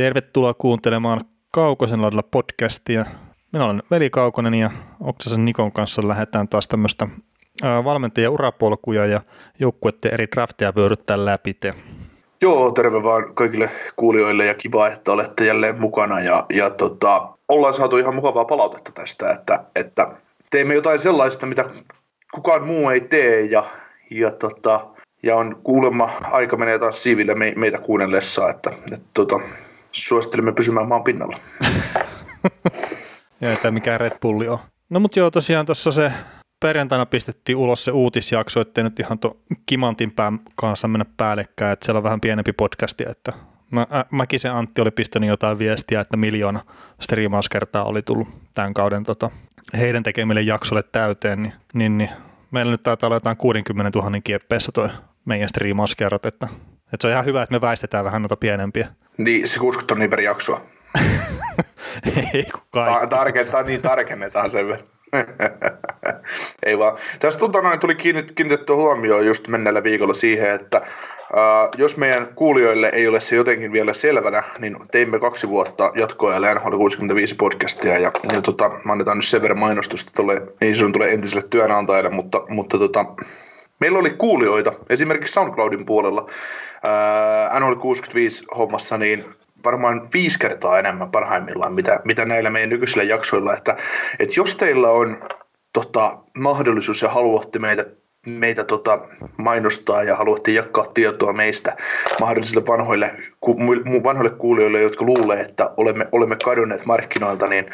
Tervetuloa kuuntelemaan Kaukosen laidalla podcastia. Minä olen Veli Kaukonen ja Oksasen Nikon kanssa lähdetään taas tämmöistä valmentajien urapolkuja ja joukkueiden eri drafteja vyöryttää läpi. Joo, terve vaan kaikille kuulijoille ja kiva, että olette jälleen mukana ja, ja tota, ollaan saatu ihan mukavaa palautetta tästä, että, että teemme jotain sellaista, mitä kukaan muu ei tee ja, ja, tota, ja on kuulemma aika menee taas siiville me, meitä kuunnellessa, että, että tota, suosittelemme pysymään maan pinnalla. ja että mikä Red Bulli on. No mutta joo, tosiaan tuossa se perjantaina pistettiin ulos se uutisjakso, ettei nyt ihan tuon Kimantin pään kanssa mennä päällekkäin, että siellä on vähän pienempi podcasti, että mä, ä, Mäkisen Antti oli pistänyt jotain viestiä, että miljoona striimauskertaa oli tullut tämän kauden tota, heidän tekemille jaksolle täyteen, niin, niin, niin meillä nyt taitaa olla jotain 60 000 kieppeessä toi meidän striimauskerrat, että, että se on ihan hyvä, että me väistetään vähän noita pienempiä. Niin, se 60 tonnia per jaksoa. Ei. Ta- tarkentaa, niin tarkennetaan sen verran. Ei vaan. Tästä tota noin, tuli kiinnitetty huomioon just menneellä viikolla siihen, että Uh, jos meidän kuulijoille ei ole se jotenkin vielä selvänä, niin teimme kaksi vuotta jatkoajalle NHL 65 podcastia ja, ja tota, mä annetaan nyt sen verran mainostusta tuolle, ei se tulee entiselle työnantajalle, mutta, mutta tota, meillä oli kuulijoita esimerkiksi SoundCloudin puolella. Uh, NHL 65 hommassa, niin varmaan viisi kertaa enemmän parhaimmillaan, mitä, mitä näillä meidän nykyisillä jaksoilla, että, että jos teillä on tota, mahdollisuus ja haluatte meitä meitä tota, mainostaa ja haluatte jakaa tietoa meistä mahdollisille vanhoille, ku, vanhoille kuulijoille, jotka luulee, että olemme, olemme kadonneet markkinoilta, niin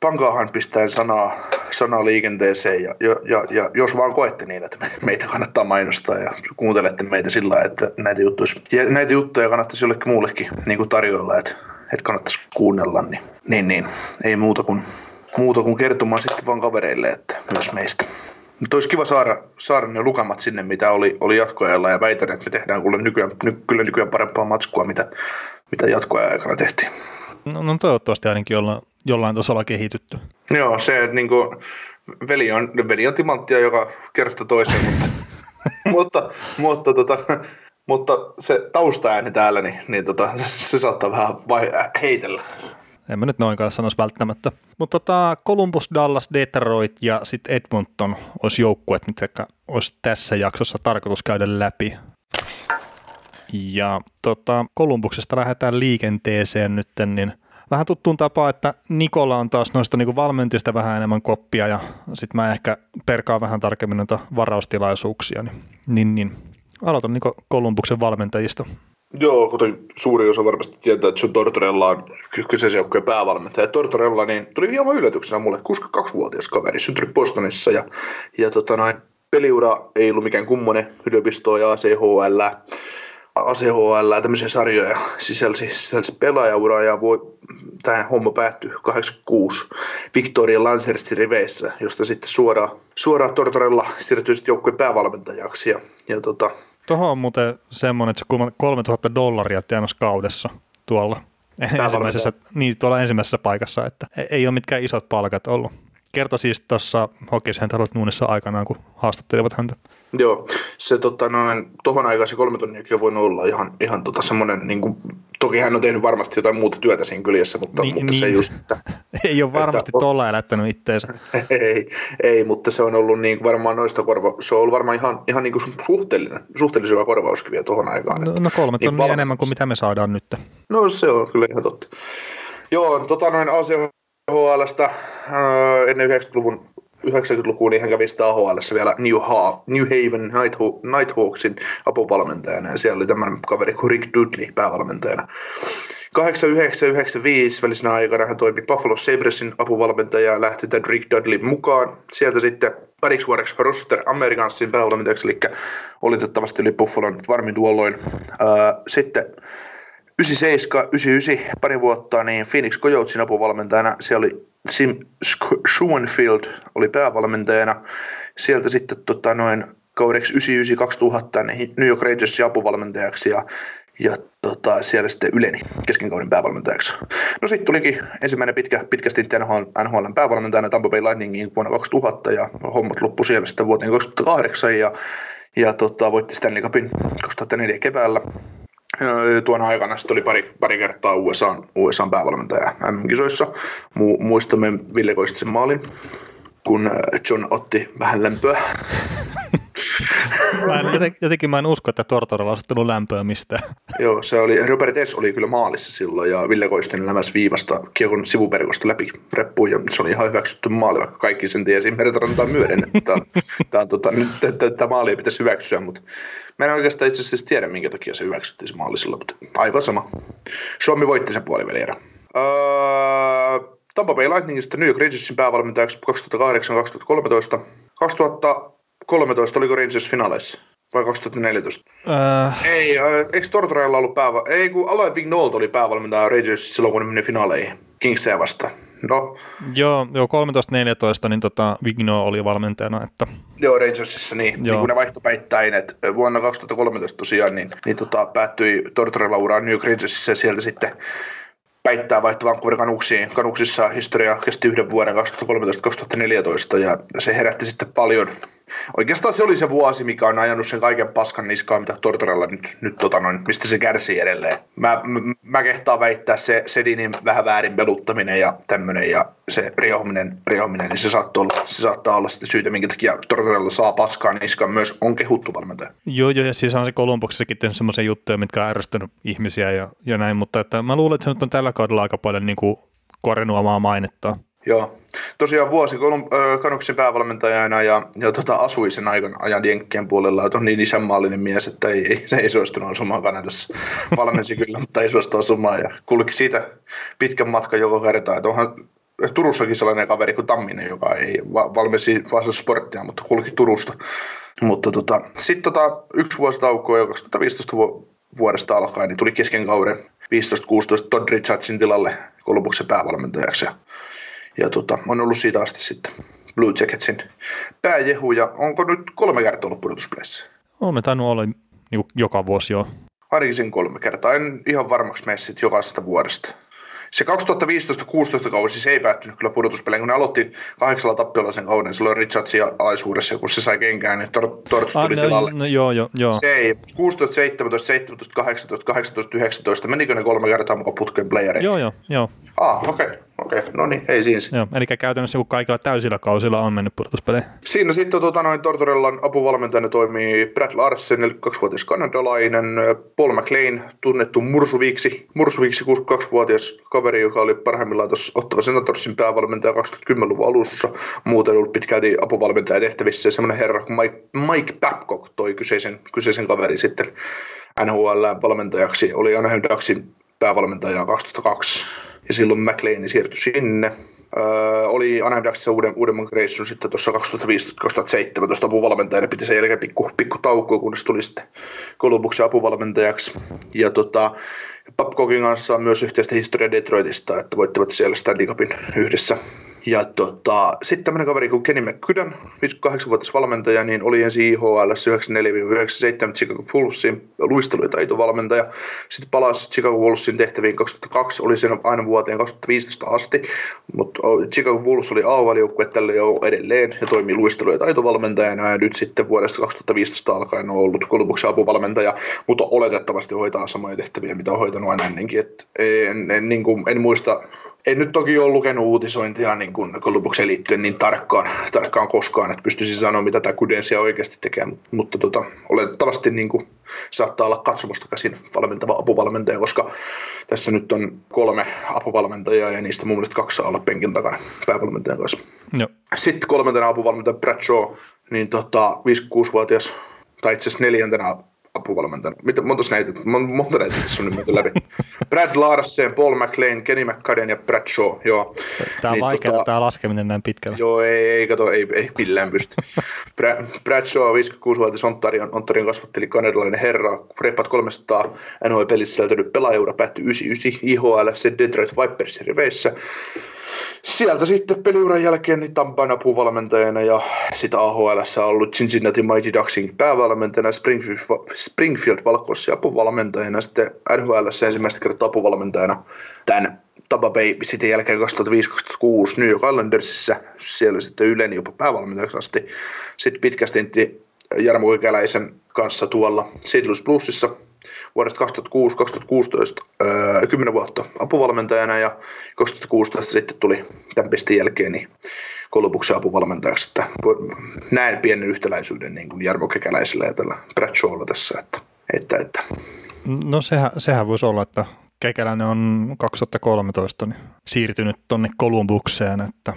pankaahan pistäen sanaa, sanaa liikenteeseen ja, ja, ja, ja, jos vaan koette niin, että meitä kannattaa mainostaa ja kuuntelette meitä sillä että näitä juttuja, ja näitä juttuja kannattaisi jollekin muullekin niin kuin tarjolla, että, että kannattaisi kuunnella, niin, niin, niin ei muuta kuin, muuta kuin kertomaan sitten vaan kavereille, että myös meistä. Mutta olisi kiva saada, saada ne lukemat sinne, mitä oli, oli jatkoajalla, ja väitän, että me tehdään kyllä nykyään, ny, kyllä nykyään parempaa matskua, mitä, mitä jatkoajan aikana tehtiin. No, no toivottavasti ainakin jollain, jollain tasolla kehitytty. Joo, se, että niin kuin, veli, on, veli on timanttia joka kerrasta toiseen, mutta, mutta, mutta, tota, mutta se taustaääni täällä, niin, niin tota, se saattaa vähän vai, heitellä. En mä nyt noinkaan sanoisi välttämättä. Mutta tota, Columbus, Dallas, Detroit ja sitten Edmonton olisi joukkueet, mitä olisi tässä jaksossa tarkoitus käydä läpi. Ja tota, Kolumbuksesta lähdetään liikenteeseen nyt, niin vähän tuttuun tapaan, että Nikola on taas noista niin valmentista vähän enemmän koppia ja sitten mä ehkä perkaan vähän tarkemmin noita varaustilaisuuksia. Niin, niin, niin. Aloitan niin Kolumbuksen valmentajista. Joo, kuten suuri osa varmasti tietää, että John Tortorella on kyseisen joukkojen päävalmentaja. Tortorella niin tuli hieman yllätyksenä mulle, 62-vuotias kaveri, syntynyt Bostonissa ja, ja tota noin, peliura ei ollut mikään kummonen, yliopistoa ja ACHL, ACHL tämmöisiä sarjoja sisälsi, sisälsi pelaajaura ja voi, tämä homma päättyi 86 Victoria Lancerstin riveissä, josta sitten suoraan, suoraan Tortorella siirtyi sitten joukkueen päävalmentajaksi ja, ja tota, Tuohon on muuten semmoinen, että se 3000 dollaria tienasi kaudessa tuolla ensimmäisessä, niin, tuolla ensimmäisessä paikassa, että ei ole mitkään isot palkat ollut. Kertoi siis tuossa Hockey Center aikanaan, kun haastattelivat häntä. Joo, se tota, noin, tohon aikaan se kolme tonniakin on voinut olla ihan, ihan tota, semmoinen, niin kuin, toki hän on tehnyt varmasti jotain muuta työtä siinä kyljessä, mutta, niin, mutta niin. se just, että, Ei ole varmasti että, tuolla elättänyt itteensä. ei, ei, mutta se on ollut niin, varmaan noista korva, se on ollut varmaan ihan, ihan niin kuin suhteellinen, suhteellisen hyvä korvauskiviä tuohon aikaan. No, no kolme tonnia niin enemmän kuin mitä me saadaan nyt. No se on kyllä ihan totta. Joo, tota noin ACHLstä äh, ennen 90-luvun 90-lukuun niin hän kävi AHL vielä New, ha- New Haven Nighthawksin apuvalmentajana ja siellä oli tämmöinen kaveri kuin Rick Dudley päävalmentajana. 8995 välisenä aikana hän toimi Buffalo Sabresin apuvalmentaja ja lähti tämän Rick Dudley mukaan. Sieltä sitten pariksi vuodeksi roster Americansin päävalmentajaksi, eli olitettavasti oli Buffalon varmin tuolloin. Sitten 97, 99, pari vuotta, niin Phoenix Coyotesin apuvalmentajana. Siellä oli Sim Schoenfield oli päävalmentajana. Sieltä sitten tota, noin kaudeksi 99-2000 niin New York Rangersin apuvalmentajaksi ja, ja tota, siellä sitten yleni keskenkauden päävalmentajaksi. No sitten tulikin ensimmäinen pitkä, pitkä stintti NHL, NHLn päävalmentajana Tampa Bay Lightningin vuonna 2000 ja hommat loppu siellä sitten vuoteen 2008 ja, ja tota, voitti Stanley Cupin 2004 keväällä tuona aikana sitten oli pari, pari kertaa USA, USA päävalmentaja MM-kisoissa. Mu, muistamme Ville Koistisen maalin, kun John otti vähän lämpöä. mä en, jotenkin mä en usko, että Tortorella olisi tullut lämpöä mistään. Joo, se oli, Robert S. oli kyllä maalissa silloin ja Ville Koistinen lämäsi viivasta kiekon sivuperikosta läpi reppuun ja se oli ihan hyväksytty maali, vaikka kaikki sen tiesi Meritarantaa myöden, tämä, tämä, tota, nyt, maali ei pitäisi hyväksyä, mutta mä en oikeastaan itse asiassa tiedä, minkä takia se hyväksyttiin se maali silloin, mutta aivan sama. Suomi voitti sen puolivälierä. Öö, Tampa Bay Lightningista New York Rangersin päävalmentajaksi 2008-2013. 2013 oliko Rangers finaaleissa? Vai 2014? Äh. Ei, äh, eikö Tortorella ollut pääva... Ei, kun Alain Vignolt oli päävalmentaja Rangers silloin, kun ne meni finaaleihin. Kingsia vastaan. No. Joo, joo 13-14, niin tota Vigno oli valmentajana. Että... Joo, Rangersissa niin. Joo. niin kun ne vaihtoi päittäin, että vuonna 2013 tosiaan niin, niin tota, päättyi Tortorella uraan New York Rangersissa ja sieltä sitten päittää vaihtavan Vancouverin kanuksiin. Kanuksissa historia kesti yhden vuoden 2013-2014 ja se herätti sitten paljon Oikeastaan se oli se vuosi, mikä on ajanut sen kaiken paskan niskaan, mitä Tortorella nyt, nyt tota noin, mistä se kärsii edelleen. Mä, mä, mä kehtaan väittää se Sedinin vähän väärin peluttaminen ja tämmöinen ja se riohminen, riohminen niin se saattaa, olla, se saattaa olla sitten syytä, minkä takia Tortorella saa paskaa niskaan myös on kehuttu valmentaja. Joo, joo, ja siis on se Kolumbuksessakin tehnyt semmoisia juttuja, mitkä on ärsyttänyt ihmisiä ja, ja näin, mutta että mä luulen, että se nyt on tällä kaudella aika paljon niin kuin korjannut omaa mainettaan. Joo, tosiaan vuosi Kanuksin päävalmentajana ja, ja tota, asui sen aikana ajan Jenkkien puolella, että on niin isänmaallinen mies, että ei, ei, ei suostunut asumaan Kanadassa. Valmensi kyllä, mutta ei suostu asumaan ja kulki siitä pitkän matkan joko kertaa, että onhan Turussakin sellainen kaveri kuin Tamminen, joka ei valmensi Vasa Sporttia, mutta kulki Turusta. Mutta tota, sitten tota, yksi vuosi taukoa ja 2015 vuodesta alkaen niin tuli kesken kauden 15-16 Todd Richardsin tilalle Kolumbuksen päävalmentajaksi. Ja tota, on ollut siitä asti sitten Blue Jacketsin pääjehu, ja onko nyt kolme kertaa ollut pudotuspeleissä? On ne tainnut olla niin joka vuosi jo. Ainakin sen kolme kertaa, en ihan varmaksi mene sitten jokaisesta vuodesta. Se 2015-16 kausi se ei päättynyt kyllä pudotuspeleihin, kun ne aloitti kahdeksalla tappiolla sen kauden, silloin Richardsin alaisuudessa, kun se sai kenkään, niin Torts tuli ah, tilalle. No, joo, joo, joo. Se ei, 16, 17, 17, 18, 18, 19, menikö ne kolme kertaa mukaan putken playereihin? Joo, joo, joo. Ah, okei. Okay. Okei, okay, no niin, ei siinä Joo, eli käytännössä kun kaikilla täysillä kausilla on mennyt pudotuspeleihin. Siinä sitten tota, noin Tortorellan apuvalmentajana toimii Brad Larsen, 42-vuotias kanadalainen, Paul McLean, tunnettu Mursuviksi, Mursuviksi 62-vuotias kaveri, joka oli parhaimmillaan tuossa Ottava Senatorsin päävalmentaja 2010-luvun alussa, muuten ollut pitkälti tehtävissä, ja semmoinen herra kuin Mike, Mike Babcock toi kyseisen, kyseisen kaverin sitten NHL-valmentajaksi, oli Anaheim Ducksin päävalmentaja 2002 ja silloin McLean siirtyi sinne. Öö, oli Anaheim uuden, uudemman reissun sitten tuossa 2015-2017 apuvalmentajana, piti sen jälkeen pikku, pikku taukoa, kunnes tuli sitten Columbuksen apuvalmentajaksi. Ja tota, Babcockin kanssa on myös yhteistä historiaa Detroitista, että voittivat siellä Stanley Cupin yhdessä ja tota, sitten tämmöinen kaveri kuin Kenny McCudden, 58-vuotias valmentaja, niin oli ensin IHL 94-97 Chicago Bullsin luistelu- ja taitovalmentaja. Sitten palasi Chicago Bullsin tehtäviin 2002, oli sen aina vuoteen 2015 asti, mutta Chicago Bulls oli A-valioukkue tälle jo edelleen ja toimii luistelu- ja taitovalmentajana ja nyt sitten vuodesta 2015 alkaen on ollut Kolumbuksen apuvalmentaja, mutta oletettavasti hoitaa samoja tehtäviä, mitä on hoitanut aina ennenkin. Et en, en, niin kuin, en muista en nyt toki ole lukenut uutisointia niin kuin Kolumbukseen liittyen niin tarkkaan, tarkkaan koskaan, että pystyisin sanoa, mitä tämä Kudensia oikeasti tekee, mutta tota, oletettavasti niin kuin, saattaa olla katsomasta käsin valmentava apuvalmentaja, koska tässä nyt on kolme apuvalmentajaa ja niistä mun mielestä kaksi saa olla penkin takana päävalmentajan kanssa. Joo. Sitten kolmantena apuvalmentaja Brad Shaw, niin tota, 56-vuotias, tai itse asiassa neljäntenä apuvalmentajana. Mitä, monta näitä, monta näitä tässä on nyt läpi. Brad Larsen, Paul McLean, Kenny McCadden ja Brad Shaw. Joo. Tämä on niin, vaikeaa tota, tämä laskeminen näin pitkällä. Joo, ei, ei, kato, ei, ei millään pysty. Brad, Brad Shaw, 56-vuotias Ontarion, Ontarion kasvatteli kanadalainen herra. Freppat 300 NHL-pelissä sisältänyt pelaajaura päättyi 99 IHL Detroit Vipersin riveissä sieltä sitten peliuran jälkeen niin Tampan apuvalmentajana ja sitä AHL on ollut Cincinnati Mighty Ducksin päävalmentajana, Springfield, Springfield Valkoissa apuvalmentajana, sitten NHL ensimmäistä kertaa apuvalmentajana tämän Tampa Bay sitten jälkeen 2005-2006 New York Islandersissa, siellä sitten yleni jopa päävalmentajaksi asti. Sitten pitkä stintti Jarmo Ikäläisen kanssa tuolla St. Louis Bluesissa vuodesta 2006-2016 öö, 10 vuotta apuvalmentajana ja 2016 sitten tuli tämän pistin jälkeen niin Kolubuksen apuvalmentajaksi, että näen pienen yhtäläisyyden niin kuin Jarmo Kekäläisellä ja tällä Bradshawlla tässä, että, että, että. No sehän, sehän voisi olla, että Kekäläinen on 2013 niin siirtynyt tuonne Kolumbukseen, että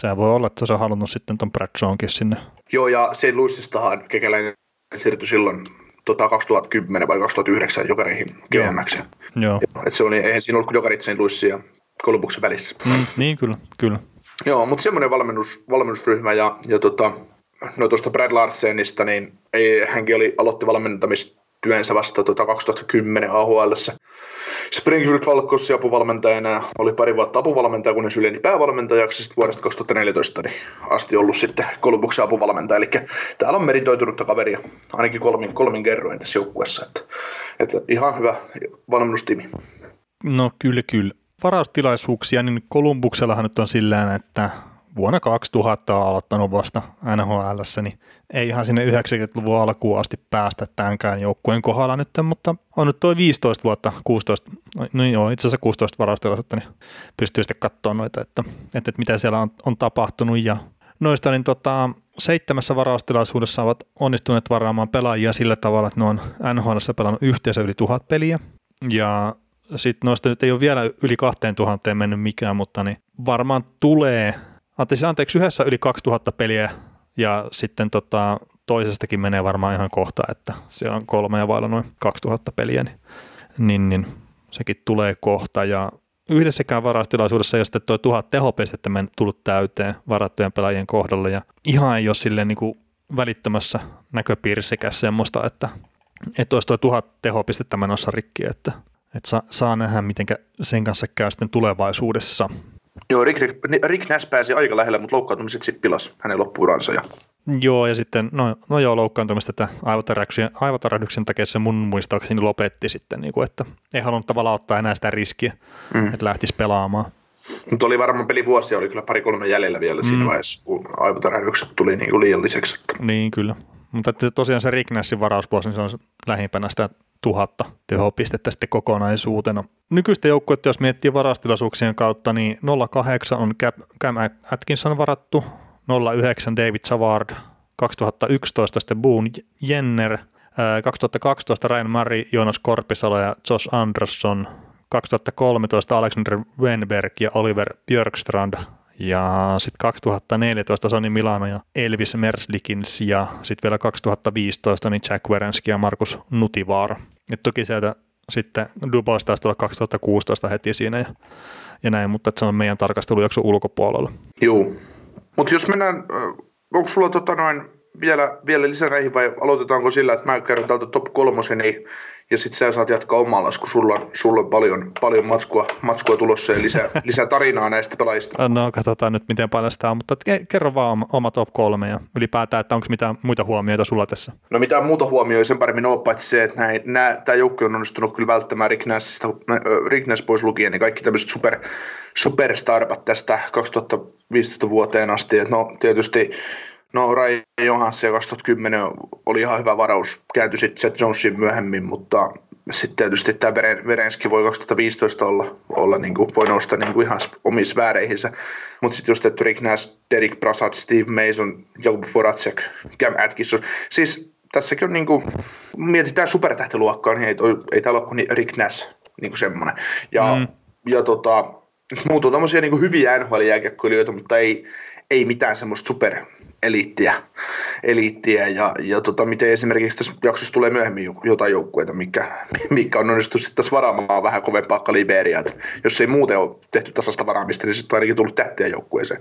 sehän voi olla, että se on halunnut sitten tuon Bradshawnkin sinne. Joo, ja sen Luissistahan Kekäläinen siirtyi silloin tota 2010 vai 2009 jokareihin GMX. Joo. Et se oli, eihän siinä ollut Jokarit sen Luissi ja Kolumbuksen välissä. Mm, niin, kyllä, kyllä. Joo, mutta semmoinen valmennus, valmennusryhmä ja, ja tota, no tuosta Brad Larsenista, niin ei, hänkin oli, aloitti valmentamistyönsä vasta tota 2010 AHL. Springfield Falcons apuvalmentajana oli pari vuotta apuvalmentaja, kunnes yleni päävalmentajaksi sitten vuodesta 2014 niin asti ollut sitten Kolumbuksen apuvalmentaja. Eli täällä on meritoitunutta kaveria ainakin kolmin, kolmin kerroin tässä joukkueessa. Että, että ihan hyvä valmennustiimi. No kyllä, kyllä. Varaustilaisuuksia, niin Kolumbuksellahan nyt on sillä että vuonna 2000 on aloittanut vasta NHL, niin ei ihan sinne 90-luvun alkuun asti päästä tämänkään joukkueen kohdalla nyt, mutta on nyt toi 15 vuotta, 16, no joo, itse asiassa 16 varaustilaisuutta, niin pystyy sitten katsoa noita, että, että, että mitä siellä on, on tapahtunut. Ja noista niin tota, seitsemässä varaustilaisuudessa ovat onnistuneet varaamaan pelaajia sillä tavalla, että ne on NHL pelannut yhteensä yli tuhat peliä. Ja sitten noista nyt ei ole vielä yli 2000 mennyt mikään, mutta niin varmaan tulee Anteeksi, anteeksi, yhdessä yli 2000 peliä ja sitten tota, toisestakin menee varmaan ihan kohta, että siellä on kolme ja vailla noin 2000 peliä, niin, niin, niin sekin tulee kohta ja yhdessäkään varastilaisuudessa ei ole sitten tuo tuhat tehopistettä tullut täyteen varattujen pelaajien kohdalla ja ihan ei ole silleen niin kuin välittömässä näköpiirissäkään semmoista, että, että olisi tuo tuhat tehopistettä menossa rikki, että, että saa, saa nähdä, miten sen kanssa käy sitten tulevaisuudessa. Joo, Rick, Rick Nash pääsi aika lähelle, mutta loukkaantumiseksi pilas hänen loppuuransa. Ja... Joo, ja sitten, no, no joo, loukkaantumista, että aivotärähdyksen takia se mun muistaakseni lopetti sitten, niin kuin, että ei halunnut tavallaan ottaa enää sitä riskiä, mm. että lähtisi pelaamaan. Mutta oli varmaan pelivuosia, oli kyllä pari-kolme jäljellä vielä siinä mm. vaiheessa, kun aivotärähdykset tuli niin kuin liialliseksi. Niin, kyllä. Mutta tosiaan se Rick Nashin varausvuosi, niin se on lähimpänä sitä tuhatta tehopistettä sitten kokonaisuutena. Nykyistä joukkuetta, jos miettii varastilaisuuksien kautta, niin 08 on Cam Atkinson varattu, 09 David Savard, 2011 sitten Boone Jenner, 2012 Ryan Murray, Jonas Korpisalo ja Josh Anderson, 2013 Alexander Wenberg ja Oliver Björkstrand ja sitten 2014 Sony Milano ja Elvis Merslikins ja sitten vielä 2015 niin Jack Werenski ja Markus Nutivaara. Et toki sieltä sitten Dubois taisi tulla 2016 heti siinä ja, ja näin, mutta se on meidän tarkastelujakson ulkopuolella. Joo, mutta jos mennään, onko sulla tota noin vielä, vielä lisää näihin vai aloitetaanko sillä, että mä kerron täältä top kolmosen, niin ja sitten sä saat jatkaa omalla, kun sulla, sulla on paljon, paljon matskua, matskua tulossa ja lisää, lisää tarinaa näistä pelaajista. No katsotaan nyt miten paljon sitä on, mutta kerro vaan oma top kolme ja ylipäätään, että onko mitään muita huomioita sulla tässä? No mitään muuta huomioita sen paremmin ole, paitsi se, että näin, nää, tämä joukko on onnistunut kyllä välttämään Rick, Nashista, Rick Nash pois lukien, niin kaikki tämmöiset super, superstarpat tästä 2015 vuoteen asti, että no tietysti No Rai Johansson 2010 oli ihan hyvä varaus, kääntyi sitten Seth Jonesin myöhemmin, mutta sitten tietysti tämä Verenski voi 2015 olla, olla niin kuin, voi nousta niin kuin ihan omissa vääreihinsä. Mutta sitten just, että Rick Nash, Derek Brassard, Steve Mason, Jakub Voracek, Cam Atkinson. Siis tässäkin on niin kuin, mietitään supertähtiluokkaa, niin ei, ei täällä ole kuin Rick Nash niin kuin semmoinen. Ja, mm. ja tota, muut on tämmöisiä niin hyviä NHL-jääkiekkoilijoita, mutta ei, ei mitään semmoista super eliittiä, eliittiä. Ja, ja tota, miten esimerkiksi tässä jaksossa tulee myöhemmin jotain joukkueita, mikä, mikä on onnistunut sitten taas varaamaan vähän kovempaa kaliberia, jos ei muuten ole tehty tasasta varaamista, niin sitten on ainakin tullut tähtiä joukkueeseen.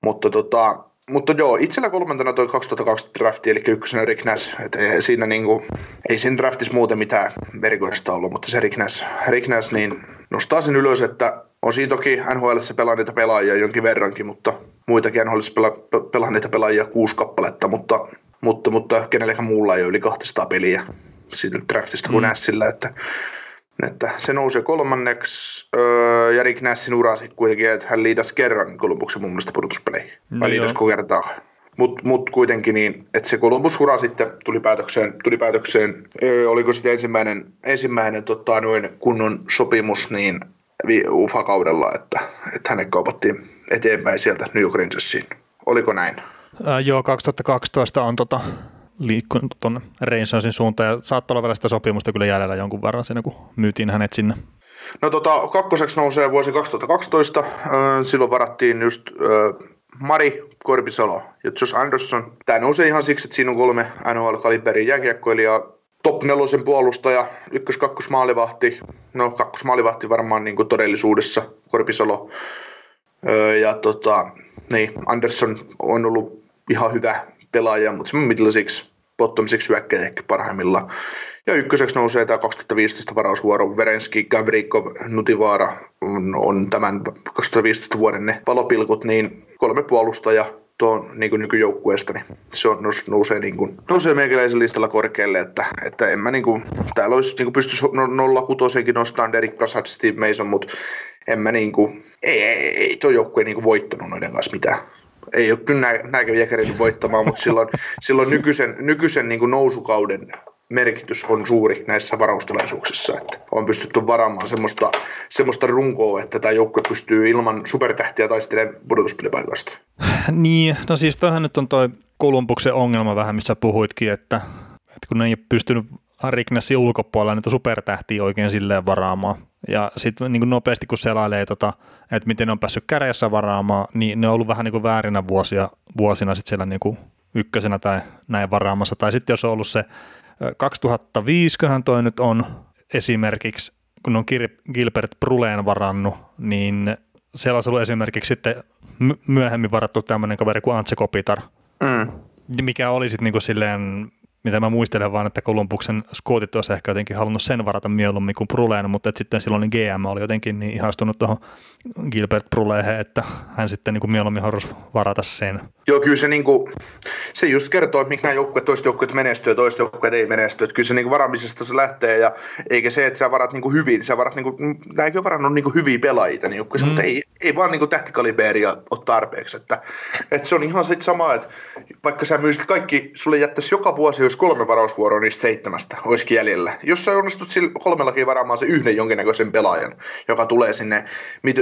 Mutta tota, mutta joo, itsellä kolmantena toi 2020 drafti, eli ykkösenä Rick Nash, et ei, siinä niinku, ei siinä draftissa muuten mitään erikoista ollut, mutta se Rick Nash, Rick Nash niin nostaa sen ylös, että on siinä toki NHL pelanneita pelaajia jonkin verrankin, mutta muitakin NHL pela, pelanneita pelaajia kuusi kappaletta, mutta, mutta, mutta kenelläkään muulla ei ole yli 200 peliä siitä draftista kuin mm. Nashillä, että, että se nousee kolmanneksi, öö, Nashin ura sitten kuitenkin, että hän liidas kerran Columbuksen mun mielestä pudotuspeleihin. Vai no liidasko kertaa? mutta mut kuitenkin niin, että se Columbus-hura sitten tuli päätökseen, tuli päätökseen öö, oliko sitten ensimmäinen, ensimmäinen tota, noin kunnon sopimus niin UFA-kaudella, että, että hänet kaupattiin eteenpäin sieltä New York Rangersiin. Oliko näin? Ää, joo, 2012 on tota, liikkunut tuonne Rangersin suuntaan ja saattaa olla vielä sitä sopimusta kyllä jäljellä jonkun verran siinä, kun myytiin hänet sinne. No tota, kakkoseksi nousee vuosi 2012. Silloin varattiin just äh, Mari Korpisalo ja Josh Anderson. Tämä nousee ihan siksi, että siinä on kolme NHL-kaliberin jääkiekkoilijaa. Top nelosen puolustaja, ykkös kakkos maalivahti. No kakkos maalivahti varmaan niin kuin todellisuudessa Korpisalo. Öö, ja tota, niin, Anderson on ollut ihan hyvä pelaaja, mutta semmoinen middle six, bottom six hyökkäjä ehkä parhaimmillaan. Ja ykköseksi nousee tämä 2015 varausvuoro. Verenski, Gavrikov, Nutivaara on, on tämän 2015 vuoden ne palopilkut, niin kolme puolustajaa tuon niin nykyjoukkueesta, niin se on, nous, nousee, niin kuin, nousee meikäläisen listalla korkealle, että, että en mä niin kuin, täällä olisi niin pystyisi no, nolla kutosenkin nostamaan Derek Brassard, Steve Mason, mutta en mä niin kuin, ei, ei, ei tuo joukkue niin kuin voittanut noiden kanssa mitään. Ei ole kyllä näköjä voittamaan, mutta silloin, silloin nykyisen, nykyisen niin nousukauden merkitys on suuri näissä varaustilaisuuksissa, että on pystytty varaamaan semmoista, semmoista runkoa, että tämä joukkue pystyy ilman supertähtiä taistelemaan pudotuspelipaikasta. Niin, no siis toihan nyt on toi Kolumbuksen ongelma vähän, missä puhuitkin, että, että kun ne ei pystynyt Riknessin ulkopuolella niitä supertähtiä oikein silleen varaamaan. Ja sitten niin nopeasti kun selailee, tota, että miten ne on päässyt kädessä varaamaan, niin ne on ollut vähän niin kuin väärinä vuosia, vuosina sitten siellä niin kuin ykkösenä tai näin varaamassa. Tai sitten jos on ollut se 2005, toi nyt on esimerkiksi, kun on Gilbert Bruleen varannut, niin siellä olisi ollut esimerkiksi sitten myöhemmin varattu tämmöinen kaveri kuin Antse Kopitar, mm. mikä oli sitten niin kuin silleen mitä mä muistelen vaan, että Kolumbuksen skootit olisi ehkä jotenkin halunnut sen varata mieluummin kuin Bruleen, mutta että sitten silloin GM oli jotenkin niin ihastunut tuohon Gilbert Bruleehen, että hän sitten niin kuin mieluummin halusi varata sen. Joo, kyllä se, niin kuin, se just kertoo, että nämä joukkueet, toiset joukkueet menestyy ja toiset joukkueet ei menesty. Että kyllä se niin kuin varaamisesta se lähtee ja eikä se, että sä varat niin kuin hyvin, sä varat, niin kuin, nämäkin on varannut niin kuin hyviä pelaajia, niin mm. mutta ei, ei vaan niin kuin tähtikaliberia ole tarpeeksi. Että, että se on ihan sit sama, että vaikka sä myisit kaikki, sulle jättäisi joka vuosi, jos kolme varausvuoroa niistä seitsemästä olisikin jäljellä. Jos sä onnistut sillä kolmellakin varaamaan se yhden jonkinnäköisen pelaajan, joka tulee sinne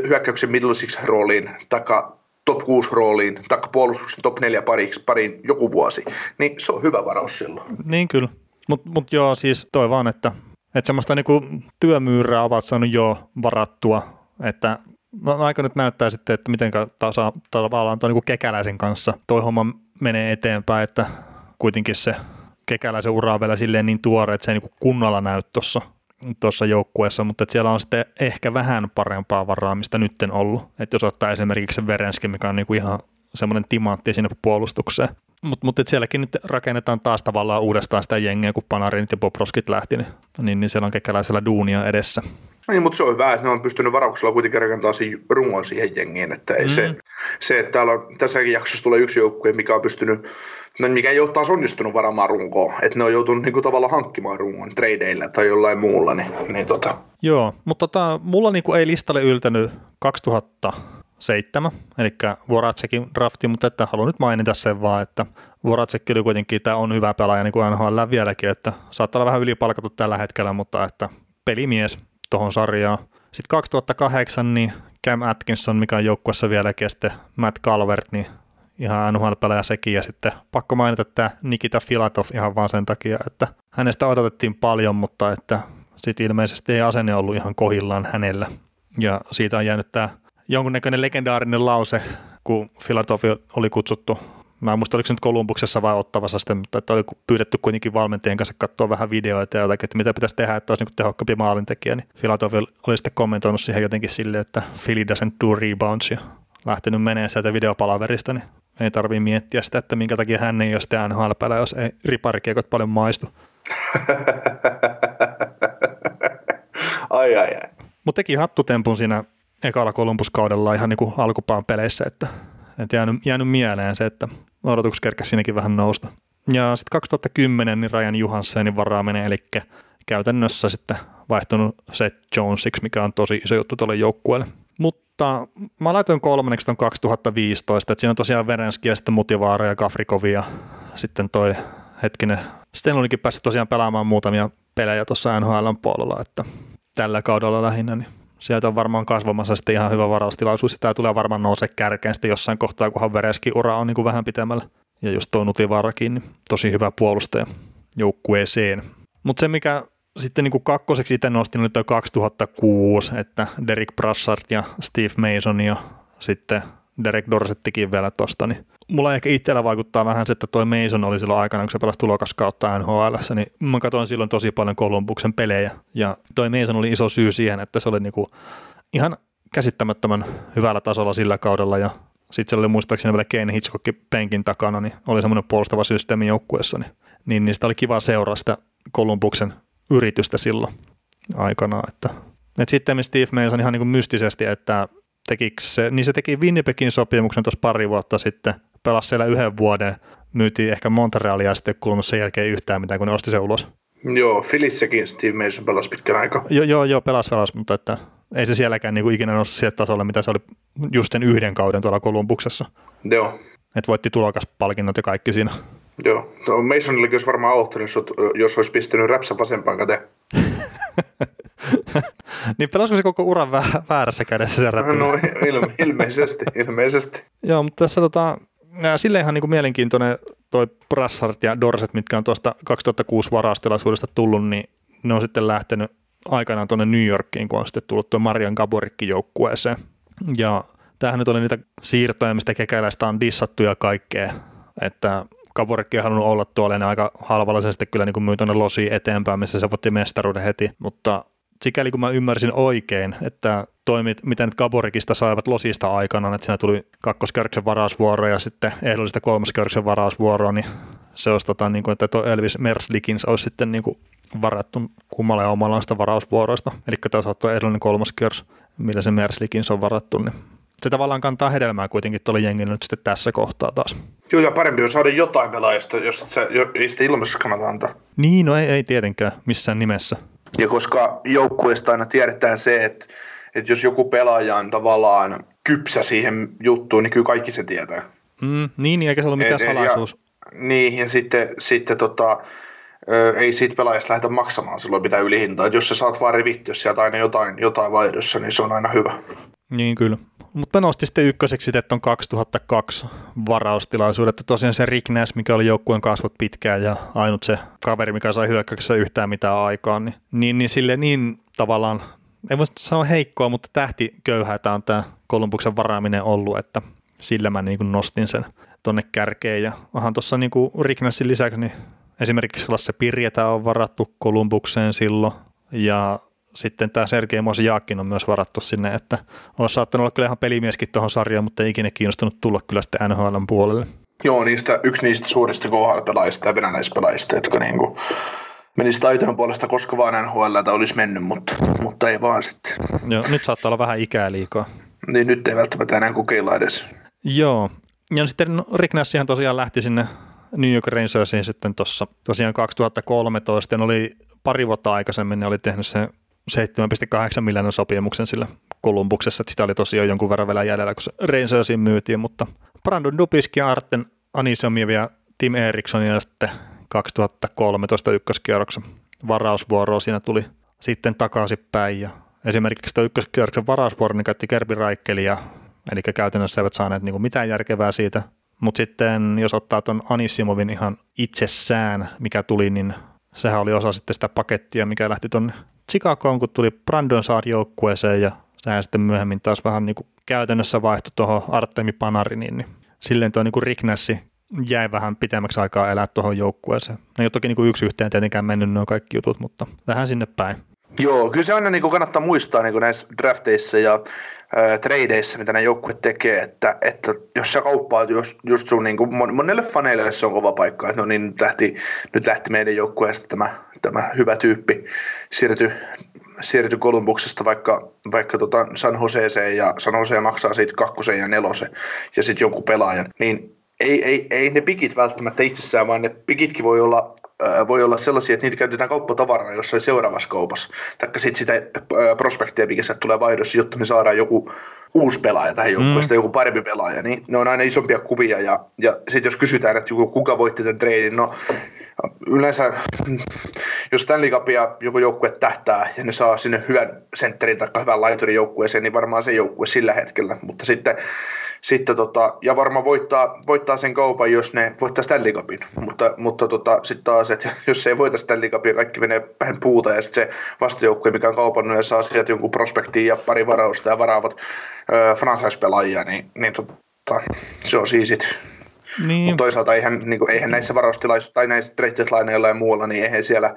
hyökkäyksen middle six rooliin, taikka top 6 rooliin, tai puolustuksen top 4 pariksi, pariin joku vuosi, niin se on hyvä varaus silloin. Niin kyllä, mutta mut joo, siis toi vaan, että, että semmoista niinku työmyyrää ovat saanut jo varattua, että no, aika nyt näyttää sitten, että miten tasa, tavallaan tuo niinku kekäläisen kanssa toi homma menee eteenpäin, että kuitenkin se kekäläisen ura on vielä silleen niin tuore, että se ei niinku kunnolla näy tuossa tuossa joukkueessa, mutta että siellä on sitten ehkä vähän parempaa varaamista nytten ollut. Että jos ottaa esimerkiksi se Verenski, mikä on niinku ihan semmoinen timantti sinne puolustukseen. Mutta mut, sielläkin nyt rakennetaan taas tavallaan uudestaan sitä jengiä, kun Panarinit ja Bobrovskit lähti, niin, niin, niin siellä on kekäläisellä duunia edessä. No niin, mutta se on hyvä, että ne on pystynyt varauksella kuitenkin rakentamaan siihen rungon siihen jengiin. Että ei mm. se, se, että täällä on, tässäkin jaksossa tulee yksi joukkue, mikä on pystynyt mikä ei ole taas onnistunut varaamaan runkoa, että ne on joutunut niinku tavallaan hankkimaan rungon tradeilla tai jollain muulla. Niin, niin tota. Joo, mutta tota, mulla niinku ei listalle yltänyt 2007, eli Voracekin drafti, mutta että haluan nyt mainita sen vaan, että Voracek oli kuitenkin, tämä on hyvä pelaaja niin kuin NHL vieläkin, että saattaa olla vähän ylipalkattu tällä hetkellä, mutta että pelimies tuohon sarjaan. Sitten 2008 niin Cam Atkinson, mikä on joukkuessa vieläkin, ja sitten Matt Calvert, niin ihan NHL-pelaaja sekin, ja sitten pakko mainita tämä Nikita Filatov ihan vaan sen takia, että hänestä odotettiin paljon, mutta että sitten ilmeisesti ei asenne ollut ihan kohillaan hänellä, ja siitä on jäänyt tämä jonkunnäköinen legendaarinen lause, kun Filatov oli kutsuttu Mä en muista, oliko se nyt Kolumbuksessa vai Ottavassa sitten, mutta että oli pyydetty kuitenkin valmentajien kanssa katsoa vähän videoita ja jotakin, että mitä pitäisi tehdä, että olisi niin tehokkaampi maalintekijä, niin Filatov oli sitten kommentoinut siihen jotenkin silleen, että Philly doesn't do rebounds ja lähtenyt menee sieltä videopalaverista, niin ei tarvii miettiä sitä, että minkä takia hän ei ole sitten nhl jos ei riparikiekot paljon maistu. ai ai ai. Mutta teki hattutempun siinä ekalla Kolumbuskaudella ihan niin kuin alkupaan peleissä, että, että jäänyt, jäänyt mieleen se, että odotukset kerkäsi siinäkin vähän nousta. Ja sitten 2010 niin Ryan Johanssenin varaaminen, eli käytännössä sitten vaihtunut Seth Jonesiksi, mikä on tosi iso juttu tuolle joukkueelle. Mutta mä laitoin kolmanneksi ton 2015, että siinä on tosiaan Verenski ja sitten Mutivaara ja Kafrikovi ja sitten toi hetkinen. Sitten olikin päässyt tosiaan pelaamaan muutamia pelejä tuossa NHL puolella, että tällä kaudella lähinnä, niin sieltä on varmaan kasvamassa sitten ihan hyvä varaustilaisuus, tämä tulee varmaan nousee kärkeen sitten jossain kohtaa, kunhan Vereski ura on niin kuin vähän pitemmällä. Ja just tuo Nutivaarakin, niin tosi hyvä puolustaja joukkueeseen. Mutta se, mikä sitten niin kuin kakkoseksi itse nostin, oli tuo 2006, että Derek Brassard ja Steve Mason ja sitten Derek Dorsettikin vielä tuosta, niin mulla ehkä itsellä vaikuttaa vähän se, että toi Mason oli silloin aikana, kun se pelasi tulokaskautta NHL, niin mä katsoin silloin tosi paljon Columbuksen pelejä, ja toi Mason oli iso syy siihen, että se oli niinku ihan käsittämättömän hyvällä tasolla sillä kaudella, ja sitten siellä oli muistaakseni vielä Kane Hitchcock penkin takana, niin oli semmoinen puolustava systeemi joukkueessa, niin, niin niistä oli kiva seuraa sitä Columbuksen yritystä silloin aikana, että, että sitten Steve Mason ihan niin kuin mystisesti, että tekikö se, niin se teki Winnipegin sopimuksen tuossa pari vuotta sitten, pelasi siellä yhden vuoden, myytiin ehkä Montrealia ja sitten kuulunut sen jälkeen yhtään mitään, kun ne osti sen ulos. Joo, Filissekin Steve Mason pelasi pitkän aikaa. Joo, joo, joo pelasi, pelasi, mutta että ei se sielläkään niin kuin ikinä noussut sille tasolle, mitä se oli just sen yhden kauden tuolla Kolumbuksessa. Joo. Että voitti tulokaspalkinnot ja kaikki siinä. Joo, no Masonille olisi varmaan auttanut, jos olisi pistänyt räpsä vasempaan käteen. niin pelasiko se koko uran vä- väärässä kädessä se räppi? No ilme- ilmeisesti, ilmeisesti. Joo, mutta tässä tota, sille ihan niin kuin mielenkiintoinen toi Brassard ja Dorset, mitkä on tuosta 2006 varastelaisuudesta tullut, niin ne on sitten lähtenyt aikanaan tuonne New Yorkiin, kun on sitten tullut tuo Marian Gaborikki joukkueeseen. Ja tämähän nyt oli niitä siirtoja, mistä kekäläistä on dissattu ja kaikkea, että Gaborikki on halunnut olla tuolla ja aika halvalla se sitten kyllä niin myy tuonne losiin eteenpäin, missä se voitti mestaruuden heti, mutta sikäli kun mä ymmärsin oikein, että toimit, miten Gaborikista saivat losista aikana, että siinä tuli kakkoskierroksen varausvuoro ja sitten ehdollista kolmoskierroksen varausvuoroa, niin se olisi tota, niin kuin, että tuo Elvis Merslikins olisi sitten niin kuin varattu kummalle omanlaista varausvuoroista. Eli tässä on tuo ehdollinen kolmoskierros, millä se Merslikins on varattu, niin se tavallaan kantaa hedelmää kuitenkin tuolle jengille nyt sitten tässä kohtaa taas. Joo, ja parempi on saada jotain pelaajista, jos se, ei sitä ilmassa kannata antaa. Niin, no ei, ei tietenkään missään nimessä. Ja koska joukkueesta aina tiedetään se, että, että jos joku pelaaja on tavallaan kypsä siihen juttuun, niin kyllä kaikki se tietää. Mm, niin, eikä se ole mitään salaisuus. Ja, niin, ja sitten, sitten tota, ei siitä pelaajasta lähdetä maksamaan silloin pitää ylihintaa. Että jos sä saat vaan revittyä sieltä aina jotain, jotain vaihdossa, niin se on aina hyvä. Niin kyllä. Mutta mä nostin sitten ykköseksi että on 2002 varaustilaisuudet. Että tosiaan se Rick Nash, mikä oli joukkueen kasvot pitkään ja ainut se kaveri, mikä sai hyökkäyksessä yhtään mitään aikaan, niin, niin, niin sille niin tavallaan, ei voi sanoa heikkoa, mutta tähti köyhää tämä on tämä Kolumbuksen varaaminen ollut, että sillä mä niin kuin nostin sen tonne kärkeen. Ja onhan tuossa niin Rick Nashin lisäksi, niin esimerkiksi Lasse Pirjetä on varattu Kolumbukseen silloin, ja sitten tämä Sergei Mosjaakin on myös varattu sinne, että olisi saattanut olla kyllä ihan pelimieskin tuohon sarjaan, mutta ei ikinä kiinnostunut tulla kyllä sitten NHLn puolelle. Joo, niistä, yksi niistä suurista KHL-pelaajista ja venäläispelaajista, jotka niinku menisi taitojen puolesta koska vaan NHL olisi mennyt, mutta, mutta ei vaan sitten. Joo, nyt saattaa olla vähän ikää liikaa. Niin nyt ei välttämättä enää kokeilla edes. Joo, ja sitten no, Rick Nashihan tosiaan lähti sinne New York Rangersiin sitten tuossa tosiaan 2013, ja oli pari vuotta aikaisemmin, ne oli tehnyt sen 7,8 miljoonan sopimuksen sillä Kolumbuksessa, että sitä oli tosiaan jonkun verran vielä jäljellä, kun se Rangersiin myytiin, mutta Brandon Dubiski ja Arten Anisomiev ja Tim Eriksson ja sitten 2013 ykköskierroksen varausvuoroa. Siinä tuli sitten takaisinpäin ja esimerkiksi tämä ykköskierroksen varausvuoro niin käytti Kerbi Raikkelia, eli käytännössä eivät saaneet niin mitään järkevää siitä, mutta sitten jos ottaa tuon Anisimovin ihan itsessään, mikä tuli, niin sehän oli osa sitten sitä pakettia, mikä lähti tuonne Chicagoon, kun tuli Brandon Saar joukkueeseen ja sehän sitten myöhemmin taas vähän niin kuin käytännössä vaihtui tuohon Artemi Panariniin, niin silleen tuo niin Rick Nassi jäi vähän pitemmäksi aikaa elää tuohon joukkueeseen. Ne ei ole toki niin kuin yksi yhteen tietenkään mennyt nuo kaikki jutut, mutta vähän sinne päin. Joo, kyllä se aina niin kuin kannattaa muistaa niin kuin näissä drafteissa ja tradeissa, mitä nämä joukkueet tekee, että, että jos sä kauppaat just, just sun, niin kuin, monelle faneille se on kova paikka, että no niin, nyt lähti, nyt lähti meidän joukkueesta tämä, tämä hyvä tyyppi, siirtyi siirty Kolumbuksesta vaikka, vaikka tota San Joseeseen ja San Jose maksaa siitä kakkosen ja nelosen ja sitten jonkun pelaajan, niin ei, ei, ei ne pikit välttämättä itsessään, vaan ne pikitkin voi olla voi olla sellaisia, että niitä käytetään kauppatavarana jossain seuraavassa kaupassa. Taikka sitten sitä prospektia, mikä sieltä tulee vaihdossa, jotta me saadaan joku uusi pelaaja tähän joukkueesta, mm. joku parempi pelaaja, niin ne on aina isompia kuvia. Ja, ja sitten jos kysytään, että joku, kuka voitti tämän treidin, no yleensä jos Stanley Cupia joku joukkue tähtää ja ne saa sinne hyvän sentterin tai hyvän laiturin joukkueeseen, niin varmaan se joukkue sillä hetkellä. Mutta sitten sitten tota, ja varmaan voittaa, voittaa sen kaupan, jos ne voittaa Stanley Cupin. Mutta, mutta tota, sitten taas, että jos se ei voita Stanley Cupia, kaikki menee vähän puuta ja sitten se vastajoukkue, mikä on kaupannut ja saa sieltä jonkun prospektiin ja pari varausta ja varaavat öö, franchise-pelaajia, niin, niin tota, se on siisit. Niin. Mutta toisaalta eihän, niin kuin, eihän näissä varaustilaisuissa tai näissä trade ja muualla, niin eihän siellä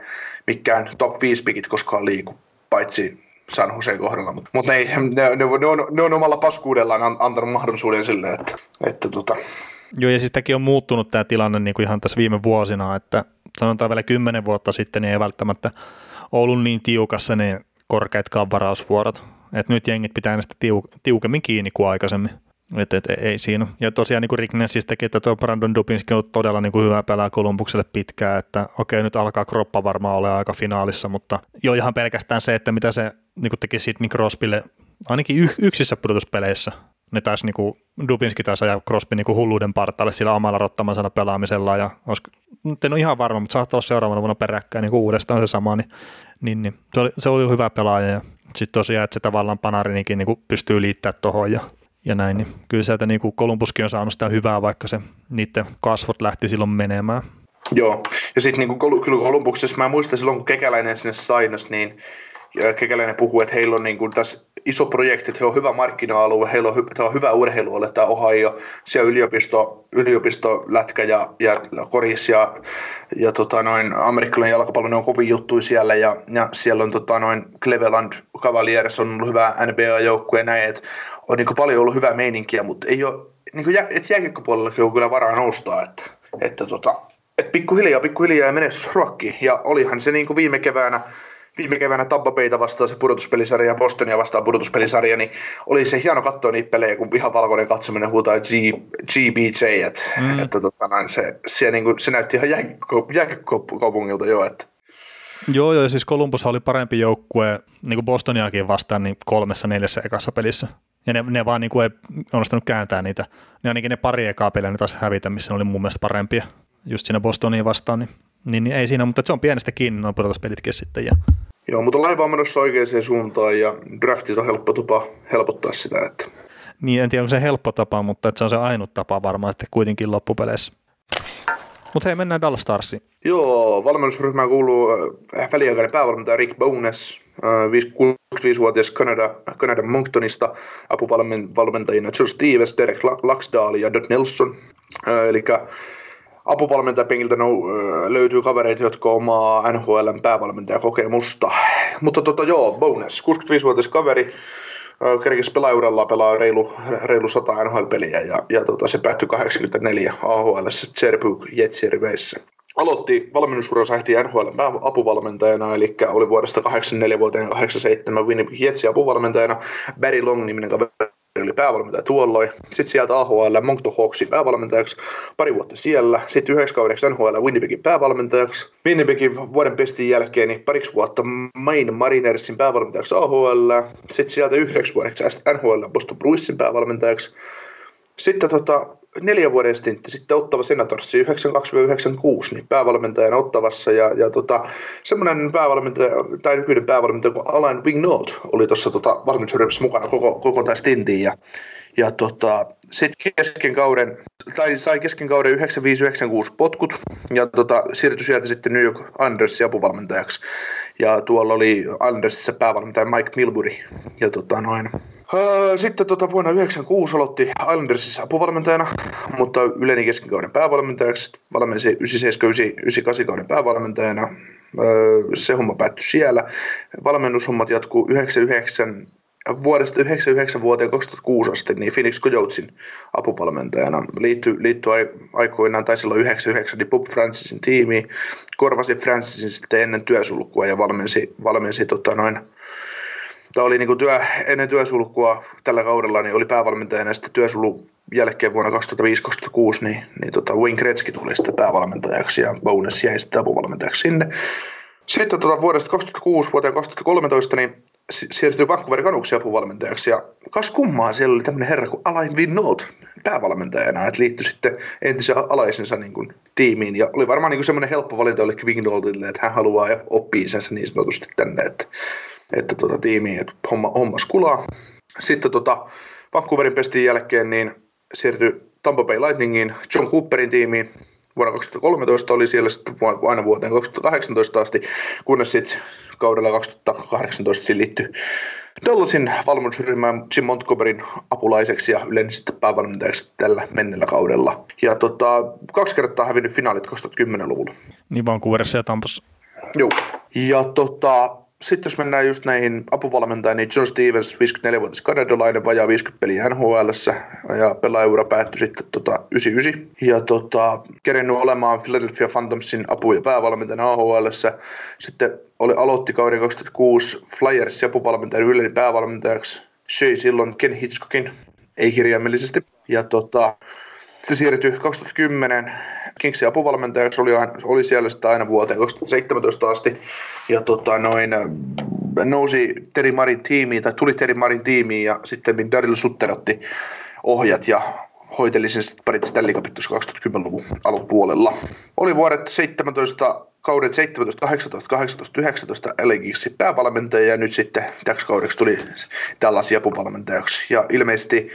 mikään top 5 pikit koskaan liiku, paitsi San Joseen kohdalla, mutta, mutta ei, ne, ne, on, ne on omalla paskuudellaan antanut mahdollisuuden sille, että, että tota. Joo, ja siis on muuttunut tämä tilanne niin kuin ihan tässä viime vuosina, että sanotaan vielä kymmenen vuotta sitten, niin ei välttämättä ollut niin tiukassa ne korkeatkaan varausvuorot. että nyt jengit pitää näistä tiuk- tiukemmin kiinni kuin aikaisemmin. Et, et, ei siinä. Ja tosiaan niin kuin Rick teki, että tuo Brandon Dubinski on todella niin kuin hyvä pelaa Kolumbukselle pitkään, että okei, nyt alkaa kroppa varmaan olla aika finaalissa, mutta jo ihan pelkästään se, että mitä se niin kuin teki Sidney Crosbylle ainakin y- yksissä pudotuspeleissä, ne taisi niin kuin, Dubinski taisi ajaa Crosby niin kuin hulluuden partaalle sillä omalla rottamaisella pelaamisella ja olisiko, nyt en ole ihan varma, mutta saattaa olla seuraavana vuonna peräkkäin niin kuin uudestaan se sama, niin, niin, niin se, oli, se oli hyvä pelaaja ja sitten tosiaan, että se tavallaan Panarinikin niin kuin pystyy liittämään tuohon ja ja näin, niin kyllä sieltä niin kuin Kolumbuskin on saanut sitä hyvää, vaikka se niiden kasvot lähti silloin menemään. Joo, ja sitten niin kuin kyllä Kolumbuksessa mä muistan silloin, kun Kekäläinen sinne sainas, niin Kekäläinen puhuu, että heillä on niin kuin tässä iso projekti, että he on hyvä markkina-alue, heillä on, hy- on hyvä urheilualue, tämä Ohio, siellä yliopisto, yliopistolätkä ja, ja koris ja, ja tota, noin, amerikkalainen jalkapallo, ne on kovin juttuja siellä ja, ja siellä on tota, noin Cleveland Cavaliers on ollut hyvä NBA-joukkue ja näin, että on niin paljon ollut hyvää meininkiä, mutta ei ole, niin kuin jä, jääkiekkopuolellakin on kyllä varaa nostaa, että, että, tota, että pikkuhiljaa, pikkuhiljaa ja menestys ruokkii. Ja olihan se niin kuin viime keväänä, viime keväänä Tampa Bayta vastaan se pudotuspelisarja ja Bostonia vastaan pudotuspelisarja, niin oli se hieno katsoa niitä pelejä, kun ihan valkoinen katsominen huutaa G, GBJ, että, mm. että tota, se, se, niin kuin, se näytti ihan jääkiekkokaupungilta jo, että Joo, joo, siis Columbus oli parempi joukkue niin kuin Bostoniakin vastaan niin kolmessa neljässä ekassa pelissä. Ja ne, ne vaan niin kuin ei onnistunut kääntää niitä. Ne ainakin ne pari ekaa peliä ne taas hävitä, missä ne oli mun mielestä parempia just siinä Bostonia vastaan. Niin, niin, niin ei siinä, mutta se on pienestä kiinni nuo pudotuspelitkin sitten. Ja... Joo, mutta laiva on menossa oikeaan suuntaan ja draftit on helppo tapa helpottaa sitä. Että... Niin, en tiedä onko se helppo tapa, mutta että se on se ainut tapa varmaan sitten kuitenkin loppupeleissä. Mutta hei, mennään Dallas Starsiin. Joo, valmennusryhmään kuuluu äh, väliaikainen päävalmentaja Rick Bones, 65-vuotias äh, Kanada, Kanadan Monctonista, apuvalmentajina Joe Stevens, Derek Laxdal ja Dot Nelson. Äh, eli apuvalmentajapenkiltä no, löytyy kavereita, jotka omaa NHLn päävalmentajakokemusta. Mutta tota, joo, Bones, 65-vuotias kaveri, kerkesi pelaajuudella pelaa reilu, reilu 100 NHL-peliä ja, ja tota, se päättyi 84 AHL Cherbourg Jetsin riveissä. Aloitti valmennusuransa heti NHL apuvalmentajana, eli oli vuodesta 84 vuoteen 87 Winnipeg Jetsin apuvalmentajana. Barry Long-niminen kaveri oli päävalmentaja tuolloin. Sitten sieltä AHL Moncton Hawksin päävalmentajaksi pari vuotta siellä. Sitten yhdeksi kaudeksi NHL Winnipegin päävalmentajaksi. Winnipegin vuoden pestin jälkeen niin pariksi vuotta Maine Marinersin päävalmentajaksi AHL. Sitten sieltä yhdeksi vuodeksi NHL Boston Bruinsin päävalmentajaksi. Sitten tota, neljän vuoden stintti sitten Ottava Senatorsi 92-96 niin päävalmentajana Ottavassa. Ja, ja tota, semmoinen päävalmentaja, tai nykyinen päävalmentaja kuin Alain Vignaud oli tuossa tota, valmennusryhmässä mukana koko, koko tämä stintin ja, ja tota, sitten kesken kauden, tai sai kesken kauden 95-96 potkut ja tota, siirtyi sieltä sitten New York Andersin apuvalmentajaksi. Ja tuolla oli Andersissa päävalmentaja Mike Milbury ja tota, noin, sitten tota, vuonna 1996 aloitti Islandersissa apuvalmentajana, mutta yleinen keskikauden päävalmentajaksi, valmensi 97-98 kauden päävalmentajana. Öö, se homma päättyi siellä. Valmennushommat jatkuu 99 vuodesta 99 vuoteen 2006 asti niin Phoenix Coyotesin apuvalmentajana. Liittyi, liittyi aikoinaan, tai silloin 99, niin Bob Francisin tiimiin. Korvasi Francisin sitten ennen työsulkua ja valmensi, valmensi tota noin, Tämä oli niin työ, ennen työsulkua tällä kaudella, niin oli päävalmentajana ja sitten työsulun jälkeen vuonna 2005-2006, niin, niin tota Wayne Gretzky tuli sitten päävalmentajaksi ja Bones jäi sitten apuvalmentajaksi sinne. Sitten tota, vuodesta 2006 vuoteen 2013 niin siirtyi Vancouverin Canucksin apuvalmentajaksi ja kas kummaa siellä oli tämmöinen herra kuin Alain Vinnot päävalmentajana, että liittyi sitten entisen alaisensa niin kuin, tiimiin ja oli varmaan niin kuin semmoinen helppo valinta jollekin Vignoltille, että hän haluaa oppia sen niin sanotusti tänne, että, että tota, tiimiin, että homma, homma skulaa. Sitten tota, Vancouverin pestin jälkeen niin siirtyi Tampa Bay Lightningiin, John Cooperin tiimiin, vuonna 2013 oli siellä sitten aina vuoteen 2018 asti, kunnes sitten kaudella 2018 siinä liittyi Dallasin valmennusryhmään Jim Montgomeryn apulaiseksi ja yleensä sitten päävalmentajaksi tällä mennellä kaudella. Ja tota, kaksi kertaa hävinnyt finaalit 2010-luvulla. Niin Vancouverissa ja Tampassa. Joo. Ja tota, sitten jos mennään just näihin apuvalmentajiin, niin John Stevens, 54-vuotias kanadalainen, vajaa 50 peliä nhl ja pelaajaura päättyi sitten tota 99. Ja tota, kerennyt olemaan Philadelphia Phantomsin apu- ja päävalmentajana AHL. Sitten oli aloitti kauden 2006 Flyers apuvalmentajan yleinen päävalmentajaksi. Söi silloin Ken Hitchcockin, ei kirjaimellisesti. Ja tota, sitten siirtyi 2010 Kingsin apuvalmentajaksi, oli, oli siellä sitä aina vuoteen 2017 asti. Ja tota, noin, nousi Terry Marin tiimiin, tai tuli Terry Marin tiimiin, ja sitten Daryl Sutter otti ohjat ja hoiteli sen sitten parit Stanley Cupit 2010-luvun alkupuolella. Oli vuodet 17, kaudet 17, 18, 18, 19 LA päävalmentaja ja nyt sitten täksi kaudeksi tuli tällaisia apuvalmentajaksi. Ja ilmeisesti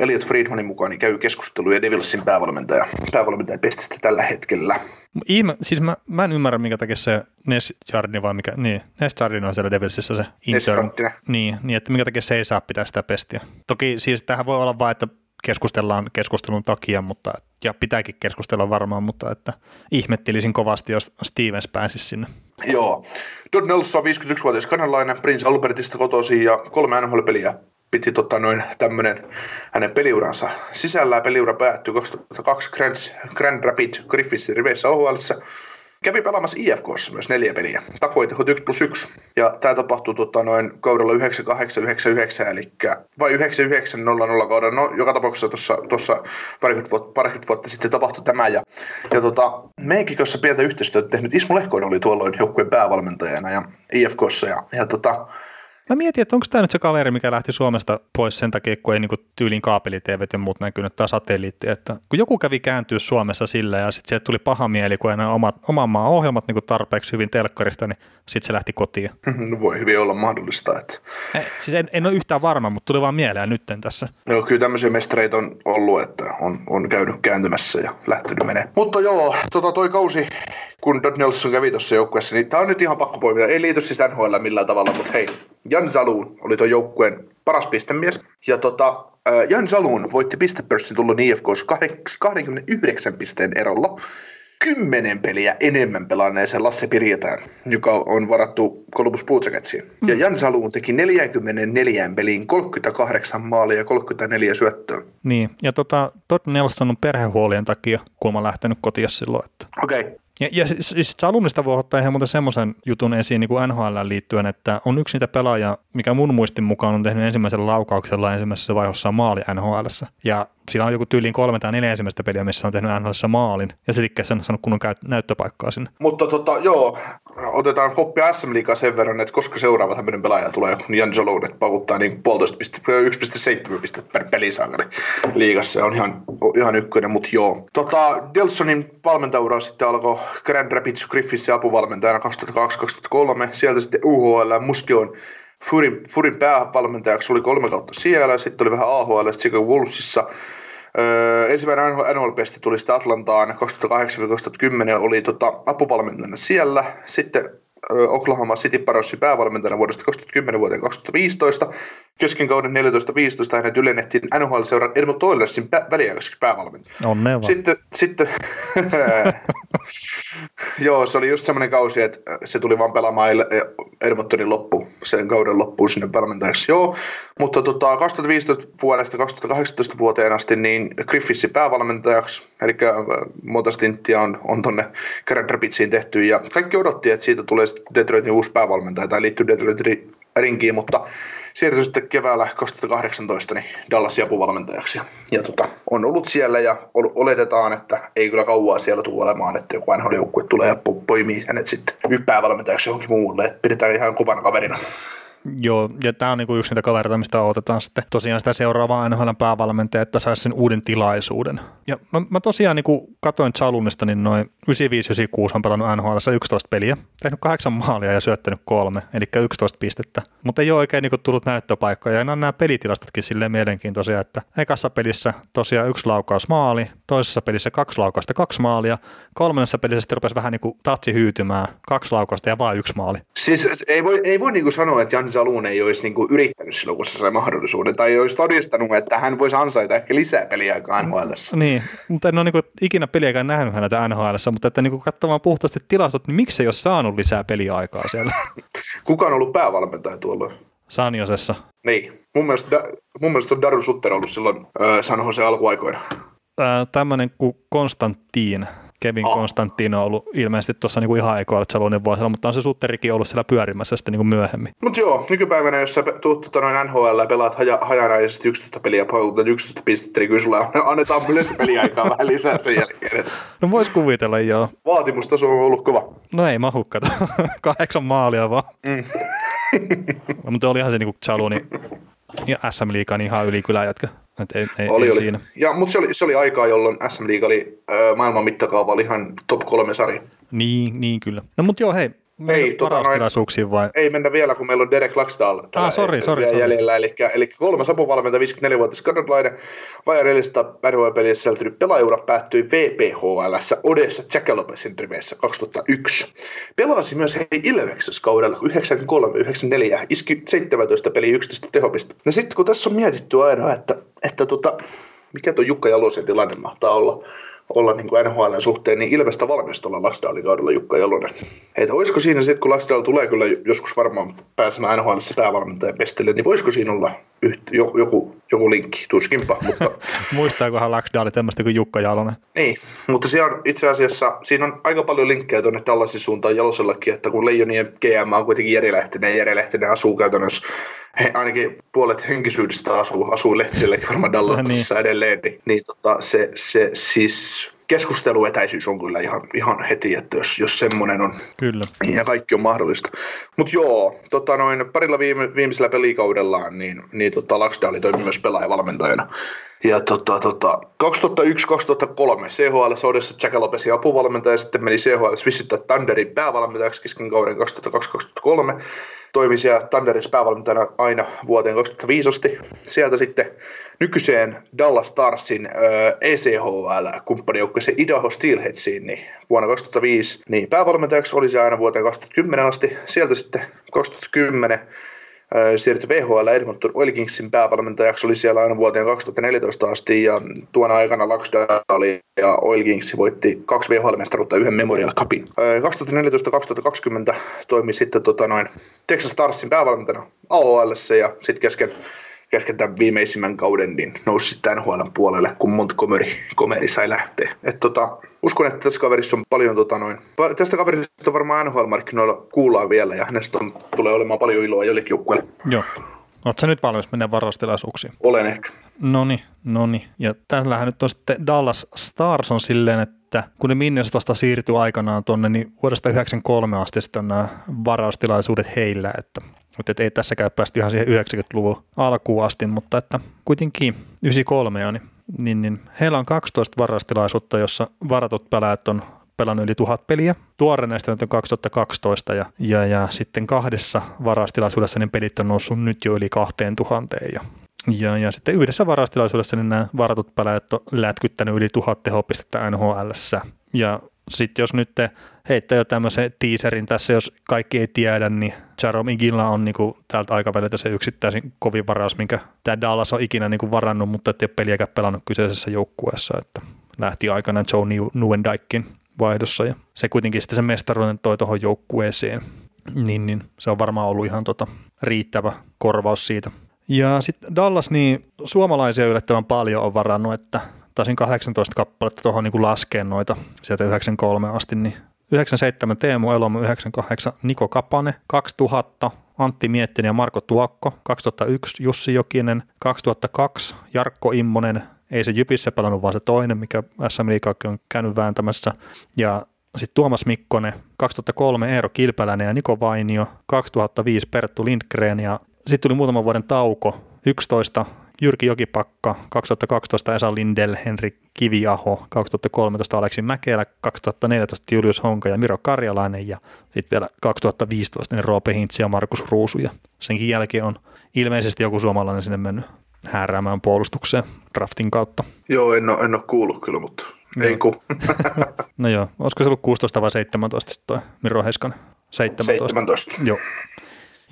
Elliot Friedmanin mukaan niin käy keskusteluja Devilsin päävalmentaja, päävalmentaja pestistä tällä hetkellä. Ihme, siis mä, mä en ymmärrä, minkä takia se Ness Jardin vai mikä, niin, Ness Jardin on siellä Devilsissä se intern. Niin, niin, että minkä takia se ei saa pitää sitä pestiä. Toki siis tähän voi olla vain, että keskustellaan keskustelun takia, mutta, ja pitääkin keskustella varmaan, mutta että ihmettelisin kovasti, jos Stevens pääsisi sinne. Joo. Todd Nelson on 51-vuotias kanalainen, Prince Albertista kotoisin ja kolme NHL-peliä piti tota noin tämmönen hänen peliuransa sisällä. Peliura päättyi 2002 Grand, Grand Rapid Griffithsin riveissä OHL. Kävi pelaamassa IFKssa myös neljä peliä. Tapoitehot 1 plus 1. Ja tämä tapahtui tota, noin kaudella 9899, eli vai 9900 kaudella. No, joka tapauksessa tuossa, tuossa parikymmentä, vuotta, parikymmentä vuotta sitten tapahtui tämä. Ja, ja tota, Meikikössä pientä yhteistyötä tehnyt Ismo Lehkoinen oli tuolloin joukkueen päävalmentajana ja IFKssa. Ja, ja tota, Mä mietin, että onko tämä nyt se kaveri, mikä lähti Suomesta pois sen takia, kun ei niinku tyyliin kaapelitevet ja muut näkynyt tai satelliitti. Että kun joku kävi kääntyä Suomessa sillä ja sitten sieltä tuli paha mieli, kun ei omat, oman maan ohjelmat niinku tarpeeksi hyvin telkkarista, niin sitten se lähti kotiin. No voi hyvin olla mahdollista. Että... Eh, siis en, en ole yhtään varma, mutta tuli vaan mieleen nytten tässä. No kyllä tämmöisiä mestareita on ollut, että on, on käynyt kääntymässä ja lähtenyt menee. Mutta joo, tota toi kausi kun Dodd Nelson kävi tuossa joukkueessa, niin tämä on nyt ihan pakko poimia. Ei liity siis NHL millään tavalla, mutta hei, Jan Zaluun oli tuon joukkueen paras pistemies. Ja tota, Jan Zaluun voitti pistepörssin tullut IFKs 29 pisteen erolla. Kymmenen peliä enemmän pelanneeseen Lasse Pirjetään, joka on varattu Columbus Blue Jacketsiin. Mm. Ja Jan Saluun teki 44 peliin 38 maalia ja 34 syöttöä. Niin, ja tota, Todd Nelson on perhehuolien takia kuulemma lähtenyt kotia silloin. Että... Okei. Okay. Ja, ja siis Salunista voi ottaa ihan muuten semmoisen jutun esiin niin kuin NHL liittyen, että on yksi niitä pelaajia, mikä mun muistin mukaan on tehnyt ensimmäisellä laukauksella ensimmäisessä vaiheessa maali NHL. Ja sillä on joku tyyliin kolme tai neljä ensimmäistä peliä, missä on tehnyt NHL maalin, ja se tikkä sen saanut kunnon näyttöpaikkaa sinne. Mutta tota, joo, otetaan koppia SM Liigaa sen verran, että koska seuraava tämmöinen pelaaja tulee, kun Jan Jolone paukuttaa niin puolitoista pistettä, 1,7 pistettä per pelisaakari liigassa, se on ihan, ihan ykkönen, mutta joo. Tota, Delsonin valmentaura sitten alkoi Grand Rapids Griffithsin apuvalmentajana 2002-2003, sieltä sitten UHL Muskeon Furin, Furin päävalmentajaksi oli kolme kautta siellä, sitten oli vähän AHL, Chicago Wolvesissa, Öö, ensimmäinen NHL-pesti tuli sitten Atlantaan 2008-2010, oli tota, apuvalmentajana siellä. Sitten Oklahoma City Parossi päävalmentajana vuodesta 2010 vuoteen 2015. Kesken kauden 14-15 hänet ylennettiin NHL-seuran Edmund Oilersin pä- väliaikaiseksi päävalmentajaksi. Onnea vaan. Sitten, sitten joo, se oli just semmoinen kausi, että se tuli vaan pelaamaan Edmontonin loppu, sen kauden loppuun sinne valmentajaksi. Joo, mutta tota, 2015 vuodesta 2018 vuoteen asti niin Griffitsin päävalmentajaksi, eli monta stinttiä on, on tonne Grand Rapidsiin tehty, ja kaikki odotti, että siitä tulee Detroitin uusi päävalmentaja, tai liittyy Detroitin rinkiin, mutta siirtyi sitten keväällä 2018 niin Dallasin apuvalmentajaksi. Ja tota, on ollut siellä ja oletetaan, että ei kyllä kauaa siellä tule olemaan, että joku NHL-joukkue tulee ja poimii hänet sitten päävalmentajaksi johonkin muulle. Että pidetään ihan kovana kaverina. Joo, ja tämä on niinku yksi niitä kavereita, mistä odotetaan sitten tosiaan sitä seuraavaa NHL päävalmentaja, että saisi sen uuden tilaisuuden. Ja mä, mä tosiaan niinku katoin Chalunista, niin noin 95-96 on pelannut NHL 11 peliä, tehnyt kahdeksan maalia ja syöttänyt kolme, eli 11 pistettä. Mutta ei ole oikein niinku tullut näyttöpaikkoja, ja nämä pelitilastot,kin silleen mielenkiintoisia, että ekassa pelissä tosiaan yksi laukaus maali, toisessa pelissä kaksi laukausta, kaksi maalia, kolmannessa pelissä sitten rupesi vähän niinku tatsi hyytymään, kaksi laukausta ja vain yksi maali. Siis ei voi, ei voi niinku sanoa, että Jan Salun ei olisi niinku yrittänyt silloin, kun se sai mahdollisuuden, tai ei olisi todistanut, että hän voisi ansaita ehkä lisää peliaikaa NHL. Niin, mutta en ole niinku ikinä peliaikaa nähnyt häneltä NHL, mutta että niinku katsomaan puhtaasti tilastot, niin miksi ei ole saanut lisää peliaikaa siellä? Kuka on ollut päävalmentaja tuolla? Sanjosessa. Niin. Mun mielestä, mun mielestä on Daru Sutter ollut silloin äh, San Jose alkuaikoina. Äh, tämmöinen kuin Konstantin. Kevin oh. Konstantino on ollut ilmeisesti tuossa niinku ihan aikoilla Salonen vuosilla, mutta on se Sutterikin ollut siellä pyörimässä sitten niinku myöhemmin. Mutta joo, nykypäivänä, jos sä tuut tota noin NHL ja pelaat haja, hajanaisesti 11 peliä ja 11 pistettä, niin kyllä sulle annetaan yleensä peliaikaa vähän lisää sen jälkeen. No vois kuvitella, joo. Vaatimustaso on ollut kova. No ei mahu, kato. Kahdeksan maalia vaan. Mm. no, mutta olihan se niinku Chaluni ja SM Liigan ihan ylikylä et ei, ei, oli, ei oli. Siinä. Ja, mutta se oli, se oli aikaa, jolloin SM Liiga oli äh, maailman mittakaava oli ihan top kolme sarja. Niin, niin kyllä. No mutta joo, hei, ei, tota noin, vai? ei mennä vielä, kun meillä on Derek Laxdal ah, sorry, sorry, sorry. jäljellä. Eli, eli kolmas apuvalmentaja, 54-vuotias kanadalainen, 400 NHL-peliä sisältynyt pelaajuura päättyi VPHL Odessa Jackalopesin riveissä 2001. Pelasi myös hei Ilveksessä kaudella 93-94, iski 17 peliä 11 tehopista. Ja sitten kun tässä on mietitty aina, että, että tota, mikä tuo Jukka Jalosen tilanne mahtaa olla, olla niin kuin suhteen, niin Ilvestä olla Laksdaalin kaudella Jukka Jalonen. Että olisiko siinä sitten, kun Laksdaal tulee kyllä joskus varmaan pääsemään NHL päävalmentajan pestille, niin voisiko siinä olla yht, joku, joku linkki, tuskinpa. Mutta... Muistaakohan Laksdaali tämmöistä kuin Jukka Jalonen? Niin, mutta siellä on itse asiassa, siinä on aika paljon linkkejä tuonne Dallasin suuntaan Jalosellakin, että kun Leijonien GM on kuitenkin Jere Lehtinen, Jere Lehtinen asuu käytännössä he, ainakin puolet henkisyydestä asuu, asuu Lehtiselle varmaan Dallasissa niin. edelleen, niin, niin tota, se, se siis keskusteluetäisyys on kyllä ihan, ihan heti, että jos, jos semmoinen on, kyllä. Ja kaikki on mahdollista. Mutta joo, tota noin, parilla viime, viimeisellä pelikaudellaan, niin, niin tota, Laksdali toimi myös pelaajavalmentajana. Ja tota, tota, 2001-2003 CHL Soudessa Jack Lopesi apuvalmentaja, sitten meni CHL visittää Thunderin päävalmentajaksi kesken kauden 2002-2003 toimi siellä Thunderissa päävalmentajana aina vuoteen 2005 asti. Sieltä sitten nykyiseen Dallas Starsin äh, ECHL-kumppanijoukkueeseen Idaho Steelheadsiin niin vuonna 2005 niin päävalmentajaksi oli se aina vuoteen 2010 asti. Sieltä sitten 2010 siirtyi VHL Edmonton Oil Kingsin päävalmentajaksi, oli siellä aina vuoteen 2014 asti ja tuona aikana Laxdale ja Oil Kings voitti kaksi VHL-mestaruutta yhden Memorial Cupin. 2014-2020 toimi sitten tota noin Texas Starsin päävalmentajana AOL ja sitten kesken kesken tämän viimeisimmän kauden niin nousi sitten NHL puolelle, kun Montgomery komeri sai lähteä. Et tota, uskon, että tässä kaverissa on paljon, tota noin, tästä kaverista varmaan NHL-markkinoilla kuullaan vielä ja hänestä on, tulee olemaan paljon iloa jollekin joukkueelle. Joo. Oletko nyt valmis mennä varastilaisuuksiin? Olen ehkä. Noni, noni. Ja tällähän nyt on sitten Dallas Stars on silleen, että kun ne Minnesotasta siirtyi aikanaan tuonne, niin vuodesta 1993 asti sitten on nämä varaustilaisuudet heillä, että mutta ei tässäkään päästy ihan siihen 90-luvun alkuun asti, mutta että kuitenkin 93 on, niin, niin, niin heillä on 12 varastilaisuutta, jossa varatut pelaajat on pelannut yli tuhat peliä. Tuore näistä on 2012 ja, ja, ja sitten kahdessa varastilaisuudessa niin pelit on noussut nyt jo yli 2000 ja ja, ja sitten yhdessä varastilaisuudessa niin nämä varatut pelaajat on lätkyttänyt yli tuhat tehopistettä NHL. Ja sitten jos nyt heittää jo tämmöisen teaserin tässä, jos kaikki ei tiedä, niin Jerome Igilla on niinku täältä aikaväliltä se yksittäisin kovin varaus, minkä tämä Dallas on ikinä niinku varannut, mutta ei ole peliäkään pelannut kyseisessä joukkueessa, että lähti aikana Joe Newendikein vaihdossa ja se kuitenkin sitten se mestaruuden toi tuohon joukkueeseen, niin, niin se on varmaan ollut ihan tota riittävä korvaus siitä. Ja sitten Dallas, niin suomalaisia yllättävän paljon on varannut, että taisin 18 kappaletta tuohon niin laskeen noita sieltä 93 asti, niin 97 Teemu Elomo, 98 Niko Kapane, 2000 Antti Miettinen ja Marko Tuokko, 2001 Jussi Jokinen, 2002 Jarkko Immonen, ei se Jypissä pelannut, vaan se toinen, mikä SM Liigaakin on käynyt vääntämässä, ja sitten Tuomas Mikkonen, 2003 Eero Kilpäläinen ja Niko Vainio, 2005 Perttu Lindgren ja sitten tuli muutaman vuoden tauko, 11 Jyrki Jokipakka, 2012 Esa Lindell, Henri Kiviaho, 2013 Aleksi Mäkelä, 2014 Julius Honka ja Miro Karjalainen ja sitten vielä 2015 niin Roope Hintsi ja Markus Ruusu ja senkin jälkeen on ilmeisesti joku suomalainen sinne mennyt hääräämään puolustukseen draftin kautta. Joo, en ole, en ole kuullut kyllä, mutta Joo. ei ku. no joo, olisiko se ollut 16 vai 17 sitten toi Miro Heskanen? 17. 17. Joo.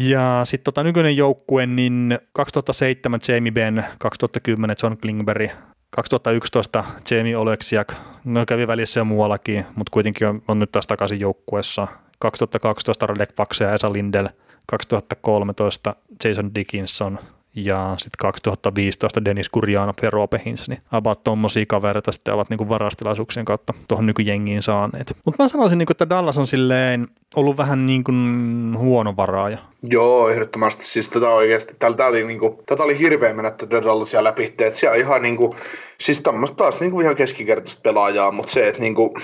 Ja sitten tota, nykyinen joukkue, niin 2007 Jamie Benn, 2010 John Klingberg, 2011 Jamie Oleksiak, no kävi välissä jo muuallakin, mutta kuitenkin on, on nyt taas takaisin joukkueessa. 2012 Radek Vaxe ja Esa Lindell, 2013 Jason Dickinson, ja sitten 2015 Dennis Kurjanov ja Roope Hintz, niin about tommosia kavereita sitten ovat niinku varastilaisuuksien kautta tuohon nykyjengiin saaneet. Mutta mä sanoisin, niinku, että Dallas on silleen ollut vähän niin kuin huono varaaja. Joo, ehdottomasti. Siis tätä oikeasti, tätä oli, niinku, tätä oli hirveä mennä tätä Dallasia läpi, että siellä ihan niinku, siis taas niinku ihan keskikertaista pelaajaa, mutta se, että niinku,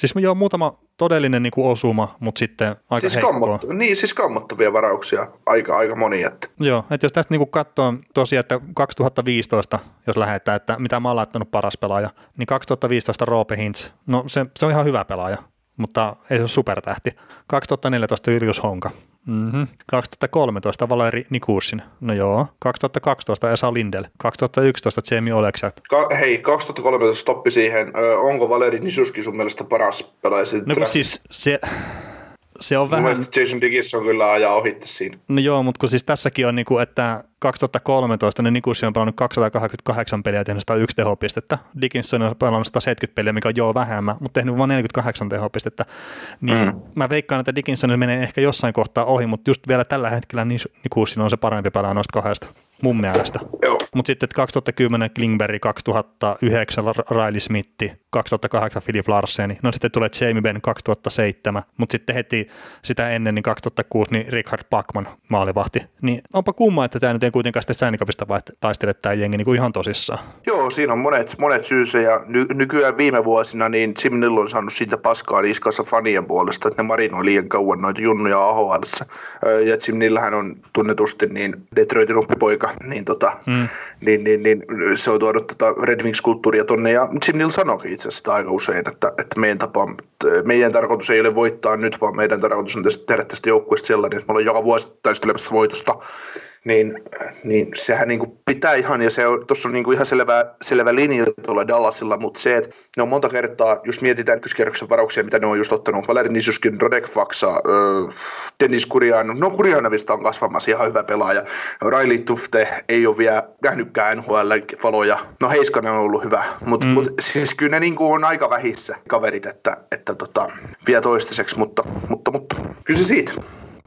Siis joo, muutama todellinen niin kuin osuma, mutta sitten aika siis kammot, Niin, siis kammottavia varauksia, aika, aika moni. Että. Joo, että jos tästä niin kuin katsoo tosiaan, että 2015, jos lähdetään, että mitä mä oon laittanut paras pelaaja, niin 2015 Roope Hintz, no se, se on ihan hyvä pelaaja, mutta ei se ole supertähti. 2014 Yrjus Honka, Mm-hmm. 2013 Valeri Nikusin, no joo. 2012 Esa Lindel, 2011 Jamie Oleksat. Ka- hei, 2013 stoppi siihen. Ö, onko Valeri Nisuski sun mielestä paras pelaaja? No kun siis se, se on vähän... Mielestäni Jason Dickinson kyllä ajaa ohitte siinä. No joo, mutta kun siis tässäkin on, niinku, että 2013 niin Nikusi on pelannut 288 peliä ja tehnyt 101 tehopistettä. Dickinson on pelannut 170 peliä, mikä on joo vähemmän, mutta tehnyt vain 48 tehopistettä. Niin mm. mä veikkaan, että Dickinson menee ehkä jossain kohtaa ohi, mutta just vielä tällä hetkellä Nikusin on se parempi pelaaja noista kahdesta mun mielestä. Mutta sitten 2010 Klingberg, 2009 Riley Smith, 2008 Philip Larseni, no sitten tulee Jamie Benn 2007, mutta sitten heti sitä ennen, niin 2006, niin Richard Packman maalivahti. Niin onpa kumma, että tämä nyt ei kuitenkaan sitten säänikapista taistele tämä jengi niin kuin ihan tosissaan. Joo, siinä on monet, monet syysä ja ny- nykyään viime vuosina niin Jim Nill on saanut siitä paskaa niskassa fanien puolesta, että ne marinoi liian kauan noita junnuja AHL. Ja Jim Nillhän on tunnetusti niin Detroitin uppipoika, niin, tota, mm. niin, niin, niin, se on tuonut tota Red Wings-kulttuuria tonne ja Jim Nill sanoikin itse asiassa aika usein, että, että meidän, tapa, meidän tarkoitus ei ole voittaa nyt, vaan meidän tarkoitus on tehdä tästä joukkueesta sellainen, että me ollaan joka vuosi taistelemassa voitosta niin, niin sehän niin kuin pitää ihan, ja se on, tuossa on niin kuin ihan selvä, selvä linja tuolla Dallasilla, mutta se, että ne on monta kertaa, jos mietitään ykköskierroksen varauksia, mitä ne on just ottanut, Valeri Nisuskin, Rodek Faksa, Dennis Kurian, no Kurianovista on kasvamassa ihan hyvä pelaaja, Riley Tufte ei ole vielä nähnytkään NHL-valoja, no Heiskanen on ollut hyvä, mutta mm. mut, siis kyllä ne niin kuin on aika vähissä kaverit, että, että tota, vielä toistaiseksi, mutta, mutta, mutta kyllä se siitä.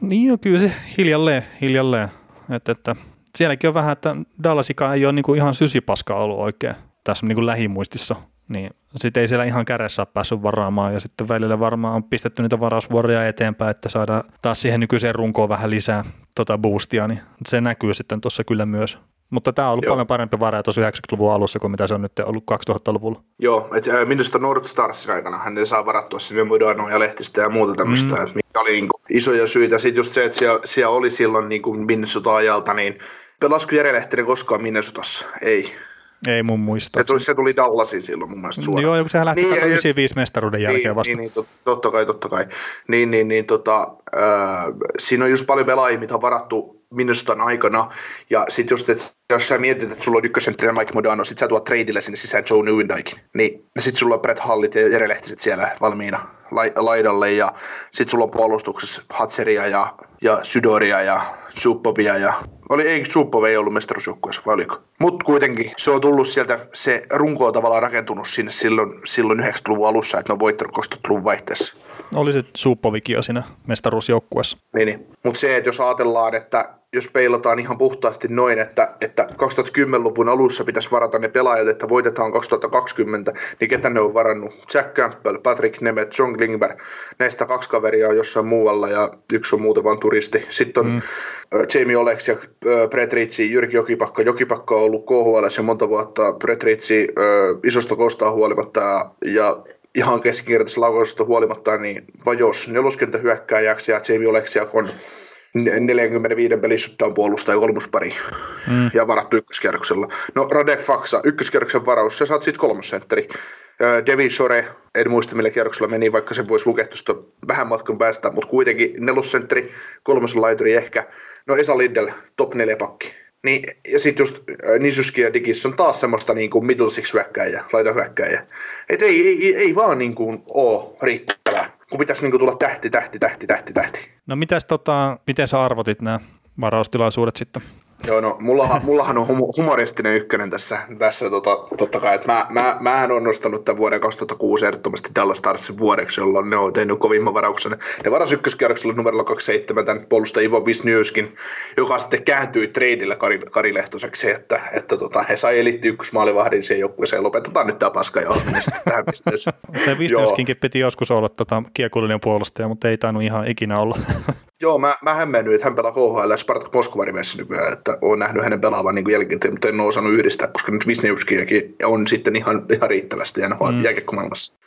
Niin, no kyllä se hiljalleen, hiljalleen että, että sielläkin on vähän, että Dallasikaan ei ole niin kuin ihan sysipaska ollut oikein tässä niin kuin lähimuistissa, niin sitten ei siellä ihan kädessä ole päässyt varaamaan ja sitten välillä varmaan on pistetty niitä varausvuoroja eteenpäin, että saadaan taas siihen nykyiseen runkoon vähän lisää tota boostia, niin se näkyy sitten tuossa kyllä myös. Mutta tämä on ollut Joo. paljon parempi vara tuossa 90-luvun alussa kuin mitä se on nyt ollut 2000-luvulla. Joo, että minusta North Starsin aikana hän ei saa varattua sinne Modano ja Lehtistä ja muuta tämmöistä, mm. että mikä oli niin kuin isoja syitä. Sitten just se, että siellä, siellä oli silloin niin kuin Minnesota-ajalta, niin pelasko Jere Lehtinen koskaan Minnesotassa? Ei. Ei mun muista. Se tuli, se tuli Dallasin silloin mun mielestä suoraan. Joo, kun sehän lähti niin, 95 mestaruuden niin, jälkeen vasta. Niin, niin tot, totta kai, totta kai. Niin, niin, niin tota, äh, siinä on just paljon pelaajia, mitä on varattu Minnesotan aikana. Ja sitten just, että jos sä mietit, että sulla on ykkösentterinen Mike Modano, sit sä tuot tradeille sinne sisään Joe Newendike, niin sitten sulla on Brett Hallit ja Jere siellä valmiina laidalle, ja sitten sulla on puolustuksessa Hatseria ja, ja Sydoria ja Suppovia ja Oli, ei Supov ei ollut mestaruusjoukkueessa, vai oliko? Mutta kuitenkin se on tullut sieltä, se runko on tavallaan rakentunut sinne silloin, silloin 90-luvun alussa, että ne on voittanut 2000-luvun vaihteessa. Oli se Suppovikin jo siinä mestaruusjoukkueessa. Niin, niin. mutta se, että jos ajatellaan, että jos peilataan ihan puhtaasti noin, että, että 2010-luvun alussa pitäisi varata ne pelaajat, että voitetaan 2020, niin ketä ne on varannut? Jack Campbell, Patrick Nemeth, John Klingberg, näistä kaksi kaveria on jossain muualla ja yksi on muuten vain turisti. Sitten on mm. Jamie Olex ja Brett Ritchie, Jyrki Jokipakka. Jokipakka on ollut KHL jo monta vuotta, Brett Ritchie isosta kostaa huolimatta ja ihan keskinkertaisesta laukaisusta huolimatta, niin vajos neloskentä hyökkääjäksi ja Jamie Oleksiak on 45 pelissuttaan puolustaja kolmospari mm. ja varattu ykköskierroksella. No Radek Faksa, ykköskierroksen varaus, sä saat sitten kolmosentteri. Devin Shore, en muista millä kierroksella meni, vaikka se voisi lukea tuosta vähän matkan päästä, mutta kuitenkin nelosentteri, kolmosen laituri ehkä. No Esa Lindell, top neljä pakki. Niin, ja sitten just äh, Nisuski ja Digis on taas semmoista niin kuin middle six hyökkääjä, hyökkääjä. Et ei, ei, ei, vaan niin kuin ole riittävää, kun pitäisi niin kuin tulla tähti, tähti, tähti, tähti, tähti. No mitäs tota, miten sä arvotit nämä varaustilaisuudet sitten? Joo, no mullahan, mullahan on humoristinen ykkönen tässä, tässä tota, totta kai, että mä, mä, mähän on nostanut tämän vuoden 2006 ehdottomasti Dallas Starsin vuodeksi, jolloin ne on tehnyt kovimman varauksen. Ne varas ykköskierroksella numerolla 27 tämän puolustaja Ivo Wisniewskin, joka sitten kääntyi treidillä Kari, Kari Lehtoseksi, että, että tota, he sai elitti ykkösmaalivahdin siihen joukkueeseen, lopetetaan nyt tämä paska ja tähän pisteeseen. Se Wisniewskinkin piti joskus olla tota, kiekollinen puolustaja, mutta ei tainnut ihan ikinä olla. Joo, mä, mä hämmennyt, että hän pelaa KHL ja Spartak Moskova nykyään, että olen nähnyt hänen pelaavan niin jälkeen, mutta en ole osannut yhdistää, koska nyt Wisniewskiakin on sitten ihan, ihan riittävästi NHL mm. jääkiekkomaailmassa.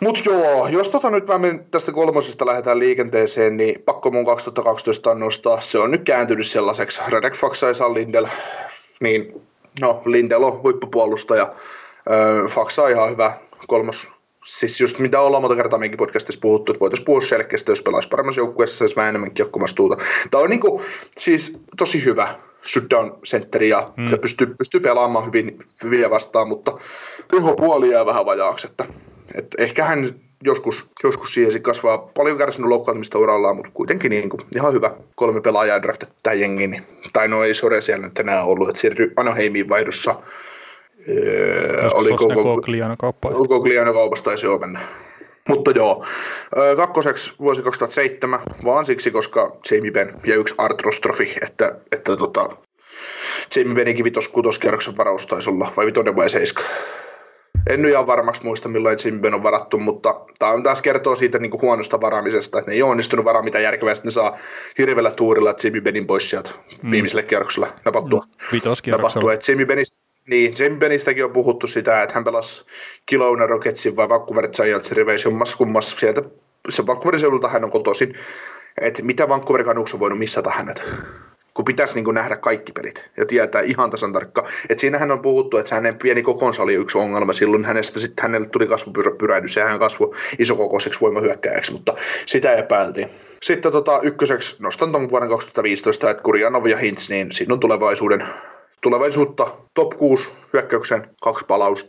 Mutta joo, jos tota nyt mä tästä kolmosesta lähdetään liikenteeseen, niin pakko mun 2012 nostaa. Se on nyt kääntynyt sellaiseksi. Radek Faksa ja Lindel, niin no Lindel on huippupuolustaja. Faksa on ihan hyvä kolmos siis just mitä ollaan monta kertaa meidänkin podcastissa puhuttu, että voitaisiin puhua selkeästi, jos pelaisi paremmassa joukkueessa, saisi vähän enemmän kiekkovastuuta. Tämä on niin kuin, siis tosi hyvä shutdown sentteri ja mm. pystyy, pystyy pelaamaan hyvin, hyvin vastaan, mutta puoli jää vähän vajaaksi, että, että ehkä hän joskus, joskus siihen kasvaa paljon kärsinyt loukkaantumista urallaan, mutta kuitenkin niin kuin, ihan hyvä kolme pelaajaa draftettu tähän jengiin. Niin, tai no ei Sore siellä nyt enää ollut, että siirtyi Anaheimiin vaihdossa Öö, oli koko Gogliano-kauppa. Gogliano-kaupasta taisi joo mennä. Mutta joo, kakkoseksi vuosi 2007, vaan siksi, koska Jamie Benn ja yksi Artrostrofi, että, että tota, Jamie Benninkin vitos kutoskierroksen varaus taisi olla, vai vitonen vai seiska. En nyt ihan varmaksi muista, milloin Jamie Benn on varattu, mutta tämä taas kertoo siitä niin kuin huonosta varaamisesta, että ne ei ole onnistunut varaa mitä järkevästi, ne saa hirveällä tuurilla Jamie Bennin pois sieltä mm. viimeiselle kierroksella napattua. Vitoskierroksella. Napattua, että Jamie Bennistä niin, Jamie Bennistäkin on puhuttu sitä, että hän pelasi Kelowna Rocketsin vai Vancouver Giantsin riveissä jommassa kummassa sieltä. Se Vancouverin seudulta hän on kotoisin. Että mitä Vancouver Canucks on voinut missata hänet kun pitäisi niin kuin nähdä kaikki pelit ja tietää ihan tasan tarkka. Et siinähän on puhuttu, että hänen pieni kokonsa oli yksi ongelma. Silloin hänestä sitten hänelle tuli kasvupyrähdys ja hän kasvoi isokokoiseksi voimahyökkääjäksi, mutta sitä epäiltiin. Sitten tota, ykköseksi nostan tuon vuoden 2015, että Kurjanov ja Hintz, niin siinä on tulevaisuuden tulevaisuutta top 6 hyökkäyksen kaksi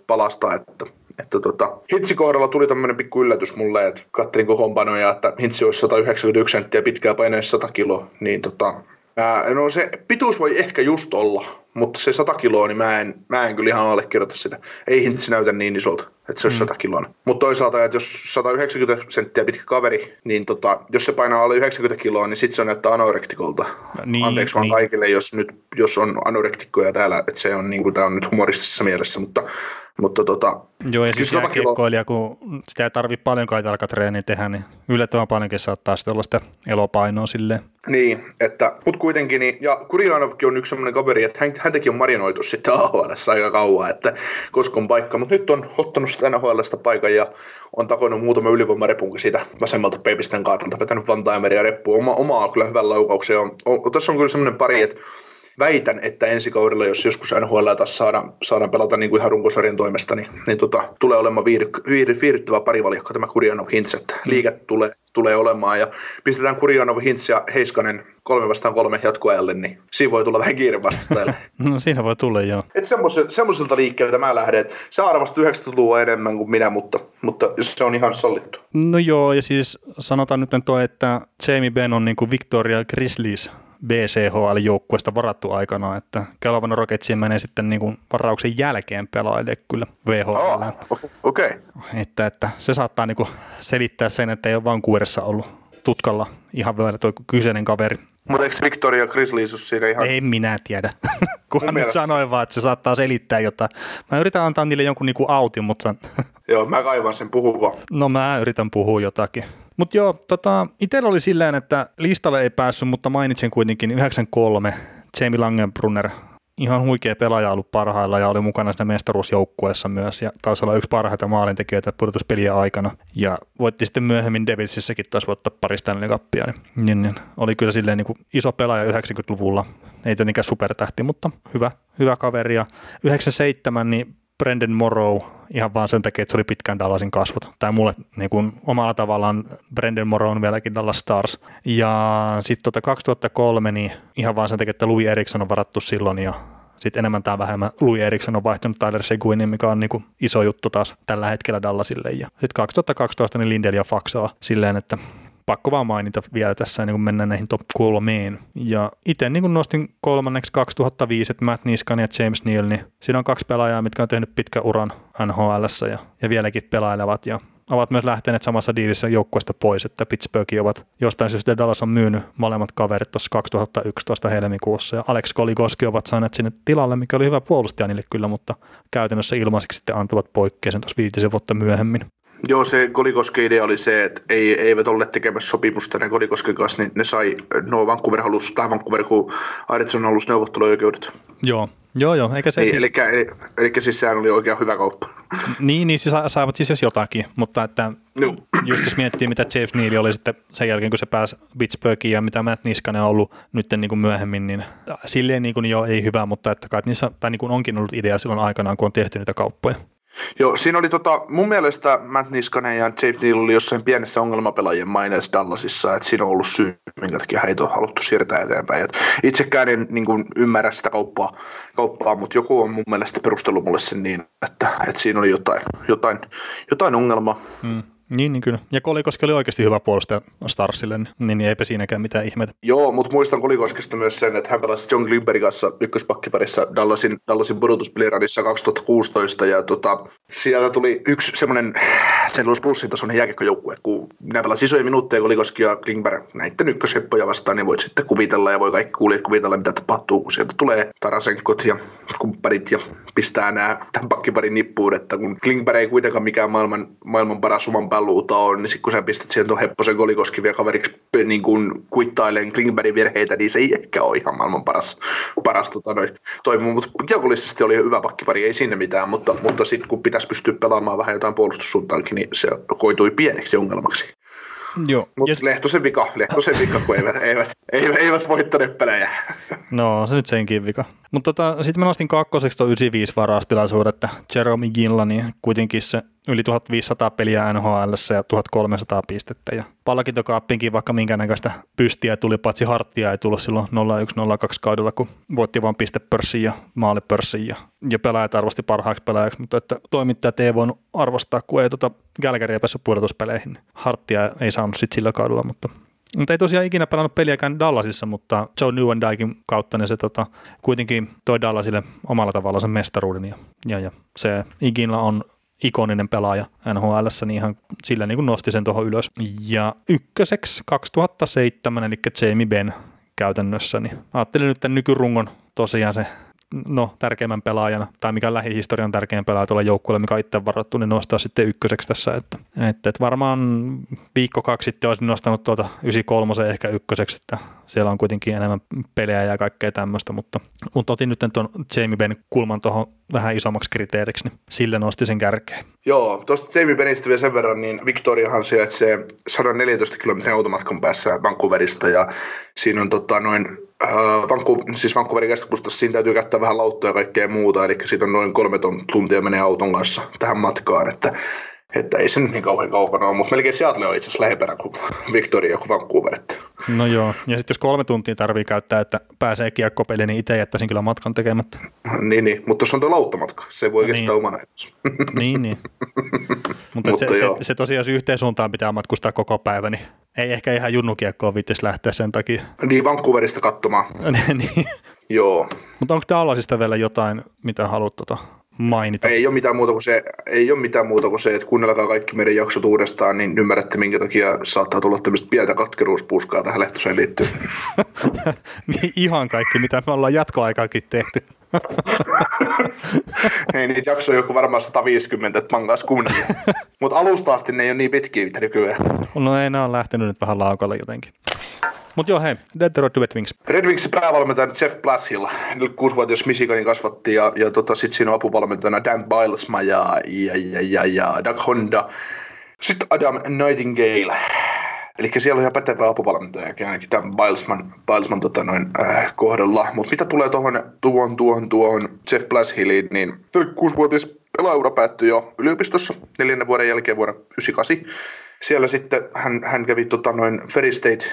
palasta, että että tota, Hitsi kohdalla tuli tämmöinen pikku yllätys mulle, että kattelin kokoonpanoja, että Hitsi olisi 191 senttiä pitkää paineen 100 kiloa, niin tota, ää, no se pituus voi ehkä just olla, mutta se 100 kiloa, niin mä en, mä en kyllä ihan allekirjoita sitä. Ei Hitsi näytä niin isolta että se olisi mm. 100 kiloa. Mutta toisaalta, että jos 190 senttiä pitkä kaveri, niin tota, jos se painaa alle 90 kiloa, niin sitten se näyttää anorektikolta. Niin, Anteeksi vaan niin. kaikille, jos, nyt, jos on anorektikkoja täällä, että se on, niin kuin, tämä on nyt humoristisessa mielessä, mutta mutta tota, Joo, ja siis jääkiekkoilija, kun sitä ei tarvitse paljon jalkatreeniä tehdä, niin yllättävän paljonkin saattaa sitten olla sitä elopainoa silleen. Niin, että, mutta kuitenkin, niin, ja Kurjanovkin on yksi sellainen kaveri, että hän, häntäkin on marinoitu sitten AHL aika kauan, että koska on paikka, mutta nyt on ottanut sitä NHLstä paikan ja on takonut muutama ylivoimarepunkin siitä vasemmalta peipisten kaadalta, vetänyt Vantaimeria reppuun. Oma, omaa kyllä hyvän laukauksen. On, on, tässä on kyllä semmoinen pari, että väitän, että ensi kaudella, jos joskus NHL taas saadaan, saadaan pelata niin kuin ihan runkosarjan toimesta, niin, niin tota, tulee olemaan viihdy, viihdy, viihdyttävä parivalikko tämä Kurjanov Hintz, että mm. liike tulee, tulee olemaan ja pistetään Kurjanov Hintz ja Heiskanen kolme vastaan kolme jatkoajalle, niin siinä voi tulla vähän kiire vastapäille. no siinä voi tulla, joo. Et semmoiselta liikkeeltä mä lähden, että se arvosti 90-luvua enemmän kuin minä, mutta, mutta se on ihan sallittu. No joo, ja siis sanotaan nyt toi, että Jamie Benn on niin kuin Victoria Grizzlies BCHL-joukkueesta varattu aikana, että Kelvin Rocketsin menee sitten niin kuin varauksen jälkeen pelaajille kyllä VHL. Oh, Okei. Okay. Että, että se saattaa niin kuin selittää sen, että ei ole Vancouverissa ollut tutkalla ihan vielä tuo kyseinen kaveri. Mutta eikö Victoria Grizzlies siinä ihan... En minä tiedä, kunhan nyt sanoin vaan, että se saattaa selittää jotain. Mä yritän antaa niille jonkun niinku autin, mutta... Joo, mä kaivan sen puhua. No mä yritän puhua jotakin. Mutta joo, tota, itsellä oli silleen, että listalle ei päässyt, mutta mainitsin kuitenkin 93 Jamie Langenbrunner. Ihan huikea pelaaja ollut parhailla ja oli mukana siinä mestaruusjoukkueessa myös ja taisi olla yksi parhaita maalintekijöitä pudotuspelien aikana. Ja voitti sitten myöhemmin Devilsissäkin taas voittaa pari Stanley Cupia, niin, niin, niin, oli kyllä silleen niin kuin iso pelaaja 90-luvulla, ei tietenkään supertähti, mutta hyvä, hyvä kaveri. Ja 97 niin Brendan Morrow ihan vaan sen takia, että se oli pitkään Dallasin kasvot. Tai mulle niin kuin omalla tavallaan Brendan Morrow on vieläkin Dallas Stars. Ja sitten tota 2003 niin ihan vaan sen takia, että Louis Eriksson on varattu silloin ja sitten enemmän tai vähemmän Louis Eriksson on vaihtunut Tyler Seguinin, mikä on niinku iso juttu taas tällä hetkellä Dallasille. Ja sitten 2012 niin Lindell ja Faxaa silleen, että pakko vaan mainita vielä tässä, niin kun mennään näihin top kolmeen. Ja itse niin nostin kolmanneksi 2005, että Matt Niskan ja James Neal, niin siinä on kaksi pelaajaa, mitkä on tehnyt pitkä uran NHL ja, ja vieläkin pelailevat. Ja ovat myös lähteneet samassa diilissä joukkueesta pois, että Pittsburghin ovat jostain syystä Dallas on myynyt molemmat kaverit tuossa 2011 helmikuussa ja Alex Koligoski ovat saaneet sinne tilalle, mikä oli hyvä puolustaja niille kyllä, mutta käytännössä ilmaiseksi sitten antavat poikkeisen tuossa viitisen vuotta myöhemmin. Joo, se Kolikoski idea oli se, että ei, eivät olleet tekemässä sopimusta ne Kolikosken kanssa, niin ne sai, no Vancouver halusi, tai Vancouver, kun Arizona halusi neuvotteluoikeudet. Joo, Joo, joo, eikä se niin, siis... eli, eli, eli, siis sehän oli oikein hyvä kauppa. Niin, niin siis saivat siis jotakin, mutta että no. just jos miettii, mitä Jeff Neal oli sitten sen jälkeen, kun se pääsi Pittsburghiin ja mitä Matt Niskanen on ollut nyt niin kuin myöhemmin, niin silleen niin kuin jo ei hyvä, mutta että kai niissä, tai niin kuin onkin ollut idea silloin aikanaan, kun on tehty niitä kauppoja. Joo, siinä oli tota, mun mielestä Matt Niskanen ja James Neal oli jossain pienessä ongelmapelaajien maineessa Dallasissa, että siinä on ollut syy, minkä takia heitä on haluttu siirtää eteenpäin. Et itsekään en niin kuin, ymmärrä sitä kauppaa, kauppaa, mutta joku on mun mielestä perustellut mulle sen niin, että, että siinä oli jotain, jotain, jotain ongelmaa. Hmm. Niin, niin kyllä. Ja Kolikoski oli oikeasti hyvä puolustaja Starsille, niin, niin eipä siinäkään mitään ihmeitä. Joo, mutta muistan Kolikoskesta myös sen, että hän pelasi John Glimberin kanssa ykköspakkiparissa Dallasin, Dallasin pudotuspeliradissa 2016, ja tota, sieltä tuli yksi semmoinen sen Louis Bluesin tasoinen jääkiekkojoukkue, kun nämä pelasi isoja minuutteja Kolikoski ja Klingberg näiden ykkösheppoja vastaan, niin voit sitten kuvitella ja voi kaikki kuulijat kuvitella, mitä tapahtuu, kun sieltä tulee Tarasenkot ja kumpparit ja pistää nämä tämän pakkiparin nippuun, että kun Klingberg ei kuitenkaan mikään maailman, maailman paras oman paluuta on, niin sitten kun sä pistät siihen tuon Hepposen Kolikoski vielä kaveriksi niin kuin kuittailen Klingbergin virheitä, niin se ei ehkä ole ihan maailman paras, paras tota, noin, toimia, mutta kiekollisesti oli hyvä pakkipari, ei sinne mitään, mutta, mutta sitten kun pitäisi pystyä pelaamaan vähän jotain puolustussuuntaankin, niin se koitui pieneksi ongelmaksi. Joo. Mutta Lehtosen vika, Lehtosen vika, kun eivät, eivät, eivät, eivät voittaneet pelejä. No, se nyt senkin vika. Mutta tota, sitten mä nostin kakkoseksi tuon 95 varaustilaisuuden, että Jerome Ginla, niin kuitenkin se yli 1500 peliä NHL ja 1300 pistettä. Ja palkintokaappiinkin vaikka minkä näköistä pystiä tuli, paitsi harttia ei tullut silloin 0102 kaudella, kun voitti vain pistepörssin ja maalipörssin ja, ja pelaajat arvosti parhaaksi pelaajaksi, mutta että toimittajat ei voinut arvostaa, kun ei tuota Gallagheria päässyt pudotuspeleihin. Harttia ei saanut sitten sillä kaudella, mutta mutta ei tosiaan ikinä pelannut peliäkään Dallasissa, mutta Joe Newendijkin kautta niin se tota, kuitenkin toi Dallasille omalla tavalla sen mestaruuden ja, ja, ja se ikinä on ikoninen pelaaja NHL, niin ihan sillä niin kuin nosti sen tuohon ylös. Ja ykköseksi 2007, eli Jamie Benn käytännössä, niin ajattelin nyt tämän nykyrungon tosiaan se no, tärkeimmän pelaajana, tai mikä lähihistorian tärkein pelaaja tuolla joukkueella, mikä on itse varattu, niin nostaa sitten ykköseksi tässä. Että, että, että varmaan viikko kaksi sitten olisin nostanut tuota 93 ehkä ykköseksi, että siellä on kuitenkin enemmän pelejä ja kaikkea tämmöistä, mutta, mutta otin nyt tuon Jamie Ben kulman tuohon vähän isommaksi kriteeriksi, niin sille nosti sen kärkeen. Joo, tuosta Jamie Benistä vielä sen verran, niin Victoriahan sijaitsee 114 kilometrin automatkan päässä Vancouverista ja siinä on tota, noin Vancouver, siis Vancouverin keskustassa siinä täytyy käyttää vähän lauttoja ja kaikkea muuta, eli siitä on noin kolme tuntia menee auton kanssa tähän matkaan, että, että ei se nyt niin kauhean kaukana ole, mutta melkein Seattle on itse asiassa lähempänä kuin Victoria kuin Vancouver. Että. No joo, ja sitten jos kolme tuntia tarvii käyttää, että pääsee kiekkopeliin, niin itse jättäisin kyllä matkan tekemättä. niin, niin, mutta tuossa on tuo lauttamatka, se voi no kestää niin. omana Niin, niin. mutta, mutta se, se, se, tosiaan, jos yhteen suuntaan pitää matkustaa koko päivä, niin Ei ehkä ihan junnukiekkoa viittis lähteä sen takia. Niin, Vancouverista katsomaan. niin. Joo. Mutta onko Dallasista vielä jotain, mitä haluat tota mainita? Ei ole mitään muuta kuin se, ei ole mitään muuta kuin se että kuunnelkaa kaikki meidän jaksot uudestaan, niin ymmärrätte, minkä takia saattaa tulla tämmöistä pientä katkeruuspuskaa tähän lehtoseen liittyen. niin ihan kaikki, mitä me ollaan jatkoaikaakin tehty. Ei niitä jaksoja joku varmaan 150, että mangas kunnia. Mutta alusta asti ne ei ole niin pitkiä mitä nykyään. No ei, ne on lähtenyt nyt vähän laukalle jotenkin. Mutta joo, hei, Detroit Red Wings. Red Wingsin päävalmentaja Jeff Blashill, kuusivuotias Michiganin kasvatti ja, ja tota, sitten siinä on apuvalmentajana Dan Bilesma ja, ja, ja, ja, ja Doug Honda. Sitten Adam Nightingale. Eli siellä on ihan pätevä apuvalmentaja, ainakin Dan Bilesman, Bilesman tota noin, äh, kohdalla. Mutta mitä tulee tuohon tuohon, tuohon, tuohon Jeff Blashilliin, niin kuusivuotias pelaaura päättyi jo yliopistossa neljännen vuoden jälkeen vuonna 1998 siellä sitten hän, hän kävi tota, noin Ferry State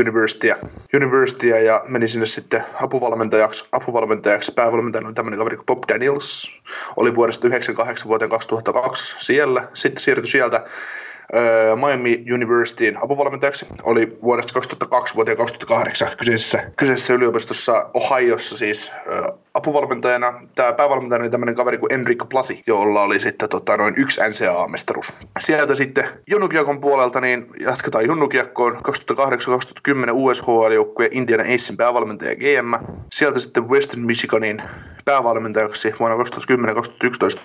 Universitya, Universitya ja meni sinne sitten apuvalmentajaksi, apuvalmentajaksi. päävalmentajana oli tämmöinen kaveri kuin Bob Daniels, oli vuodesta 1998 vuoteen 2002 siellä. Sitten siirtyi sieltä Miami Universityin apuvalmentajaksi. Oli vuodesta 2002 vuoteen 2008 kyseisessä, kyseisessä yliopistossa Ohiossa siis apuvalmentajana. Tämä päävalmentajana oli tämmöinen kaveri kuin Enrico Plasi, jolla oli sitten tota, noin yksi NCAA-mestaruus. Sieltä sitten Junnukiekon puolelta niin jatketaan Junnukiekkoon 2008-2010 USHL-joukkue Indiana Acein päävalmentaja GM. Sieltä sitten Western Michiganin päävalmentajaksi vuonna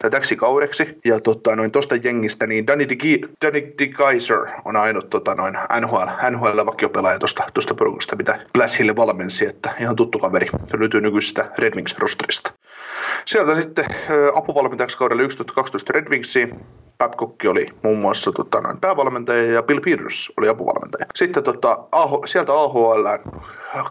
2010-2011 täksi kaudeksi. Ja tota, noin tosta jengistä, niin Danny, Di, Danny Di Kaiser on ainut tota, noin NHL, NHL vakiopelaaja tuosta, tuosta porukasta, mitä Blashille valmensi, että ihan tuttu kaveri. Löytyy nykyisestä Red Wings rosterista. Sieltä sitten apuvalmentajaksi kaudella 11-12 Red Wingsiin. Babcock oli muun muassa tota, noin päävalmentaja ja Bill Peters oli apuvalmentaja. Sitten tota, AH, sieltä AHL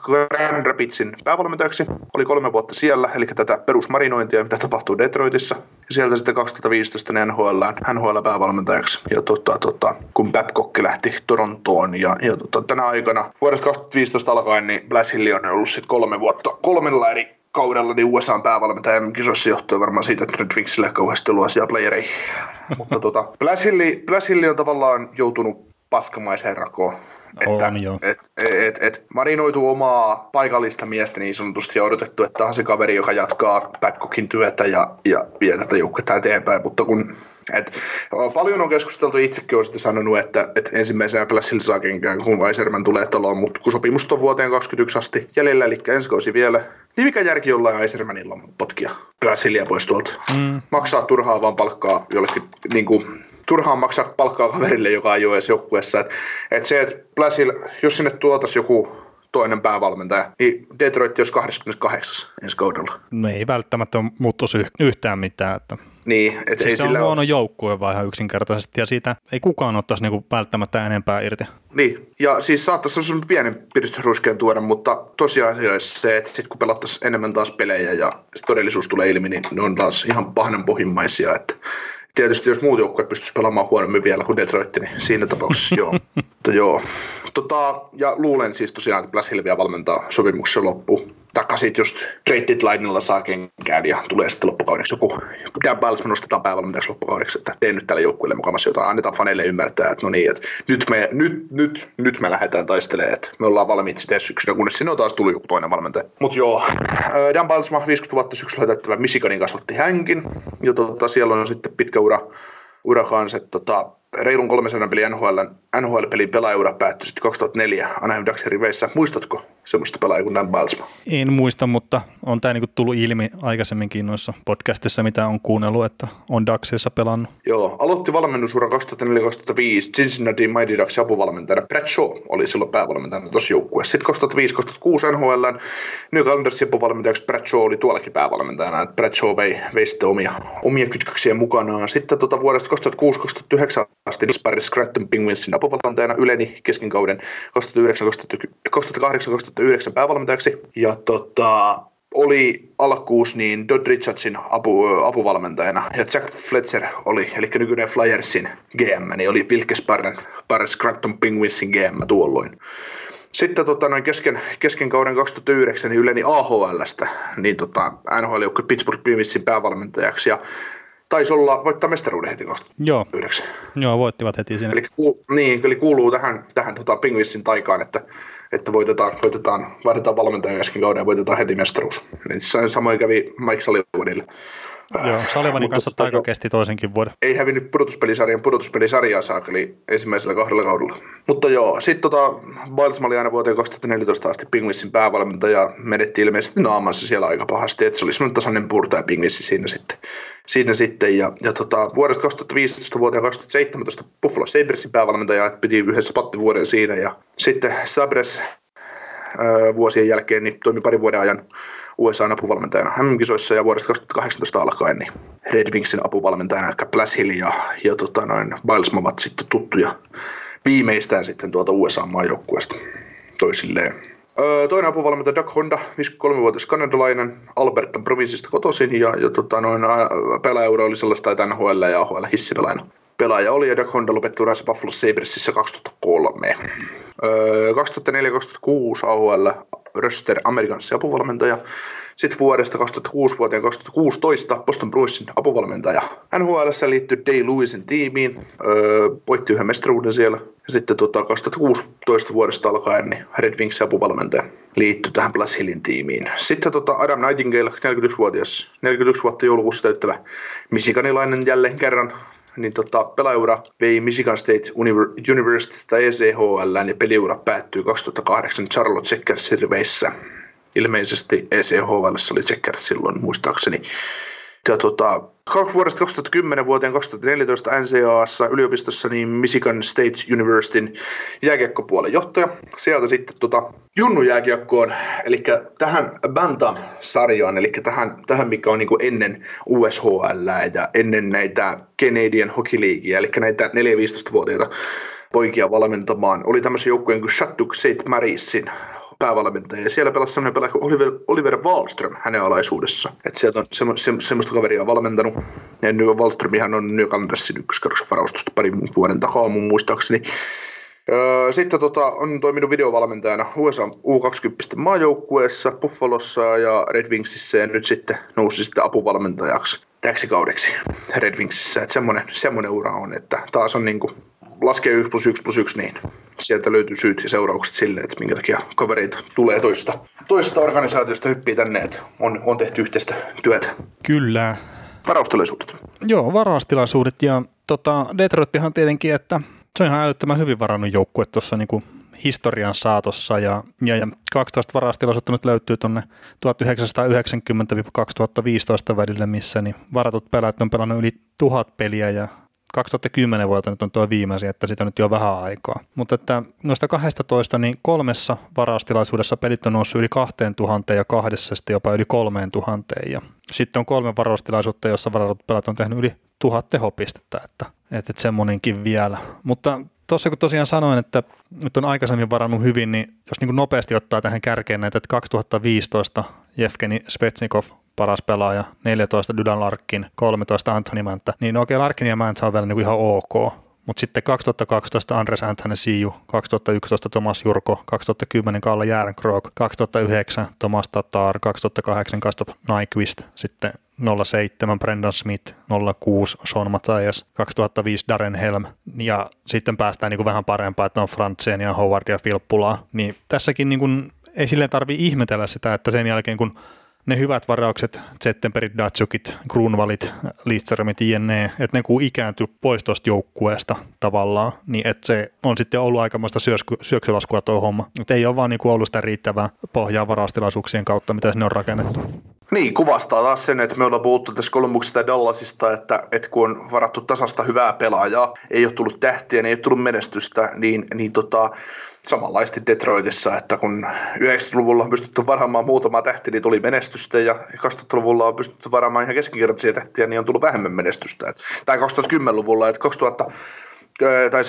Grand Rapidsin päävalmentajaksi. Oli kolme vuotta siellä, eli tätä perusmarinointia, mitä tapahtuu Detroitissa. Ja sieltä sitten 2015 NHL, NHL päävalmentajaksi. Ja tota, tota, kun Babcock lähti Torontoon ja, ja tota, tänä aikana vuodesta 2015 alkaen, niin Blas Hill on ollut sitten kolme vuotta kolmella eri kaudella niin USA päävalmentaja kisossa johtuen varmaan siitä, että Red Wingsillä kauheasti ollut asiaa playereihin. Mutta tota, Blas Hilli, Blas Hilli on tavallaan joutunut paskamaiseen rakoon. Että, on, joo. Et, et, et, marinoitu omaa paikallista miestä niin sanotusti ja odotettu, että on se kaveri, joka jatkaa Babcockin työtä ja, ja vie tätä joukkuetta eteenpäin, mutta kun et, paljon on keskusteltu, itsekin olen sitten sanonut, että, että ensimmäisenä Plässillä saa kenkään, kun Weiserman tulee taloon, mutta kun sopimus on vuoteen 2021 asti jäljellä, eli ensi kausi vielä, niin mikä järki jollain Weisermanilla on potkia Plässilia pois tuolta? Mm. Maksaa turhaa vaan palkkaa jollekin niin kuin, turhaan maksaa palkkaa kaverille, joka ei ole edes joukkueessa. Et, et se, että Blassil, jos sinne tuotaisiin joku toinen päävalmentaja, niin Detroit olisi 28 ensi kaudella. No ei välttämättä muuttuisi yhtään mitään. Että niin, et siis ei se on sillä huono ole- joukkue vaan ihan yksinkertaisesti ja siitä ei kukaan ottaisi niinku välttämättä enempää irti. Niin, ja siis saattaisi semmoisen pienen piristysruiskeen tuoda, mutta tosiasiassa se, että sit kun pelattaisiin enemmän taas pelejä ja todellisuus tulee ilmi, niin ne on taas ihan pahnen pohjimmaisia, että Tietysti jos muut joukkueet pystyisivät pelaamaan huonommin vielä kuin Detroit, niin siinä tapauksessa joo. Mutta joo. Tota, ja luulen siis tosiaan, että Blas Hill vielä valmentaa sopimuksen loppuun. Taikka sitten just trade deadlineilla saa kenkään ja tulee sitten loppukaudeksi joku, Dan Balsman nostetaan päävalmentajaksi loppukaudeksi, että teen nyt tälle joukkueelle mukavasti jotain, annetaan faneille ymmärtää, että no niin, että nyt me, nyt, nyt, nyt me lähdetään taistelemaan, että me ollaan valmiit sitten syksynä, kunnes sinne on taas tullut joku toinen valmentaja. Mutta joo, ää, Dan Balsma 50 vuotta syksyllä täyttävä Michiganin kasvatti hänkin, ja tota, siellä on sitten pitkä ura, ura kanssa, että tota, reilun 300 pelin NHL, NHL-pelin pelaajaura päättyi sitten 2004 Anaheim Ducksin riveissä. Muistatko semmoista pelaajaa kuin Dan Balsma. En muista, mutta on tämä niinku tullut ilmi aikaisemminkin noissa podcastissa, mitä on kuunnellut, että on Daxissa pelannut. Joo, aloitti valmennusuran 2004-2005 Cincinnati Mighty Ducks apuvalmentajana. Brad Shaw oli silloin päävalmentajana tuossa joukkueessa. Sitten 2005-2006 NHL New Calendarsin apuvalmentajaksi Brad Shaw oli tuollakin päävalmentajana. Brad Shaw vei, vei sitten omia, omia kytkäksiä mukanaan. Sitten tota vuodesta 2006-2009 asti Disparis Scranton Penguinsin apuvalmentajana yleni kesken kauden 2009-2008 2009 päävalmentajaksi. Ja tota, oli alkuus niin Dodd Richardsin apu, apuvalmentajana ja Jack Fletcher oli, eli nykyinen Flyersin GM, niin oli Wilkes-Barre Scranton Penguinsin GM tuolloin. Sitten tota, noin kesken, kesken kauden 2009 niin yleni AHLstä niin tota, NHL joukkue Pittsburgh Penguinsin päävalmentajaksi ja taisi olla voittaa mestaruuden heti 2009. Joo, Joo voittivat heti siinä. Eli, kuul, niin, eli kuuluu tähän, tähän tota, Penguinsin taikaan, että että voitetaan, voitetaan, vaihdetaan valmentaja äsken kauden ja voitetaan heti mestaruus. Samoin kävi Mike Sullivanille. Joo, Salivanin kanssa taika jo, kesti toisenkin vuoden. Ei hävinnyt pudotuspelisarjan pudotuspelisarjaa saakeli ensimmäisellä kahdella kaudella. Mutta joo, sitten tota, Biles oli aina vuoteen 2014 asti Pingvissin päävalmentaja menetti ilmeisesti naamansa siellä aika pahasti, että se oli semmoinen tasainen purtaja Pingvissi siinä sitten. Siinä sitten ja, ja tota, vuodesta 2015 vuoteen 2017 Buffalo Sabresin päävalmentaja, että piti yhdessä pattivuoden siinä ja sitten Sabres vuosien jälkeen niin toimi parin vuoden ajan USA-apuvalmentajana MM-kisoissa ja vuodesta 2018 alkaen niin Red Wingsin apuvalmentajana, Blas Hill ja, ja tota, noin Biles ovat sitten tuttuja viimeistään sitten tuolta USA-maajoukkueesta toisilleen. Öö, toinen apuvalmentaja Doug Honda, 53-vuotias kanadalainen, Albertan provinssista kotoisin ja, ja tota, noin, pelaajaura oli sellaista, että NHL ja AHL hissipelaajana pelaaja oli ja Doug Honda lopetti uransa Buffalo Sabersissä 2003. Öö, 2004-2006 AHL Röster Amerikansin apuvalmentaja. Sitten vuodesta 2006 vuoteen 2016 Boston Bruinsin apuvalmentaja. NHL liittyi Day Lewisin tiimiin, öö, voitti yhden mestaruuden siellä. Ja sitten tota, 2016 vuodesta alkaen niin Red Wingsin apuvalmentaja liittyi tähän Blas Hillin tiimiin. Sitten tota Adam Nightingale, 41-vuotias, 41 vuotta joulukuussa täyttävä Michiganilainen jälleen kerran niin tota, pelaajaura vei Michigan State University tai ECHL ja peliura päättyi 2008 Charlotte Checkersin riveissä. Ilmeisesti ECHL oli Checkers silloin muistaakseni. Ja tota, vuodesta 2010 vuoteen 2014 NCAassa yliopistossa niin Michigan State Universityn jääkiekkopuolen johtaja. Sieltä sitten tota, Junnu jääkiekkoon, eli tähän Bantam-sarjaan, eli tähän, tähän mikä on niin ennen USHL ja ennen näitä Canadian Hockey Leaguea, eli näitä 4-15-vuotiaita poikia valmentamaan. Oli tämmöisen joukkueen kuin Shattuck St. Marysin päävalmentaja. Ja siellä pelasi sellainen pelaaja kuin Oliver, Oliver Wallström hänen alaisuudessa. Että sieltä on semmo, se, semmoista kaveria valmentanut. Ja New Wallströmihän on New Andersin ykköskerroksen varaustusta parin vuoden takaa mun muistaakseni. Sitten tota, on toiminut videovalmentajana USA U20 maajoukkueessa, Buffalossa ja Red Wingsissä ja nyt sitten nousi sitten apuvalmentajaksi täksi kaudeksi Red Wingsissä. Että semmoinen, semmoinen ura on, että taas on niinku laskee 1 plus 1 plus 1, niin sieltä löytyy syyt ja seuraukset sille, että minkä takia kavereita tulee toista, toista organisaatiosta hyppii tänne, että on, on tehty yhteistä työtä. Kyllä. Varaustilaisuudet. Joo, varaustilaisuudet ja tota, Detroittihan tietenkin, että se on ihan älyttömän hyvin varannut joukkue tuossa niinku historian saatossa ja, ja, ja 12 varaustilaisuutta nyt löytyy tuonne 1990-2015 välille, missä niin varatut pelaajat on pelannut yli tuhat peliä ja 2010 vuodelta nyt on tuo viimeisin, että siitä on nyt jo vähän aikaa. Mutta että noista 12, niin kolmessa varaustilaisuudessa pelit on noussut yli 2000 ja kahdessa sitten jopa yli 3000. Ja sitten on kolme varaustilaisuutta, jossa varatut pelat on tehnyt yli tuhat tehopistettä, että, että, semmoinenkin vielä. Mutta tuossa kun tosiaan sanoin, että nyt on aikaisemmin varannut hyvin, niin jos niin nopeasti ottaa tähän kärkeen näitä, että 2015 Jevgeni Spetsnikov paras pelaaja, 14 Dylan Larkin, 13 Anthony Mäntä, niin okei okay, Larkin ja Mäntä on vielä niin kuin ihan ok, mutta sitten 2012 Andres Anthony Siiju, 2011 Thomas Jurko, 2010 Kalle Järnkrok, 2009 Thomas Tatar, 2008 Kastop Nyquist, sitten 07 Brendan Smith, 06 Sean Matthias, 2005 Darren Helm. Ja sitten päästään niin kuin vähän parempaa, että on Frantzen ja Howard ja Filppula. Niin tässäkin niin kuin, ei silleen tarvi ihmetellä sitä, että sen jälkeen kun ne hyvät varaukset, Zettenbergit, Datsukit, Grunvalit, Lidströmit, jne, että ne kun ikääntyy pois tuosta joukkueesta tavallaan, niin että se on sitten ollut aikamoista syöksy, syöksylaskua tuo homma. Et ei ole vaan niin ollut sitä riittävää pohjaa varaustilaisuuksien kautta, mitä sinne on rakennettu. Niin, kuvastaa taas sen, että me ollaan puhuttu tässä Kolumbuksesta ja Dallasista, että, että kun on varattu tasasta hyvää pelaajaa, ei ole tullut tähtiä, ei ole tullut menestystä, niin, niin tota, samanlaisesti Detroitissa, että kun 90-luvulla on pystytty varaamaan muutama tähti, niin tuli menestystä, ja 2000-luvulla on pystytty varaamaan ihan keskinkertaisia tähtiä, niin on tullut vähemmän menestystä. Tai 2010-luvulla, että 2000 tai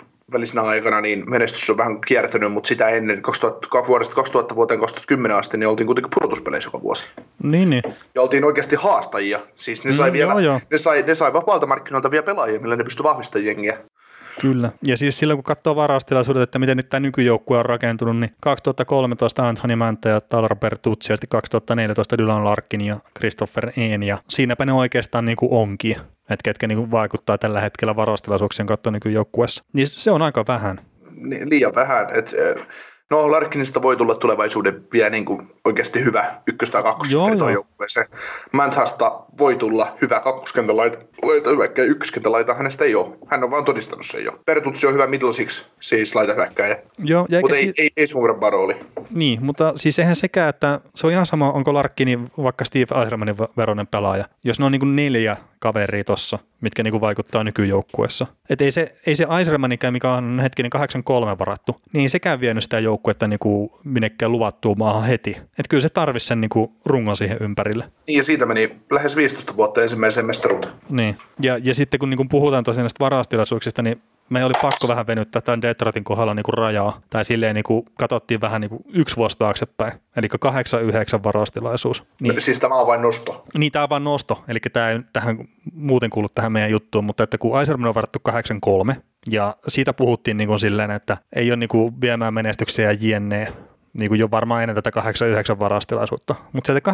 2010-2020 välisenä aikana niin menestys on vähän kiertänyt, mutta sitä ennen 2000, vuodesta 2000 vuoteen 2010 asti niin oltiin kuitenkin pudotuspeleissä joka vuosi. Niin, niin. Ja oltiin oikeasti haastajia. Siis ne sai, mm, vielä, joo, joo. Ne sai, ne sai vapaalta markkinoilta vielä pelaajia, millä ne pystyi vahvistamaan jengiä. Kyllä. Ja siis silloin kun katsoo varastilaisuudet, että miten nyt tämä nykyjoukkue on rakentunut, niin 2013 Anthony Manta ja Talar Bertuzzi ja 2014 Dylan Larkin ja Christopher Een ja siinäpä ne oikeastaan niin kuin onkin että ketkä niin vaikuttaa tällä hetkellä varastilaisuuksien kautta nykyjoukkuessa. Niin se on aika vähän. Liian vähän. Et, No Larkinista voi tulla tulevaisuuden vielä niin kuin oikeasti hyvä ykkös- tai kakkoskentän joukkueeseen. Manthasta voi tulla hyvä kakkoskentän laita, hyväkkäjä, ykköskentän laita hänestä ei ole. Hän on vaan todistanut sen jo. Pertutsi on hyvä middle six, siis laita hyväkkäjä. Joo, mutta ei, si- ei, ei suurempaa rooli. Niin, mutta siis eihän sekä, että se on ihan sama, onko Larkkini vaikka Steve Eisermanin veronen pelaaja. Jos ne on niin kuin neljä kaveria tossa, mitkä niinku vaikuttaa nykyjoukkuessa. Et ei se, ei se Eisermanikään, mikä on hetkinen 8-3 varattu, niin ei sekään vienyt sitä joukkuetta niinku minnekään luvattuun maahan heti. Et kyllä se tarvisi sen niinku rungon siihen ympärille. Niin ja siitä meni lähes 15 vuotta ensimmäiseen mestaruuteen. Niin, ja, ja sitten kun niinku puhutaan tosiaan näistä varastilaisuuksista, niin me oli pakko vähän venyttää tämän Detroitin kohdalla niin kuin rajaa, tai silleen niin kuin katsottiin vähän niin kuin yksi vuosi taaksepäin, eli 8-9 varastilaisuus. Niin, siis tämä on vain nosto? Niin, tämä on vain nosto, eli tämä ei tähän muuten kuulu tähän meidän juttuun, mutta että kun Aiserman on varattu 8-3, ja siitä puhuttiin niin kuin silleen, että ei ole niin kuin viemään menestyksiä ja jne, niin kuin jo varmaan ennen tätä 8-9 varastilaisuutta. Mutta sieltä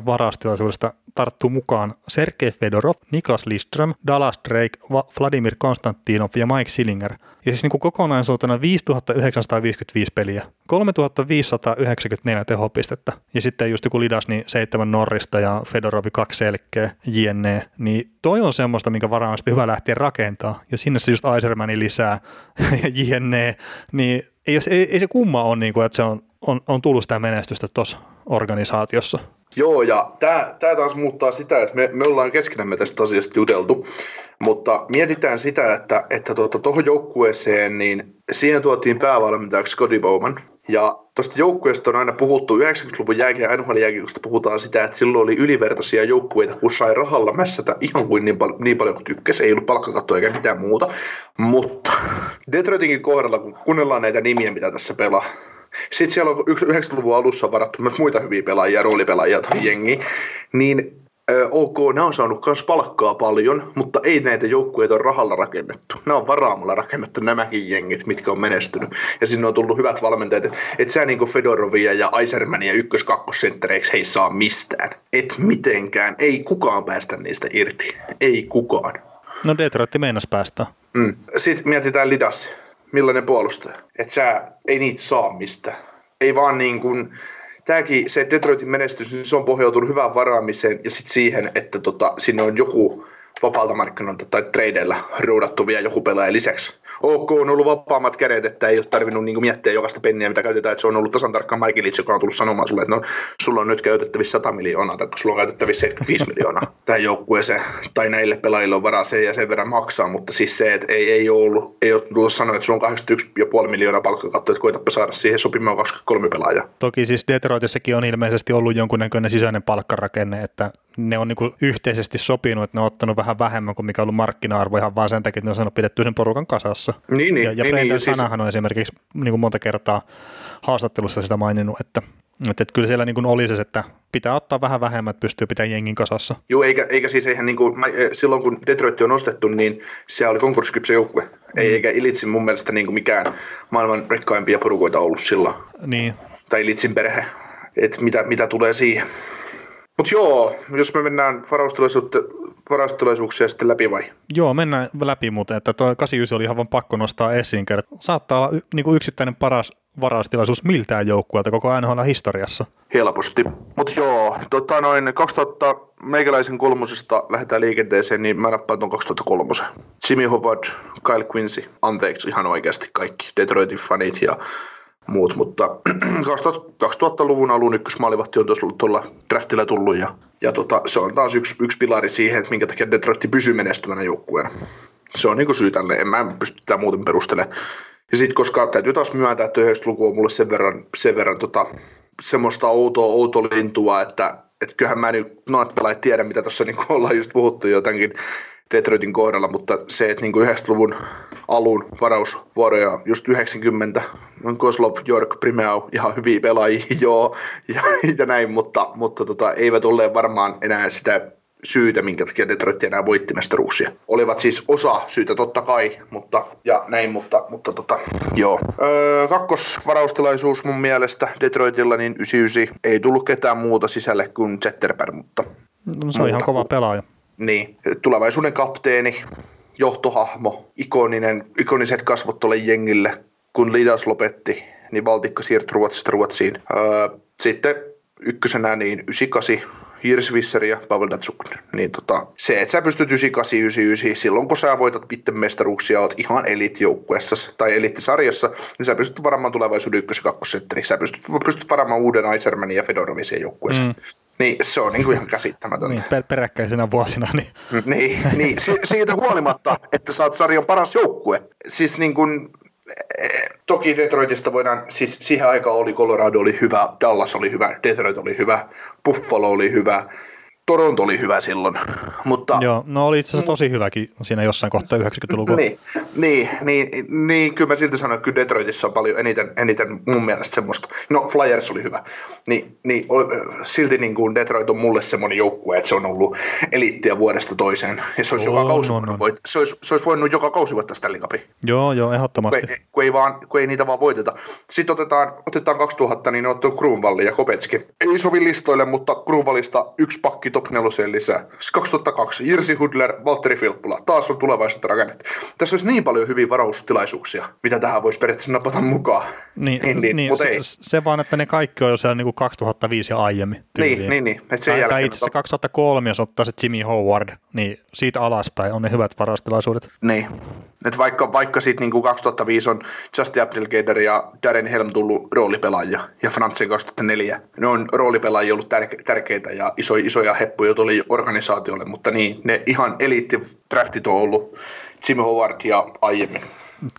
8-9 varastilaisuudesta tarttuu mukaan Sergei Fedorov, Niklas Lidström, Dallas Drake, Vladimir Konstantinov ja Mike Sillinger. Ja siis niin kuin kokonaisuutena 5955 peliä, 3594 tehopistettä. Ja sitten just joku Lidas, niin seitsemän Norrista ja Fedorovi kaksi selkeä, jne. Niin toi on semmoista, minkä varaan sitten hyvä lähteä rakentaa. Ja sinne se just Aisermanin lisää jne. Niin ei, ei, ei se kumma ole, niin kuin, että se on on, on tullut sitä menestystä tuossa organisaatiossa. Joo, ja tämä taas muuttaa sitä, että me, me ollaan keskenämme tästä asiasta juteltu, mutta mietitään sitä, että että tuota, joukkueeseen, niin siihen tuotiin päävalmentajaksi Scotty Bowman, ja tuosta joukkueesta on aina puhuttu, 90-luvun jälkeen NHL jääkiekosta puhutaan sitä, että silloin oli ylivertaisia joukkueita, kun sai rahalla mässätä ihan kuin niin, pal- niin paljon kuin tykkäsi, ei ollut palkkakattoa eikä mitään muuta. Mutta Detroitinkin kohdalla, kun kuunnellaan näitä nimiä, mitä tässä pelaa, sitten siellä on 90-luvun alussa varattu myös muita hyviä pelaajia, roolipelaajia tai jengi, niin ok, nämä on saanut myös palkkaa paljon, mutta ei näitä joukkueita ole rahalla rakennettu. Nämä on varaamalla rakennettu nämäkin jengit, mitkä on menestynyt. Ja sinne on tullut hyvät valmentajat. Että et sä niinku Fedorovia ja Aisermania ykkös kakkosenttereiksi ei saa mistään. Et mitenkään. Ei kukaan päästä niistä irti. Ei kukaan. No Detroit meinas päästä. Mm. Sitten mietitään Lidas millainen puolustaja. Että sä ei niitä saa mistä. Ei vaan niin kuin, tämäkin, se Detroitin menestys, niin se on pohjautunut hyvään varaamiseen ja sitten siihen, että tota, sinne on joku vapaalta markkinoilta tai tradeilla ruudattu vielä joku pelaaja lisäksi. OK, on ollut vapaammat kädet, että ei ole tarvinnut niin miettiä jokaista penniä, mitä käytetään, että se on ollut tasan tarkkaan Michael Leach, joka on tullut sanomaan sulle, että no, sulla on nyt käytettävissä 100 miljoonaa, tai sulla on käytettävissä 75 miljoonaa tähän joukkueeseen, tai näille pelaajille on varaa sen ja sen verran maksaa, mutta siis se, että ei, ei ole ollut, ei ole tullut sanoa, että sulla on 81,5 miljoonaa palkkakatto, että koetapa saada siihen sopimaan 23 pelaajaa. Toki siis Detroitissakin on ilmeisesti ollut jonkunnäköinen sisäinen palkkarakenne, että ne on niin yhteisesti sopinut, että ne on ottanut vähän vähemmän kuin mikä on ollut markkina-arvo ihan vaan sen takia, että ne on sanonut pidetty sen porukan kasassa. Niin, niin, ja ja niin, Brendan niin, Sanahan siis... on esimerkiksi niin kuin monta kertaa haastattelussa sitä maininnut, että, että, että kyllä siellä niin oli se, että pitää ottaa vähän vähemmän, että pystyy pitämään jengin kasassa. Joo, eikä, eikä siis eihän niin kuin, silloin kun Detroit on nostettu, niin se oli konkurssikypsä joukkue. Mm. Ei, eikä Ilitsin mun mielestä niin kuin mikään maailman rikkaimpia porukoita ollut silloin. Niin. Tai Ilitsin perhe, että mitä, mitä tulee siihen. Mutta joo, jos me mennään varaustilaisuuksia sitten läpi vai? Joo, mennään läpi muuten, että tuo 89 oli ihan vaan pakko nostaa esiin, kerran. Saattaa olla y- niin kuin yksittäinen paras varaustilaisuus miltään joukkueelta koko NHL historiassa. Helposti. Mutta joo, tota noin 2000 meikäläisen kolmosesta lähdetään liikenteeseen, niin mä nappaan tuon 2003. Jimmy Howard, Kyle Quincy, anteeksi ihan oikeasti kaikki Detroitin fanit ja muut, mutta 2000-luvun alun ykkösmaalivahti on tuossa tuolla draftilla tullut ja, ja tota, se on taas yksi, yksi pilari siihen, että minkä takia Detroit pysyy menestyvänä joukkueena. Se on niinku syy tälle, en mä pysty tätä muuten perustelemaan. Ja sitten koska täytyy taas myöntää, että 90-luku on mulle sen verran, sen verran tota, semmoista outoa, outoa lintua, että et kyllähän mä nyt noit pelaajat tiedä, mitä tuossa niinku ollaan just puhuttu jotenkin Detroitin kohdalla, mutta se, että niin 90-luvun alun varausvuoroja, just 90, Koslov, York, Primeau, ihan hyviä pelaajia, joo, ja, ja näin, mutta, mutta tota, eivät ole varmaan enää sitä syytä, minkä takia Detroit enää voitti mestaruuksia. Olivat siis osa syytä totta kai, mutta, ja näin, mutta, mutta tota, joo. Öö, kakkosvaraustilaisuus mun mielestä Detroitilla, niin 99 ei tullut ketään muuta sisälle kuin Zetterberg, mutta... No, se on ihan kova pelaaja. Niin, tulevaisuuden kapteeni, johtohahmo, ikoninen, ikoniset kasvot tuolle jengille, kun Lidas lopetti, niin Valtikka siirtyi Ruotsista Ruotsiin. Öö, sitten ykkösenä niin 98 Hirsvisser ja Pavel Datsuk. Niin tota, se, että sä pystyt 98, 99, silloin kun sä voitat pitten mestaruuksia, oot ihan elitjoukkuessa tai elittisarjassa, niin sä pystyt varmaan tulevaisuuden ykkös- ja kakkosetteri. Sä pystyt, pystyt varaamaan uuden Aisermanin ja Fedorovin siihen joukkueeseen. Mm. Niin se on niin kuin ihan käsittämätöntä. niin, per- peräkkäisenä vuosina. Niin, niin, niin si- siitä huolimatta, että sä oot sarjan paras joukkue. Siis niin kuin, toki Detroitista voidaan, siis siihen aikaan oli Colorado oli hyvä, Dallas oli hyvä, Detroit oli hyvä, Buffalo oli hyvä, Toronto oli hyvä silloin. Mutta, Joo, no oli itse asiassa tosi hyväkin siinä jossain kohtaa 90-lukua. Niin, niin, niin, niin, kyllä mä silti sanon, että kyllä Detroitissa on paljon eniten, eniten mun mielestä semmoista. No Flyers oli hyvä. Niin, niin silti niin kuin Detroit on mulle semmoinen joukkue, että se on ollut eliittiä vuodesta toiseen. Ja se olisi, oh, joka kausi no, no. Voit, se, olisi, se olisi voinut joka kausi voittaa Stanley Cupin. Joo, joo, ehdottomasti. Kun ei, kun ei, vaan, kun ei niitä vaan voiteta. Sitten otetaan, otetaan 2000, niin on ottanut Grunwalli ja Kopetski. Ei sovi listoille, mutta Grunwallista yksi pakki top neloseen lisää. 2002, Jirsi Hudler, Valtteri Filppula, taas on tulevaisuutta rakennettu. Tässä olisi niin paljon hyviä varaustilaisuuksia, mitä tähän voisi periaatteessa napata mukaan. Niin, niin, niin, niin se, ei. se, vaan, että ne kaikki on jo siellä niin kuin 2005 ja aiemmin. Tyyliin. Niin, niin, niin. Et sen tai, tai itse asiassa 2003, jos ottaa se Jimmy Howard, niin siitä alaspäin on ne hyvät varaustilaisuudet. Niin. Et vaikka, vaikka sitten niin 2005 on Justin Abdelkader ja Darren Helm tullut roolipelaajia ja Franzen 2004, ne on roolipelaajia ollut tärke- tärkeitä ja iso, isoja heppuja tuli organisaatiolle, mutta niin, ne ihan eliittidraftit on ollut Jimmy Howard ja aiemmin.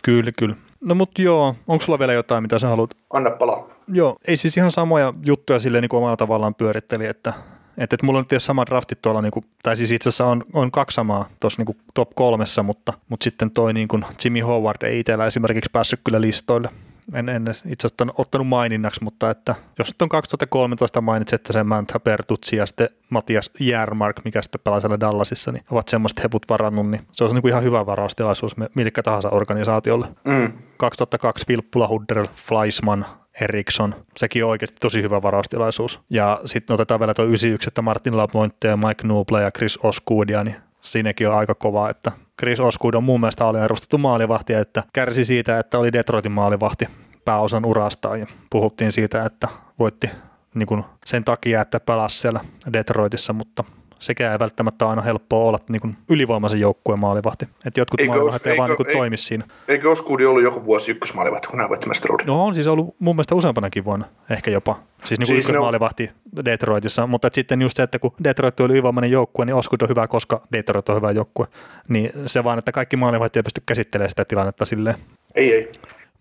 Kyllä, kyllä. No mutta joo, onko sulla vielä jotain, mitä sä haluat? Anna palaa. Joo, ei siis ihan samoja juttuja silleen niin kuin omalla tavallaan pyöritteli, että että, että mulla on nyt sama drafti tuolla, niin kuin, tai siis itse asiassa on, on kaksi samaa tuossa niin top kolmessa, mutta, mutta sitten toi niin kuin Jimmy Howard ei itsellä esimerkiksi päässyt kyllä listoille. En, en itse asiassa ottanut maininnaksi, mutta että jos nyt on 2013 mainitset, että se Mantha Bertuzzi ja sitten Matias Järmark, mikä sitten pelaa siellä Dallasissa, niin ovat semmoista heput varannut, niin se olisi niin kuin ihan hyvä varaustilaisuus mille tahansa organisaatiolle. Mm. 2002 Filppula, Hudder, Fleisman, Eriksson. Sekin on oikeasti tosi hyvä varaustilaisuus. Ja sitten otetaan vielä tuo 91, että Martin Lapointe ja Mike Nuble ja Chris Oskudia, niin siinäkin on aika kova, että Chris Oskud on mun mielestä aliarvostettu maalivahti, että kärsi siitä, että oli Detroitin maalivahti pääosan urastaan ja puhuttiin siitä, että voitti niin kuin sen takia, että pelasi siellä Detroitissa, mutta sekä ei välttämättä aina helppoa olla niin kuin ylivoimaisen joukkueen maalivahti. Että jotkut eikö maalivahti ei vaan niin kuin toimi siinä. Eikö Oskuudi ollut joku vuosi ykkösmaalivahti, kun hän voitti mestaruuden? No on siis ollut mun mielestä useampanakin vuonna, ehkä jopa. Siis, niin kuin siis ykkösmaalivahti no... Detroitissa, mutta et sitten just se, että kun Detroit oli ylivoimainen joukkue, niin Oskud on hyvä, koska Detroit on hyvä joukkue. Niin se vaan, että kaikki maalivahti ei pysty käsittelemään sitä tilannetta silleen. Ei, ei.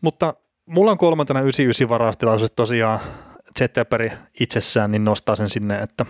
Mutta mulla on kolmantena 99 varastilaisuus tosiaan Zetterberg itsessään, niin nostaa sen sinne, että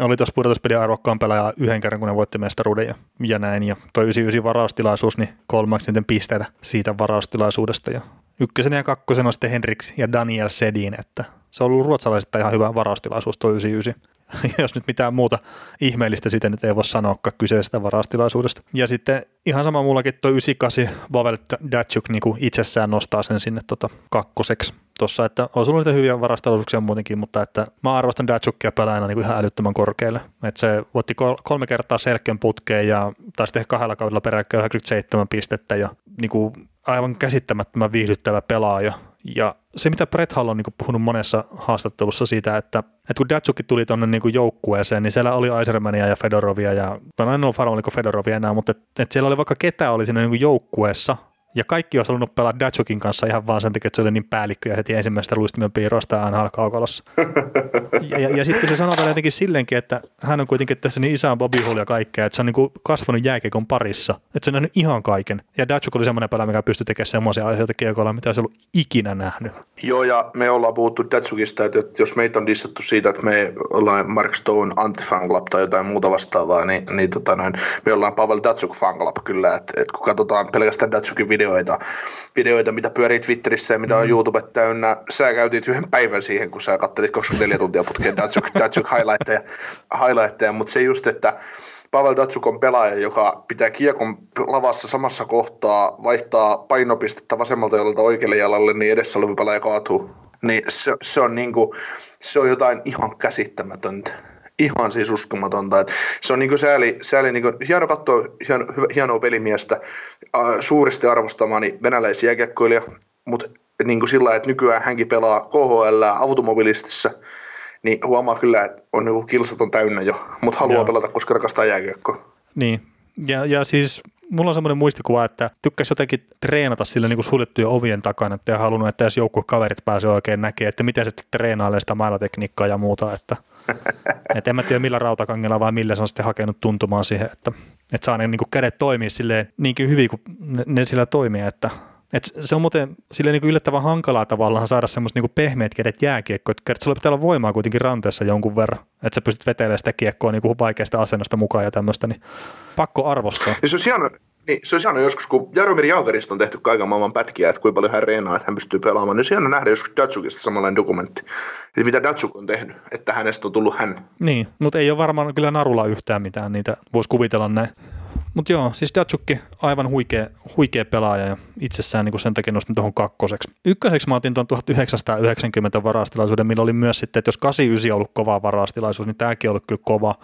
oli tuossa pudotuspelin arvokkaan pelaaja yhden kerran, kun ne voitti mestaruuden ja, ja näin. Ja toi 99 varaustilaisuus, niin kolmaksi niiden pisteitä siitä varaustilaisuudesta. Ja ykkösen ja kakkosen on sitten Henrik ja Daniel Sedin, että se on ollut ruotsalaiset ihan hyvä varaustilaisuus tuo 99. jos nyt mitään muuta ihmeellistä sitten nyt ei voi sanoa kyseisestä varaustilaisuudesta. Ja sitten ihan sama mullakin tuo 98 Pavel Datsuk niin itsessään nostaa sen sinne tota kakkoseksi tuossa, että olisi ollut niitä hyviä varasteluuksia muutenkin, mutta että mä arvostan Datsukia pelaajana niin ihan älyttömän korkealle. Että se voitti kolme kertaa selkeän putkeen ja taisi tehdä kahdella kaudella peräkkäin 97 pistettä ja niin kuin aivan käsittämättömän viihdyttävä pelaaja. Ja se, mitä Brett Hall on niin puhunut monessa haastattelussa siitä, että, että kun Datsukki tuli tuonne niin joukkueeseen, niin siellä oli Aisermania ja Fedorovia, ja no en ole varma, oliko Fedorovia enää, mutta että, että siellä oli vaikka ketä oli siinä niin joukkueessa, ja kaikki olisi halunnut pelata Datsjukin kanssa ihan vaan sen takia, että se oli niin päällikkö ja heti ensimmäistä luistimen piirrosta NHL kaukalossa. Ja, ja, ja sitten kun se sanoo vielä jotenkin silleenkin, että hän on kuitenkin tässä niin isän Bobby Hull ja kaikkea, että se on niin kasvanut jääkeikon parissa. Että se on nähnyt ihan kaiken. Ja Datsjuk oli semmoinen pelaaja, mikä pystyi tekemään semmoisia asioita kiekolla, mitä se ollut ikinä nähnyt. Joo, ja me ollaan puhuttu Datsukista, että jos meitä on dissattu siitä, että me ollaan Mark Stone anti club tai jotain muuta vastaavaa, niin, niin tota noin, me ollaan Pavel Datsuk club kyllä. Että, että kun katsotaan pelkästään Datsukin video videoita, videoita, mitä pyörii Twitterissä ja mitä on mm. YouTube täynnä. Sä käytit yhden päivän siihen, kun sä kattelit 24 tuntia putkeen Datsuk, Datsuk highlightteja, highlightteja, mutta se just, että Pavel Datsukon pelaaja, joka pitää kiekon lavassa samassa kohtaa, vaihtaa painopistettä vasemmalta jalalta oikealle jalalle, niin edessä oleva pelaaja kaatuu. Niin se, se, on niinku, se on jotain ihan käsittämätöntä. Ihan siis uskomatonta. Et se on niinku sääli, sääli niinku, hieno katsoa hieno, hienoa pelimiestä, äh, suuresti arvostamani venäläisiä jääkiekkoilija, mutta niin sillä että nykyään hänkin pelaa KHL automobilistissa, niin huomaa kyllä, että on joku kilsaton täynnä jo, mutta haluaa Joo. pelata, koska rakastaa jääkiekkoa. Niin, ja, ja siis mulla on semmoinen muistikuva, että tykkäisi jotenkin treenata sillä niin kuin suljettujen ovien takana, että ei halunnut, että jos kaverit pääsee oikein näkee, että miten se treenailee sitä mailatekniikkaa ja muuta, että et en mä tiedä millä rautakangella vai millä se on sitten hakenut tuntumaan siihen, että, että saa ne niin kuin kädet toimia silleen niinkin hyvin kuin ne, ne sillä toimii, että et se on muuten sille niin yllättävän hankalaa tavallaan saada semmoista niin pehmeät kädet jääkiekkoa, että sulla pitää olla voimaa kuitenkin ranteessa jonkun verran, että sä pystyt vetelemään sitä kiekkoa niin vaikeasta asennosta mukaan ja tämmöistä, niin pakko arvostaa. Ja se on hieno, niin, se on hieno joskus, kun Jaromir Jaagerista on tehty kaiken maailman pätkiä, että kuinka paljon hän reenaa, että hän pystyy pelaamaan, niin se on nähdä joskus Datsukista samanlainen dokumentti, että mitä Datsuk on tehnyt, että hänestä on tullut hän. Niin, mutta ei ole varmaan kyllä narulla yhtään mitään, niitä voisi kuvitella näin. Mutta joo, siis Datsukki aivan huikea, huikea pelaaja ja itsessään niin sen takia nostin tuohon kakkoseksi. Ykköseksi mä otin tuon 1990 varastilaisuuden, millä oli myös sitten, että jos 89 on ollut kova varastilaisuus, niin tämäkin on ollut kyllä kova.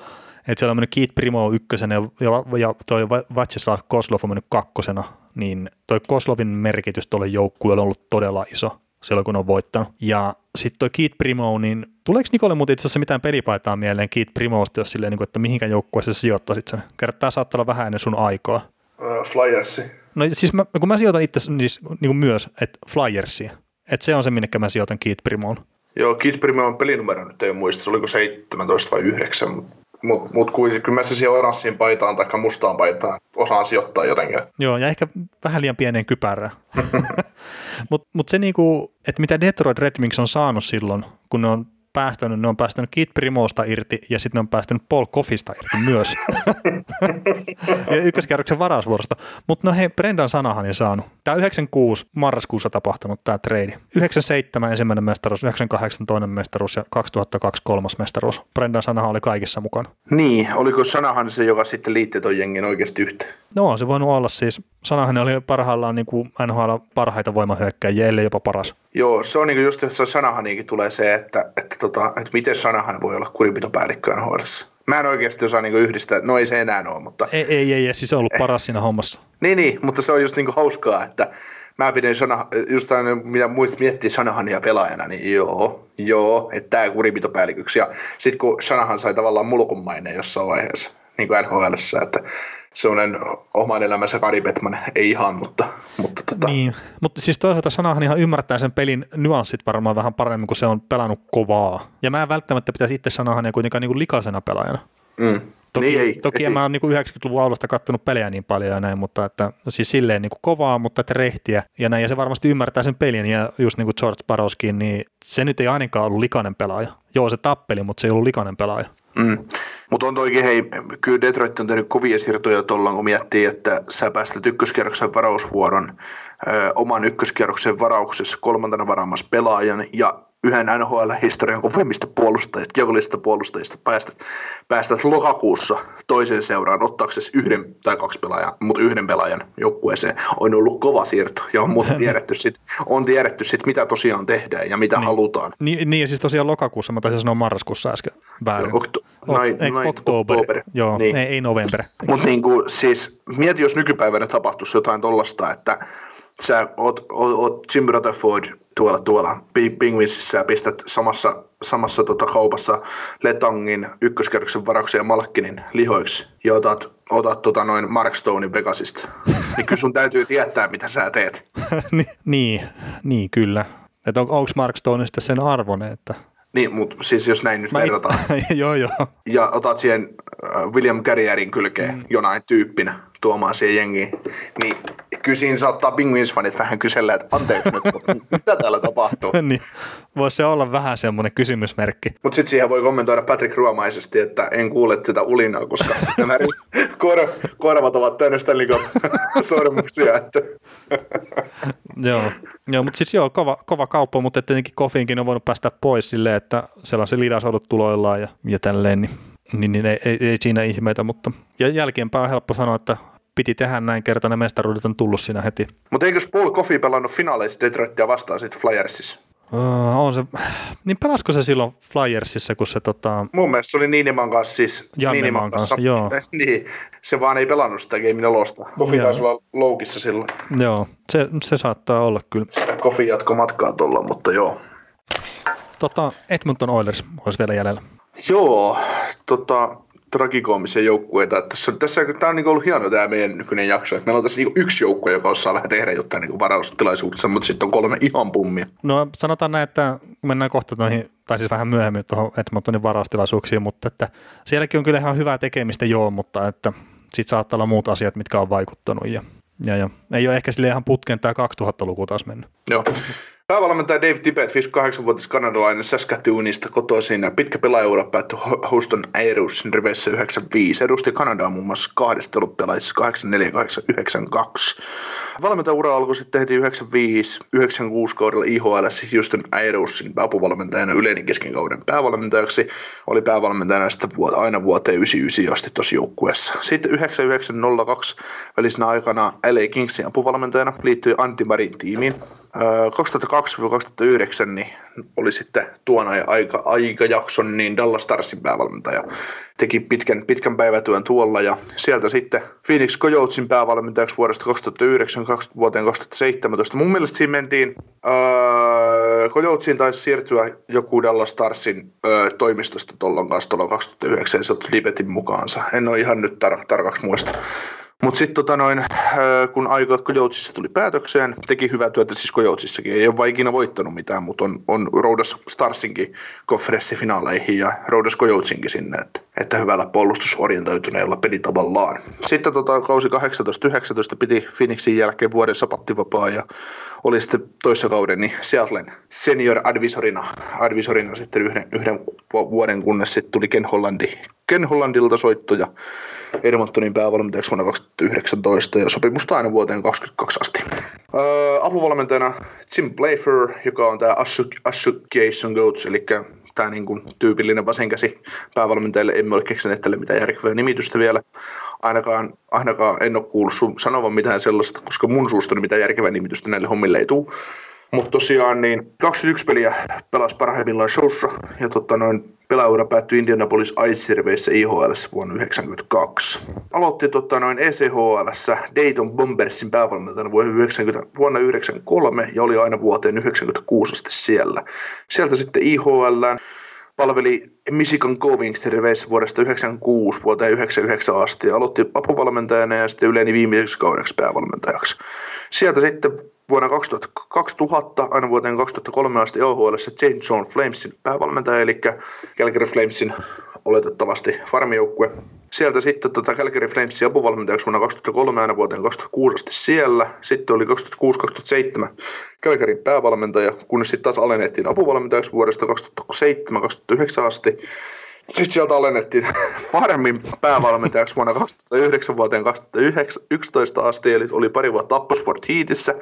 Että siellä on mennyt Keith Primo ykkösenä ja, ja toi Vatsislav Koslov on mennyt kakkosena, niin toi Koslovin merkitys tuolle joukkueelle on ollut todella iso silloin, kun on voittanut. Ja sitten toi Keith Primo, niin tuleeko Nikolle muuten itse asiassa mitään pelipaitaa mieleen Keith Primosta, jos silleen, niin että mihinkä joukkueeseen sijoittaisit sen? Kertaa saattaa olla vähän ennen sun aikaa. Uh, Flyersi. No siis mä, kun mä sijoitan itse siis, niin kuin myös, että Flyersi. Että se on se, minne mä sijoitan Keith Primoon. Joo, Keith Primon pelinumero nyt ei muista, se oliko 17 vai 9, mutta mut kuitenkin kyllä mä se siihen oranssiin paitaan tai mustaan paitaan osaan sijoittaa jotenkin. Joo, ja ehkä vähän liian pieneen kypärään. Mutta mut se, niinku, että mitä Detroit Red Wings on saanut silloin, kun ne on päästänyt, ne on päästänyt Kit Primosta irti ja sitten ne on päästänyt Paul Koffista irti myös. ja ykköskierroksen varausvuorosta. Mutta no hei, Brendan sanahan ei saanut. Tämä 96 marraskuussa tapahtunut tämä trade. 97 ensimmäinen mestaruus, 98 toinen mestaruus ja 2002 kolmas mestaruus. Brendan sanahan oli kaikissa mukana. Niin, oliko sanahan se, joka sitten liitti ton jengin oikeasti yhteen? No, se voinut olla siis. Sanahan oli parhaillaan niin kuin NHL parhaita voimahyökkäjiä, ellei jopa paras. Joo, se on niin kuin just, että Sanahaniinkin tulee se, että, että, tota, että miten Sanahan voi olla kurinpitopäällikkö nhl Mä en oikeasti osaa niin yhdistää, no ei se enää ole, mutta... Ei, ei, ei, siis se on ollut paras siinä hommassa. Niin, niin, mutta se on just niin kuin hauskaa, että mä pidän sana, just aina, mitä muist miettii Sanahania pelaajana, niin joo, joo, että tämä kurinpitopäälliköksi. Ja sitten kun Sanahan sai tavallaan mulkunmainen jossain vaiheessa, niin kuin nhl että sellainen oman elämänsä Kari Petman, ei ihan, mutta... mutta tota. Niin, mutta siis toisaalta sanahan ihan ymmärtää sen pelin nyanssit varmaan vähän paremmin, kun se on pelannut kovaa. Ja mä en välttämättä pitäisi itse sanahan ja kuitenkaan niin kuin likaisena pelaajana. Mm. Toki, niin ei, toki ei. mä ole niin 90-luvun alusta kattonut pelejä niin paljon ja näin, mutta että, siis silleen niin kuin kovaa, mutta että rehtiä ja näin, ja se varmasti ymmärtää sen pelin, ja just niin kuin George Baroskin, niin se nyt ei ainakaan ollut likainen pelaaja. Joo, se tappeli, mutta se ei ollut likainen pelaaja. Mm. Mutta on toikin, hei, kyllä Detroit on tehnyt kovia siirtoja tuolla, kun miettii, että sä päästät ykköskierroksen varausvuoron ö, oman ykköskierroksen varauksessa kolmantena varaamassa pelaajan ja yhden NHL-historian kovemmista puolustajista, joukkolista puolustajista päästät, päästät lokakuussa toisen seuraan ottaaksesi yhden tai kaksi pelaajaa, mutta yhden pelaajan joukkueeseen on ollut kova siirto ja on muuten tiedetty sit, on tiedetty sit, mitä tosiaan tehdään ja mitä niin. halutaan. Niin, niin, ja siis tosiaan lokakuussa, mä taisin sanoa marraskuussa äsken väärin. Okto- näin, ei, näin, oktober. oktober. Joo, niin. ei, ei november. Mutta niin siis, mieti, jos nykypäivänä tapahtuisi jotain tollasta, että sä oot, oot, oot Jim Rutherford tuolla, tuolla Penguinsissa ja pistät samassa, samassa tota kaupassa Letangin ykköskerroksen varauksen ja Malkkinin lihoiksi ja otat, otat tota noin Mark Stonein Vegasista. niin kyllä sun täytyy tietää, mitä sä teet. niin, niin, kyllä. Että on, onko Mark Stone sitten sen arvone, että niin, mutta siis jos näin nyt Mä verrataan. It... joo, joo. Ja otat siihen äh, William Carrierin kylkeen mm. jonain tyyppinä tuomaan siihen jengiin, niin kyllä siinä saattaa Penguins-fanit vähän kysellä, että anteeksi nyt, mutta mitä täällä tapahtuu? niin, voisi se olla vähän semmoinen kysymysmerkki. Mutta sitten siihen voi kommentoida Patrick Ruomaisesti, että en kuule tätä ulinaa, koska nämä kor- korvat ovat täynnä Stanley sormuksia. Että. joo, joo mutta siis joo, kova, kova kauppa, mutta tietenkin Kofiinkin on voinut päästä pois silleen, että sellaisen lidasoudut tuloillaan ja, ja tälleen, niin niin, niin ei, ei, ei, siinä ihmeitä, mutta ja jälkeenpäin on helppo sanoa, että piti tehdä näin kertaa, ne mestaruudet on tullut siinä heti. Mutta eikös Paul Coffey pelannut finaaleissa Detroitia vastaan sitten Flyersissa? Uh, on se, niin pelasko se silloin Flyersissa, kun se tota... Mun mielestä se oli Niiniman kanssa siis. Niiniman kanssa, kanssa, joo. niin, se vaan ei pelannut sitä Game nelosta. Kofi taisi olla loukissa silloin. Joo, se, se saattaa olla kyllä. Kofi jatko matkaa tuolla, mutta joo. Tota, Edmonton Oilers olisi vielä jäljellä. Joo, tota, tragikoomisia joukkueita. Tässä, tässä tämä on niin ollut hieno tämä meidän nykyinen jakso, että meillä on tässä niin yksi joukkue, joka osaa vähän tehdä jotain niin varaustilaisuudessa, mutta sitten on kolme ihan pummia. No sanotaan näin, että mennään kohta noihin, tai siis vähän myöhemmin tuohon Edmontonin varaustilaisuuksiin, mutta että sielläkin on kyllä ihan hyvää tekemistä joo, mutta että sitten saattaa olla muut asiat, mitkä on vaikuttanut ja, ja, ja ei ole ehkä sille ihan putken tämä 2000-luku taas mennyt. Joo. Päävalmentaja Dave Tippett, 58-vuotias kanadalainen Saskatoonista kotoisin ja pitkä pelaajaura päättyi Houston Aerusin riveissä 95. Edusti Kanadaa muun muassa kahdesta olympialaisissa 84-92. Valmentajaura alkoi sitten heti 95-96 kaudella IHL siis Houston Aerusin apuvalmentajana yleinen keskenkauden päävalmentajaksi. Oli päävalmentajana sitten aina vuoteen 99 asti tuossa joukkueessa. Sitten 9902 välisenä aikana LA Kingsin apuvalmentajana liittyi Antti Marin tiimiin. 2002-2009 niin oli sitten tuon aika, aikajakson niin Dallas Starsin päävalmentaja. Teki pitkän, pitkän päivätyön tuolla ja sieltä sitten Phoenix Coyotesin päävalmentajaksi vuodesta 2009 vuoteen 2017. Mun mielestä siinä mentiin, öö, Coyotesiin taisi siirtyä joku Dallas Starsin öö, toimistosta tuolloin kanssa tuolla 2009 ja se otti Libetin mukaansa. En ole ihan nyt tar- tarkaksi muista. Mutta sitten tota noin, kun aika Kojoutsissa tuli päätökseen, teki hyvää työtä siis Kojoutsissakin. Ei ole vaan ikinä voittanut mitään, mutta on, on Roudas Starsinkin konferenssifinaaleihin ja Roudas Kojoutsinkin sinne, että, että hyvällä puolustusorientoituneella tavallaan. Sitten tota, kausi 18-19 piti Phoenixin jälkeen vuoden sapattivapaa ja oli sitten toissa kauden niin Seattlen senior advisorina, advisorina sitten yhden, yhden vuoden, kunnes sitten tuli Ken, Hollandi, Ken Hollandilta soittoja Edmontonin päävalmentajaksi vuonna 2019 ja sopimusta aina vuoteen 2022 asti. Öö, apuvalmentajana Jim Playfair, joka on tämä Association Coach, eli tämä niin kuin tyypillinen vasenkäsi päävalmentajalle. Emme ole keksineet tälle mitään järkevää nimitystä vielä. Ainakaan, ainakaan en ole kuullut sun sanovan mitään sellaista, koska mun suustani mitään järkevää nimitystä näille hommille ei tule. Mutta tosiaan niin 21 peliä pelasi parhaimmillaan showssa ja tota noin Pelaaura päättyi Indianapolis Ice IHL vuonna 1992. Aloitti totta, noin ECHL Dayton Bombersin päävalmentajana vuonna 1993 ja oli aina vuoteen 1996 asti siellä. Sieltä sitten IHL palveli Michigan riveissä vuodesta 1996 vuoteen 1999 asti ja aloitti apuvalmentajana ja sitten yleni viimeiseksi kaudeksi päävalmentajaksi. Sieltä sitten vuonna 2000 aina vuoteen 2003 asti OHL St. John Flamesin päävalmentaja, eli Calgary Flamesin oletettavasti farmijoukkue. Sieltä sitten tota Calgary Flamesin apuvalmentajaksi vuonna 2003 aina vuoteen 2006 asti siellä. Sitten oli 2006-2007 Calgaryn päävalmentaja, kunnes sitten taas alennettiin apuvalmentajaksi vuodesta 2007-2009 asti. Sitten sieltä alennettiin Farmin päävalmentajaksi vuonna 2009 vuoteen 2011 asti, eli oli pari vuotta Apposport Heatissä,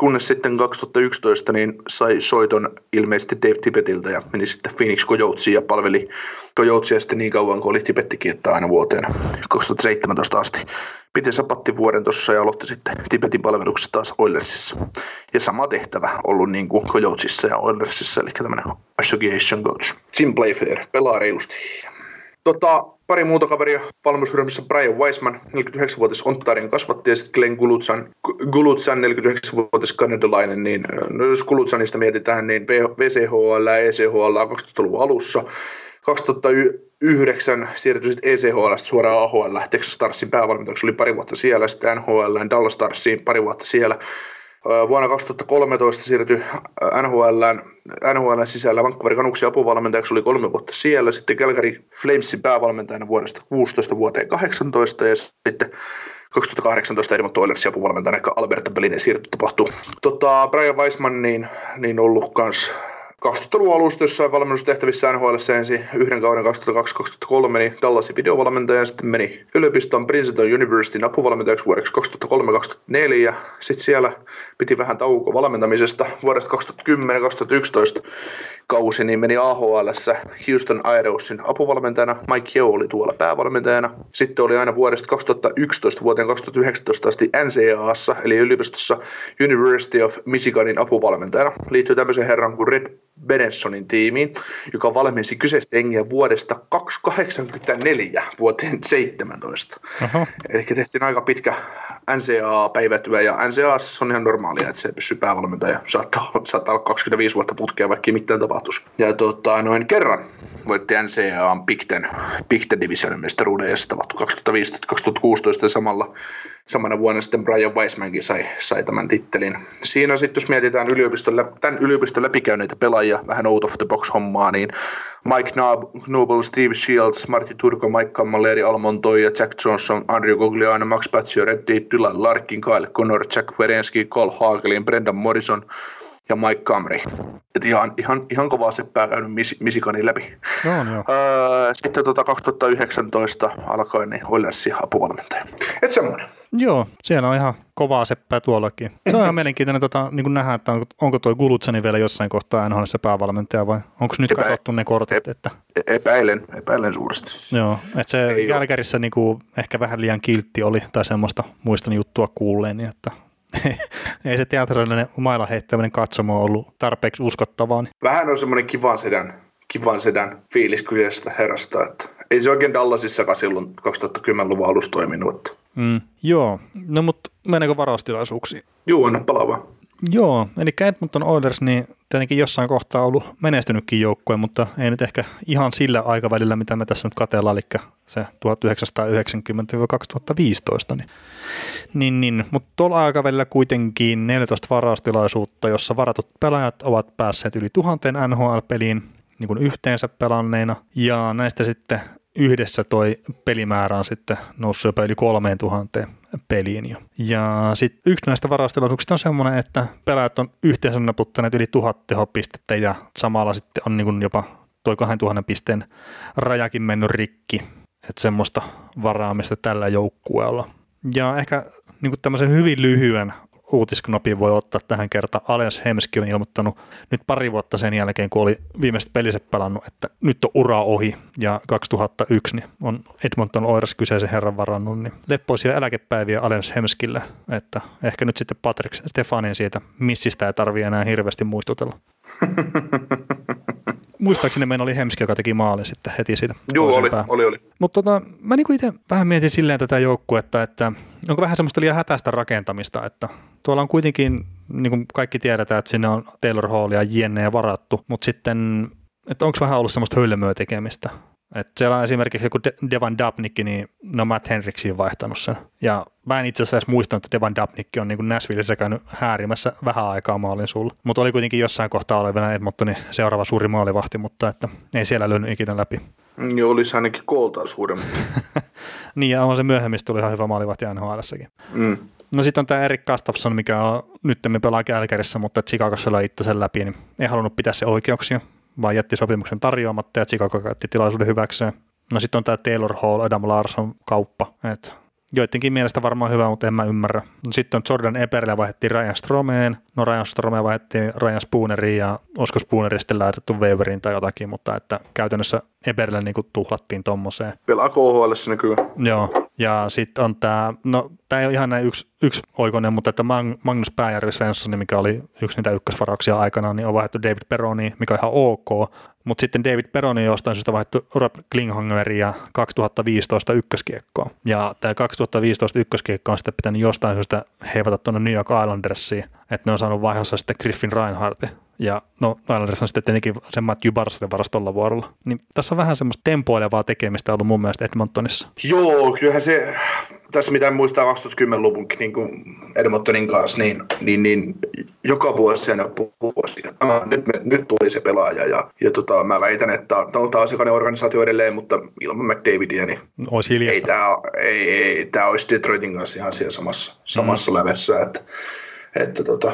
kunnes sitten 2011 niin sai soiton ilmeisesti Dave Tippetiltä ja meni sitten Phoenix Coyotesiin ja palveli Coyotesia sitten niin kauan kuin oli Tibettikin, että aina vuoteen 2017 asti. Piti sapatti vuoden tuossa ja aloitti sitten Tibetin palveluksessa taas Oilersissa. Ja sama tehtävä ollut niin kuin Coyotesissa ja Oilersissa, eli tämmöinen association coach. Sim Playfair, pelaa reilusti. Tota, pari muuta kaveria valmennusryhmässä Brian Weisman, 49-vuotias Ontarien kasvatti, ja sitten Glenn Gulutsan, Gulutsan 49-vuotias kanadalainen, niin no jos Gulutsanista mietitään, niin VCHL ja ECHL 2000-luvun alussa, 2009 siirtyi sitten ECHL suoraan AHL, Texas Starsin päävalmentajaksi oli pari vuotta siellä, sitten NHL, Dallas Starsiin pari vuotta siellä, Vuonna 2013 siirtyi NHL, NHL sisällä Vancouver Canucksin apuvalmentajaksi oli kolme vuotta siellä, sitten Calgary Flamesin päävalmentajana vuodesta 16 vuoteen 18 ja sitten 2018 Edmonton Oilersin apuvalmentajana, Alberta Belinen siirto tapahtui. Tota, Brian Weissman niin, niin ollut kans 2000-luvun alusta jossain valmennustehtävissä NHL ensin yhden kauden 2002-2003, niin Dallasin videovalmentaja sitten meni yliopiston Princeton Universityn apuvalmentajaksi vuodeksi 2003-2004. Sitten siellä piti vähän tauko valmentamisesta vuodesta 2010-2011 kausi, niin meni AHL Houston Aerosin apuvalmentajana. Mike Yeo oli tuolla päävalmentajana. Sitten oli aina vuodesta 2011 vuoteen 2019 asti NCAassa, eli yliopistossa University of Michiganin apuvalmentajana. Liittyy tämmöisen herran kuin Red Benensonin tiimiin, joka valmensi kyseistä jengiä vuodesta 284 vuoteen 17. Aha. Eli tehtiin aika pitkä NCAA-päivätyö, ja NCAA on ihan normaalia, että se pysyy päävalmentaja. Saattaa, saattaa olla 25 vuotta putkea, vaikka mitään tapahtuisi. Ja tota, noin kerran voitti NCAA Big Ten, Big Ten Divisionin mestaruuden, ja se 2015-2016 samalla samana vuonna sitten Brian Weissmankin sai, sai tämän tittelin. Siinä sitten, jos mietitään yliopiston, tämän yliopiston läpikäyneitä pelaajia, vähän out of the box hommaa, niin Mike Noble, Steve Shields, Marty Turko, Mike Cammalleri, Almontoy ja Jack Johnson, Andrew Gugliano, Max Pazio, Reddy, Dylan Larkin, Kyle Connor, Jack Ferenski, Cole Hagelin, Brendan Morrison, ja Mike Camry. Et ihan, ihan, ihan kovaa seppää käynyt Misikanin läpi. No, joo. Öö, sitten tota 2019 alkoi niin Oilersin apuvalmentaja. Et semmoinen. Joo, siellä on ihan kovaa seppää tuollakin. Se on ihan mielenkiintoinen tota, niin nähdä, että onko, onko tuo Gulutsani vielä jossain kohtaa NHL päävalmentaja vai onko nyt Epä, katsottu ne kortit? Että... Epäilen, epäilen suuresti. Joo, että se Jälkärissä niin kuin, ehkä vähän liian kiltti oli tai semmoista muistan juttua kuulleen, niin että ei se teatrallinen mailla heittäminen katsomo ollut tarpeeksi uskottavaa. Niin. Vähän on semmoinen kivan sedän, kivan sedän fiilis kyseisestä herrasta, että ei se oikein Dallasissakaan silloin 2010-luvun alussa toiminut. Mm, joo, no mutta mennäänkö varaustilaisuuksiin? Joo, anna palaa Joo, eli Edmonton Oilers, niin tietenkin jossain kohtaa ollut menestynytkin joukkue, mutta ei nyt ehkä ihan sillä aikavälillä, mitä me tässä nyt katellaan, eli se 1990-2015. Niin, niin, niin. mutta tuolla aikavälillä kuitenkin 14 varaustilaisuutta, jossa varatut pelaajat ovat päässeet yli tuhanteen NHL-peliin niin kuin yhteensä pelanneina, ja näistä sitten yhdessä toi pelimäärä on sitten noussut jopa yli 3000 peliin jo. Ja sitten yksi näistä varaustilaisuuksista on semmoinen, että pelaajat on yhteensä naputtaneet yli tuhat tehopistettä ja samalla sitten on niin jopa toi 2000 pisteen rajakin mennyt rikki. Että semmoista varaamista tällä joukkueella. Ja ehkä niin tämmöisen hyvin lyhyen uutisknopin voi ottaa tähän kertaan. Allianz Hemski on ilmoittanut nyt pari vuotta sen jälkeen, kun oli viimeiset peliset pelannut, että nyt on ura ohi ja 2001 niin on Edmonton Oilers kyseisen herran varannut, niin leppoisia eläkepäiviä Allianz Hemskille, että ehkä nyt sitten Patrick Stefanin siitä missistä ei tarvitse enää hirveästi muistutella. muistaakseni meillä oli Hemski, joka teki maalin sitten heti siitä Joo, oli, oli, oli. Mutta tota, mä niinku itse vähän mietin silleen tätä joukkuetta, että onko vähän semmoista liian hätäistä rakentamista, että tuolla on kuitenkin, niin kuin kaikki tiedetään, että sinne on Taylor Hall ja Jenne varattu, mutta sitten, että onko vähän ollut semmoista hölmöä tekemistä, et siellä on esimerkiksi joku Devan Dubnikki, niin no Matt Henriksiin vaihtanut sen. Ja mä en itse asiassa edes muistanut, että Devan Dubnikki on niin Nashvillessä käynyt häärimässä vähän aikaa maalin sulla. Mutta oli kuitenkin jossain kohtaa olevana Edmontonin seuraava suuri maalivahti, mutta että ei siellä löynyt ikinä läpi. Joo, olisi ainakin kooltaan suurempi. niin, ja on se myöhemmin tuli ihan hyvä maalivahti nhl mm. No sitten on tämä Erik Gustafsson, mikä on nyt me pelaa Kälkärissä, mutta Chicagossa löi itse sen läpi, niin ei halunnut pitää se oikeuksia vaan jätti sopimuksen tarjoamatta ja Chicago käytti tilaisuuden hyväkseen. No sitten on tämä Taylor Hall, Adam Larson kauppa, että joidenkin mielestä varmaan hyvä, mutta en mä ymmärrä. No sitten on Jordan Eberle vaihdettiin Ryan Stromeen, no Ryan Stromeen vaihdettiin Ryan Spooneriin ja olisiko Spooneri sitten laitettu Waveriin tai jotakin, mutta että käytännössä Eberle niin tuhlattiin tommoseen. Pelaa KHL nykyään. Joo, ja sitten on tämä, no tämä ei ole ihan näin yksi, yksi oikoinen, mutta että Magnus Pääjärvi Svensson, mikä oli yksi niitä ykkösvarauksia aikana, niin on vaihdettu David Peroni, mikä on ihan ok. Mutta sitten David Peroni jostain syystä vaihdettu Rob ja 2015 ykköskiekkoa. Ja tämä 2015 ykköskiekko on sitten pitänyt jostain syystä heivata tuonne New York Islandersiin, että ne on saanut vaihossa sitten Griffin Reinhardtin ja no Islanders on sitten tietenkin sen Matthew Barcelin varastolla vuorolla. Niin tässä on vähän semmoista tempoilevaa tekemistä ollut mun mielestä Edmontonissa. Joo, kyllähän se, tässä mitä muistaa 2010-luvunkin niin kuin Edmontonin kanssa, niin, niin, niin joka vuosi sen vuosi. Nyt, me, nyt tuli se pelaaja ja, ja tota, mä väitän, että tämä on asiakainen organisaatio edelleen, mutta ilman McDavidia, niin olisi ei tämä ei, ei, tämä olisi Detroitin kanssa ihan siellä samassa, samassa mm. lävessä, että, että tota,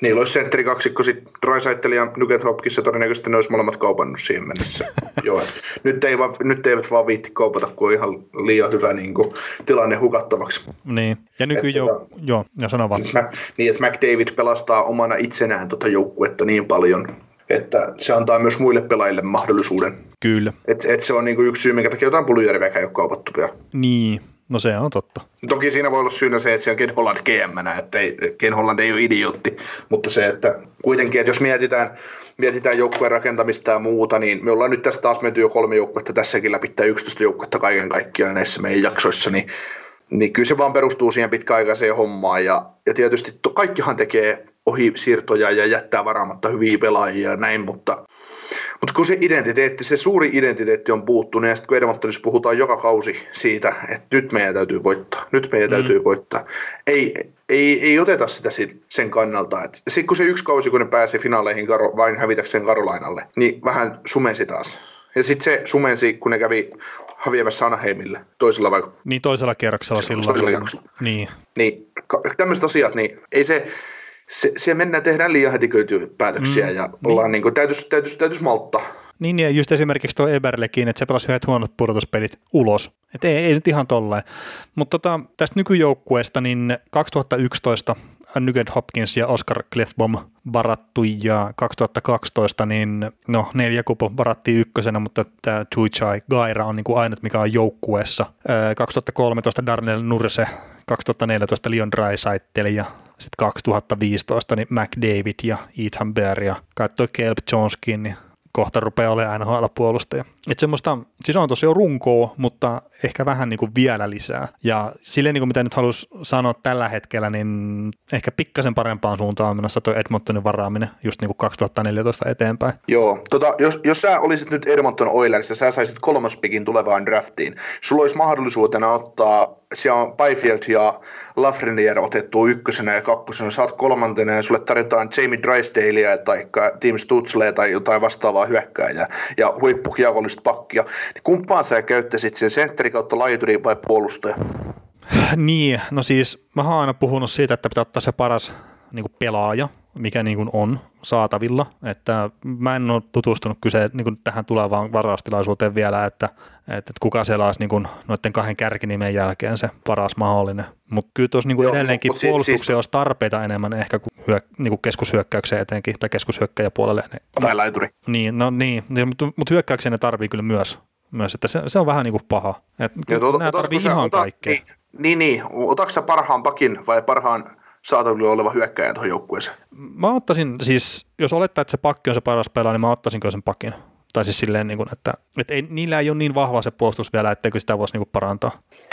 Niillä olisi sentteri kaksikko, sitten Drysaitel ja Nugent Hopkins, todennäköisesti ne olisi molemmat kaupannut siihen mennessä. Joo, nyt, ei vaan, nyt eivät vaan viitti kaupata, kun on ihan liian hyvä niin kuin, tilanne hukattavaksi. Niin, ja nykyään jo, tota, joo, ja sano vaan. Mä, niin, että McDavid pelastaa omana itsenään tota joukkuetta niin paljon, että se antaa myös muille pelaajille mahdollisuuden. Kyllä. Et, et se on niinku yksi syy, minkä takia jotain Puljärveäkään ei ole kaupattu vielä. Niin, No se on totta. Toki siinä voi olla syynä se, että se on Ken Holland gm että ei, Ken Holland ei ole idiootti, mutta se, että kuitenkin, että jos mietitään, mietitään joukkueen rakentamista ja muuta, niin me ollaan nyt tästä taas menty jo kolme joukkuetta tässäkin läpi, 11 joukkuetta kaiken kaikkiaan näissä meidän jaksoissa, niin, niin kyllä se vaan perustuu siihen pitkäaikaiseen hommaan ja, ja tietysti to, kaikkihan tekee ohi siirtoja ja jättää varaamatta hyviä pelaajia ja näin, mutta mutta kun se identiteetti, se suuri identiteetti on puuttunut, ja sitten kun Edmontonissa puhutaan joka kausi siitä, että nyt meidän täytyy voittaa, nyt meidän mm. täytyy voittaa, ei, ei, ei oteta sitä sen kannalta. Sitten kun se yksi kausi, kun ne pääsi finaaleihin karo, vain hävitäkseen Karolainalle, niin vähän sumensi taas. Ja sitten se sumensi, kun ne kävi häviämässä Anaheimille toisella vai... Niin toisella kierroksella silloin. Toisella kierroksella. Niin. Niin tämmöiset asiat, niin ei se, se, siellä mennään, tehdään liian hätiköityjä päätöksiä mm, ja ollaan niin. niin kuin, täytyisi, täytyisi, täytyisi malttaa. Niin, ja just esimerkiksi tuo Eberlekin, että se pelasi yhdet huonot pudotuspelit ulos. Että ei, ei nyt ihan tolleen. Mutta tota, tästä nykyjoukkueesta, niin 2011 Nugent Hopkins ja Oscar Clefbom varattu ja 2012 niin no neljä kupo varattiin ykkösenä, mutta tämä Tuichai Gaira on niin kuin ainut, mikä on joukkueessa. 2013 Darnell Nurse, 2014 Leon Draisaitl ja sitten 2015 niin McDavid ja Ethan Bear ja kai Kelp Joneskin, niin kohta rupeaa olemaan NHL-puolustaja. Että semmoista, siis on tosiaan runkoa, mutta ehkä vähän niin kuin vielä lisää. Ja sille niin kuin mitä nyt halus sanoa tällä hetkellä, niin ehkä pikkasen parempaan suuntaan on menossa tuo Edmontonin varaaminen just niin kuin 2014 eteenpäin. Joo, tota, jos, jos sä olisit nyt Edmonton Oilers ja sä saisit kolmospikin tulevaan draftiin, sulla olisi mahdollisuutena ottaa siellä on Byfield ja Lafreniere otettu ykkösenä ja kakkosena, saat kolmantena ja sulle tarjotaan Jamie Drysdalea tai Team Stutzlea tai jotain vastaavaa hyökkääjää ja huippukiekollista pakkia, niin kumpaan sä käyttäisit sen sentteri kautta laituri vai puolustaja? Niin, no siis mä oon aina puhunut siitä, että pitää ottaa se paras niin pelaaja, mikä niin kuin on saatavilla. Että mä en ole tutustunut kyse niin kuin tähän tulevaan varaustilaisuuteen vielä, että, että kuka siellä olisi niin kuin noiden kahden kärkinimen jälkeen se paras mahdollinen. Mutta kyllä tuossa niin kuin Joo, edelleenkin puolustukseen siis... olisi tarpeita enemmän ehkä kuin, hyö, niin kuin keskushyökkäykseen etenkin, tai keskushyökkäjäpuolelle. Tai laituri. Niin, no niin, mutta, mutta hyökkäykseen ne tarvii kyllä myös myös, että se, se on vähän niin kuin paha. Että nämä tarvii ihan kaikkea. Niin, niin, niin. otatko parhaan pakin vai parhaan saatavilla oleva hyökkäjä tuohon joukkueeseen? Mä ottaisin, siis jos olettaa, että se pakki on se paras pelaaja, niin mä ottaisin kyllä sen pakin. Tai siis silleen, niin kuin, että, että ei, niillä ei ole niin vahva se puolustus vielä, etteikö sitä voisi niin kuin parantaa.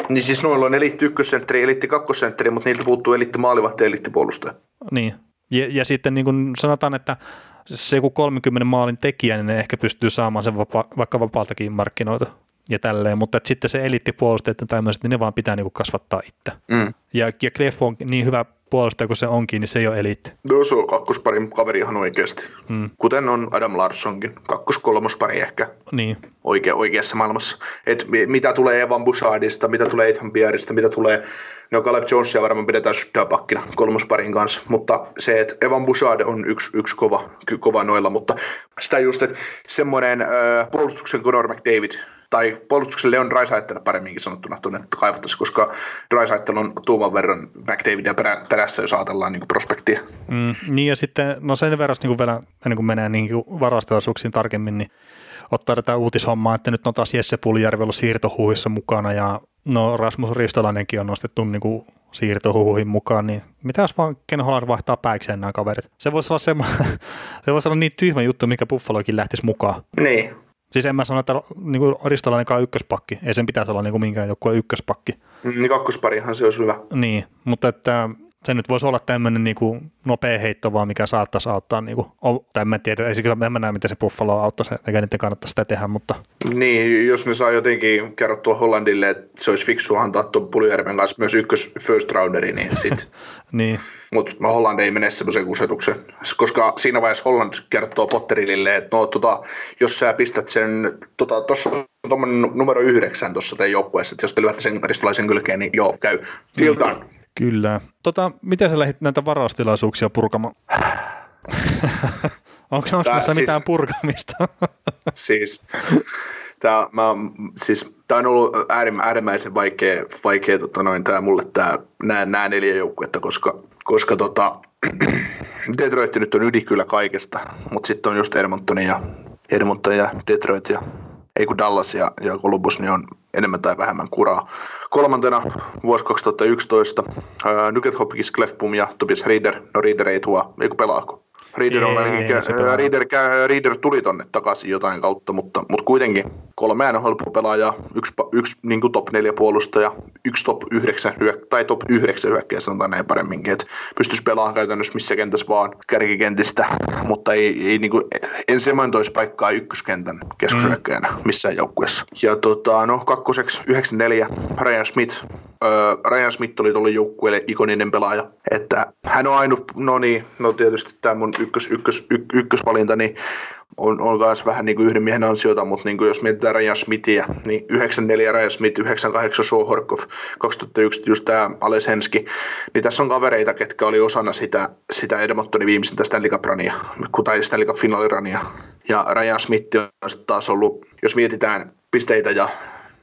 Niin siis noilla on elitti ykkössentteri, elitti kakkosentteri, mutta niiltä puuttuu elitti maalivahti ja elitti puolustaja. Niin, ja, ja sitten niin kuin sanotaan, että se joku 30 maalin tekijä, niin ne ehkä pystyy saamaan sen vapa, vaikka vapaaltakin markkinoita ja tälleen, mutta että sitten se elittipuolustajat ja tämmöiset, niin ne vaan pitää niinku kasvattaa itse. Mm. Ja, ja Clef on niin hyvä puolustaja kuin se onkin, niin se ei ole eliitti. No se on kakkosparin kaveri ihan oikeasti. Mm. Kuten on Adam Larssonkin, kakkos-kolmospari ehkä niin. Oike, oikeassa maailmassa. Et mitä tulee Evan Bouchardista, mitä tulee Ethan Pierreistä, mitä tulee No Caleb Jonesia varmaan pidetään pakkina kolmosparin kanssa, mutta se, että Evan Bouchard on yksi, yksi kova, kova noilla, mutta sitä just, että semmoinen äh, puolustuksen Conor McDavid, tai puolustuksen Leon Drysaitel paremminkin sanottuna tuonne kaivattaisiin, koska Drysaitel on tuuman verran McDavidia perä, perässä, jos ajatellaan niin prospektia. Mm, niin ja sitten, no sen verran niin vielä, ennen kuin menee niin varastelaisuuksiin tarkemmin, niin ottaa tätä uutishommaa, että nyt on taas Jesse Puljärvi ollut siirtohuuhissa mukana ja no Rasmus Ristolainenkin on nostettu niin kuin siirtohuhuihin mukaan, niin mitä jos vaan Ken Holland vaihtaa päikseen nämä kaverit? Se voisi olla, semmo, se voisi olla niin tyhmä juttu, mikä Buffalokin lähtisi mukaan. Niin. Siis en mä sano, että niin Ristolainenkaan on ykköspakki. Ei sen pitäisi olla niin kuin minkään joku ykköspakki. Niin kakkosparihan se olisi hyvä. Niin, mutta että se nyt voisi olla tämmöinen niin kuin nopea heitto vaan, mikä saattaisi auttaa. Niin kuin, tai en tiedä, ei se kyllä, en mä näe, miten se Buffalo auttaisi, eikä niiden kannata sitä tehdä, mutta... Niin, jos ne saa jotenkin kerrottua Hollandille, että se olisi fiksua antaa tuon Puljärven kanssa myös ykkös first rounderi, niin sit... niin. Mutta Holland ei mene semmoisen kusetuksen, koska siinä vaiheessa Holland kertoo Potterille, että no, tota, jos sä pistät sen, tota, tuossa on tuommoinen numero yhdeksän tuossa teidän joukkueessa, että jos te lyötte sen ristolaisen kylkeen, niin joo, käy. Deal mm. Kyllä. Tota, miten sä lähdit näitä varaustilaisuuksia purkamaan? onko onko Tää siis- mitään purkamista? Siis, tämä, mä, siis, tää on ollut äärimmä, äärimmäisen vaikea, vaikea tota noin, tää mulle tää, nämä, nämä neljä joukkuetta, koska, koska tota, Detroit nyt on yli kyllä kaikesta, mutta sitten on just Edmonton ja, Edmonton ja Detroit ja ei kun Dallas ja, ja Columbus, niin on enemmän tai vähemmän kuraa. Kolmantena vuosi 2011, ää, Nugget Hopkins, Clefbum ja Tobias Reader. No Reader ei tuo, ei pelaako. Reader, on, Ei, ei pelaa. Reader, Reader tuli tonne takaisin jotain kautta, mutta, mutta kuitenkin kolme NHL-pelaajaa, yksi, yksi niin kuin top 4 puolustaja, yksi top 9 hyök- tai top 9 hyökkäjä, sanotaan näin paremminkin, että pystyisi pelaamaan käytännössä missä kentässä vaan kärkikentistä, mutta ei, ei niin kuin, en sementoisi paikkaa ykköskentän keskushyökkäjänä missään joukkueessa. Ja tota, no kakkoseksi 94 Ryan Smith. Öö, Ryan Smith oli tuolle joukkueelle ikoninen pelaaja, että hän on ainut, no niin, no tietysti tämä mun ykkös, ykkös, yk, ykkösvalinta, niin on, on myös vähän niin kuin yhden miehen ansiota, mutta niin kuin jos mietitään Ryan Smithia, niin 94 Ryan Smith, 98 Joe Horkov, 2001 just tämä Ales Henski, niin tässä on kavereita, ketkä oli osana sitä, sitä Edmontonin viimeisintä Stanley Cup rania, tai Stanley Cup finaalirania. Ja Ryan Smith on sitten taas ollut, jos mietitään pisteitä ja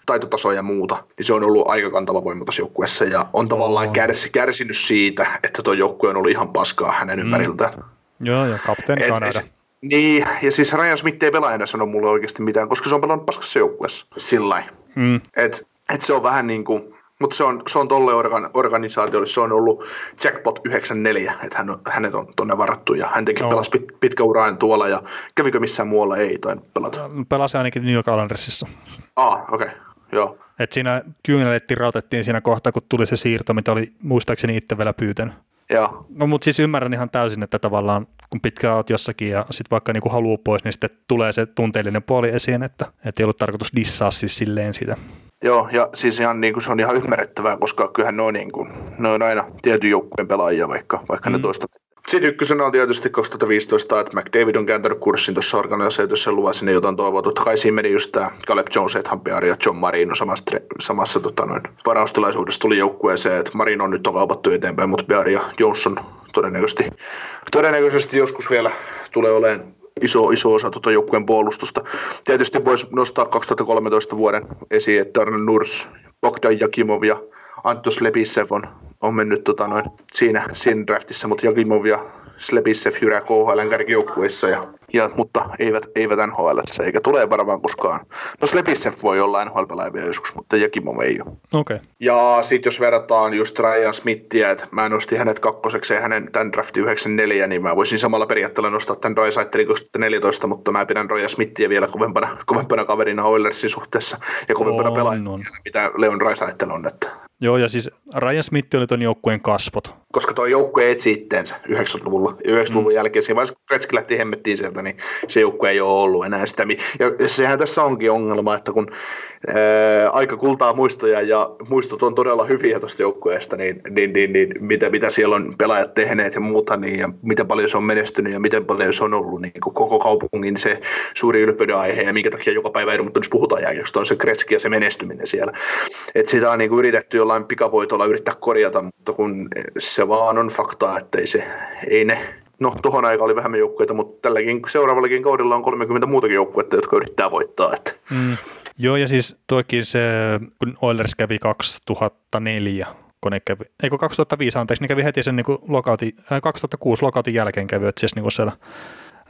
taitotasoa ja muuta, niin se on ollut aika kantava voima tässä joukkueessa ja on tavallaan On. kärsi, kärsinyt siitä, että tuo joukkue on ollut ihan paskaa hänen ympäriltään. Joo, ja kapteeni Kanada. et- Niin, ja siis Ryan Smith ei pelaajana sano mulle oikeasti mitään, koska se on pelannut paskassa joukkueessa. Sillä. Mm. Et, et se on vähän niin kuin, mutta se on, se on tolle organ, organisaatiolle, se on ollut jackpot 94, että hän, on- hänet on tonne varattu ja hän teki Joo. pelasi pit, pitkä uraan tuolla ja kävikö missään muualla ei tai pelata. Pelasi ainakin New York Islandersissa. Ah, okei, okay. joo. Et siinä kyyneletti rautettiin siinä kohtaa, kun tuli se siirto, mitä oli muistaakseni itse vielä pyytänyt. Joo, No mutta siis ymmärrän ihan täysin, että tavallaan kun pitkään oot jossakin ja sitten vaikka niinku haluaa pois, niin sitten tulee se tunteellinen puoli esiin, että, ei ollut tarkoitus dissaa siis silleen sitä. Joo, ja siis ihan niin kuin se on ihan ymmärrettävää, koska kyllähän ne on, niin kuin, ne on aina tietyn joukkueen pelaajia, vaikka, vaikka mm. ne toista. Sitten ykkösenä on tietysti 2015, että McDavid on kääntänyt kurssin tuossa organisaatiossa ja luvasi sinne jotain toivoa. Totta kai siinä meni just tämä Caleb Jones, Ethan ja John Marino samassa, samassa tota, noin, varaustilaisuudessa tuli joukkueeseen, että Marino on nyt on kaupattu eteenpäin, mutta Bear ja Jones on todennäköisesti, todennäköisesti joskus vielä tulee olemaan iso, iso osa tuota joukkueen puolustusta. Tietysti voisi nostaa 2013 vuoden esiin, että Darnell Nurs, Bogdan Jakimov ja Antos Lebisev on, on mennyt tota noin, siinä, siinä draftissa, mutta Jakimov ja Slebisev jyrää KHL kärkijoukkueissa, ja, ja, mutta eivät, eivät NHL, eikä tule varmaan koskaan. No Slebisev voi olla NHL-pelaaja vielä joskus, mutta Jakimov ei ole. Okei. Okay. Ja sitten jos verrataan just Ryan Smithia, että mä nostin hänet kakkoseksi ja hänen tämän draftin 94, niin mä voisin samalla periaatteella nostaa tämän Drysaitelin 2014, mutta mä pidän Ryan Smithia vielä kovempana, kovempana kaverina Oilersin suhteessa ja kovempana On, pelaajana, on. mitä Leon Drysaitel on. Että. Joo, ja siis Ryan Smith oli ton joukkueen kasvot. Koska tuo joukkue etsi itteensä 90-luvulla. Ja 90-luvun mm. jälkeen, siinä vaiheessa kun Gretzky lähti hemmettiin sieltä, niin se joukkue ei ole ollut enää sitä. mi- Ja sehän tässä onkin ongelma, että kun ää, aika kultaa muistoja ja muistot on todella hyviä tuosta joukkueesta, niin, niin, niin, niin mitä, mitä siellä on pelaajat tehneet ja muuta, niin, ja miten paljon se on menestynyt ja miten paljon se on ollut niin kuin koko kaupungin se suuri ylpeyden aihe ja minkä takia joka päivä Edmontonissa puhutaan jääkiekosta on se Gretzky ja se menestyminen siellä. Et sitä on niin kuin yritetty jollain pikavoitolla yrittää korjata, mutta kun se vaan on faktaa, että ei se, ei ne No, tuohon aikaan oli vähemmän joukkueita, mutta tälläkin seuraavallakin kaudella on 30 muutakin joukkuetta, jotka yrittää voittaa. Että. Mm. Joo, ja siis toikin se, kun Oilers kävi 2004, kun ne kävi, ei kun 2005 anteeksi, ne kävi heti sen niin kuin lokautin, äh, 2006 lokautin jälkeen kävi, että siis niin siellä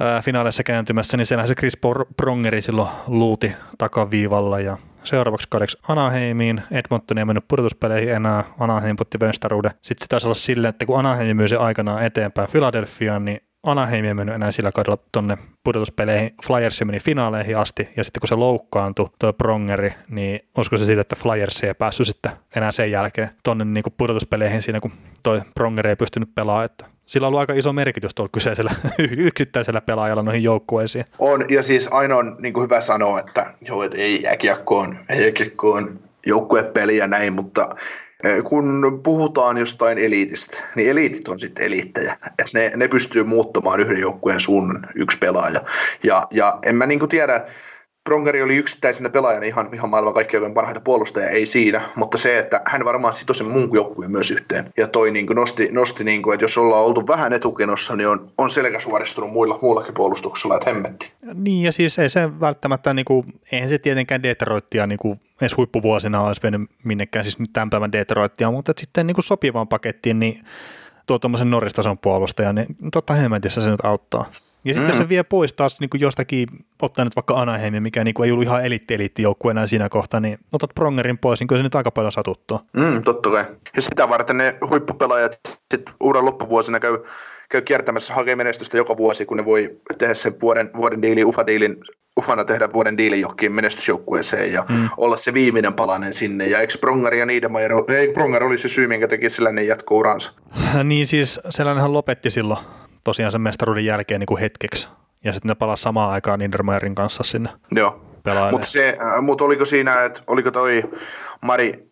ää, finaaleissa kääntymässä, niin siellähän se Chris Prongeri silloin luuti takaviivalla ja seuraavaksi kaudeksi Anaheimiin. Edmonton ei mennyt pudotuspeleihin enää, Anaheim putti mestaruuden. Sitten se taisi olla silleen, että kun Anaheim myi se aikanaan eteenpäin Philadelphiaan, niin Anaheim ei mennyt enää sillä kaudella tonne pudotuspeleihin. Flyers meni finaaleihin asti, ja sitten kun se loukkaantui, tuo Prongeri, niin usko se siitä, että Flyers ei päässyt sitten enää sen jälkeen tonne niin pudotuspeleihin siinä, kun toi Prongeri ei pystynyt pelaamaan. Että sillä on ollut aika iso merkitys tuolla kyseisellä yksittäisellä pelaajalla noihin joukkueisiin. On, ja siis aina on niin kuin hyvä sanoa, että joo, että ei jääkiekkoon, ei jääkiekkoon joukkuepeli ja näin, mutta eh, kun puhutaan jostain eliitistä, niin eliitit on sitten eliittejä. Että ne, ne pystyy muuttamaan yhden joukkueen suunnan yksi pelaaja. Ja, ja en mä niin kuin tiedä, Prongeri oli yksittäisenä pelaajana ihan, ihan maailman kaikkein parhaita puolustajia, ei siinä, mutta se, että hän varmaan sitoi sen muun joukkueen myös yhteen. Ja toi niin kuin nosti, nosti niin kuin, että jos ollaan oltu vähän etukenossa, niin on, on selkä suoristunut muilla, muullakin puolustuksella, että hemmetti. Niin, ja siis ei se välttämättä, niin kuin, eihän se tietenkään Detroitia niin kuin edes huippuvuosina olisi mennyt minnekään, siis nyt tämän päivän Detroitia, mutta sitten niin kuin sopivaan pakettiin, niin tuo tuommoisen Norristason puolustajan, niin totta hemmetissä se nyt auttaa. Ja sitten mm. se vie pois taas niin kuin jostakin, ottaa nyt vaikka Anaheimin, mikä niin kuin ei ollut ihan elitti joukkue enää siinä kohtaa, niin otat Prongerin pois, niin kyllä se nyt aika paljon satuttua. Mm, totta kai. Ja sitä varten ne huippupelaajat sitten uuden loppuvuosina käy, käy kiertämässä hakee menestystä joka vuosi, kun ne voi tehdä sen vuoden, vuoden diili, ufa-diilin ufana tehdä vuoden diilin johonkin menestysjoukkueeseen ja mm. olla se viimeinen palanen sinne. Ja eikö Pronger ja Niedermayer, ei Pronger oli se syy, minkä teki sellainen jatko-uransa? niin siis sellainenhan lopetti silloin tosiaan sen mestaruuden jälkeen niin kuin hetkeksi. Ja sitten ne palasi samaan aikaan Niedermayerin kanssa sinne Joo, mutta äh, mut oliko siinä, että oliko toi Mari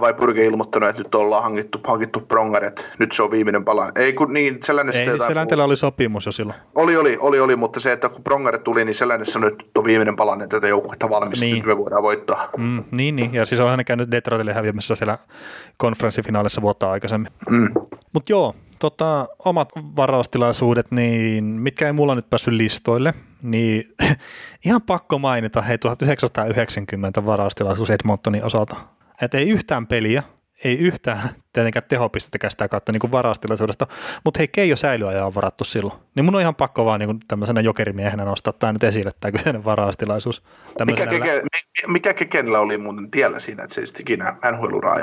vai Pyrke ilmoittanut, että nyt ollaan hankittu, hankittu Pronger, että nyt se on viimeinen pala. Ei kun niin, sellainen Ei, sitten Selänteellä oli sopimus jo silloin. Oli, oli, oli, oli, mutta se, että kun Pronger tuli, niin sellainen sanoi, että nyt on viimeinen pala, että tätä joukkuetta valmis, niin. nyt me voidaan voittaa. Mm, niin, niin, ja siis on käynyt Detroitille häviämässä siellä konferenssifinaalissa vuotta aikaisemmin. Mm. Mutta joo, tota, omat varaustilaisuudet, niin mitkä ei mulla nyt päässyt listoille, niin ihan pakko mainita, hei 1990 varaustilaisuus Edmontonin osalta. Että ei yhtään peliä, ei yhtään tietenkään tehopistettäkään sitä kautta niin varaustilaisuudesta, mutta hei Keijo säilyaja on varattu silloin. Niin mun on ihan pakko vaan niin tämmöisenä jokerimiehenä nostaa tämä nyt esille, tämä kyseinen varaustilaisuus. Mikä, keke, mikä Kekenillä oli muuten tiellä siinä, että se ei sitten ikinä NHL-uraa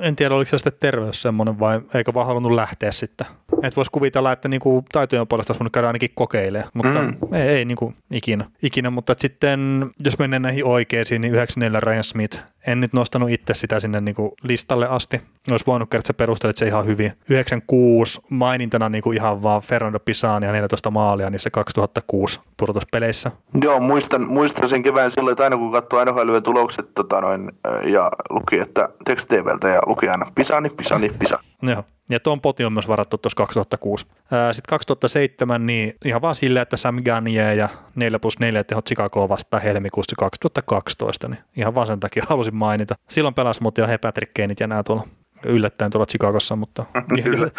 en tiedä, oliko se sitten terveys semmoinen vai eikö vaan halunnut lähteä sitten. Et voisi kuvitella, että niinku taitojen puolesta olisi käydä ainakin kokeilemaan, mutta mm. ei, ei niinku ikinä. ikinä. Mutta sitten jos mennään näihin oikeisiin, niin 94 Ryan Smith. En nyt nostanut itse sitä sinne niinku listalle asti. Olisi voinut kertoa, että sä perustelit se ihan hyvin. 96 mainintana niinku ihan vaan Fernando Pisani ja 14 maalia niissä 2006 pudotuspeleissä. Joo, muistan, muistan sen kevään silloin, että aina kun katsoi aina tulokset tota noin, ja luki, että teksteveltä ja luki aina Pisani, Pisani, Pisani. Joo, ja tuon poti on myös varattu tuossa 2006. Sitten 2007, niin ihan vaan silleen, että Sam Gagne ja 4 plus 4 tehot Chicagoa vastaan helmikuussa 2012, niin ihan vaan sen takia halusin mainita. Silloin pelasi mut jo he Patrick Kaneit ja nämä tuolla yllättäen tuolla Chicagossa, mutta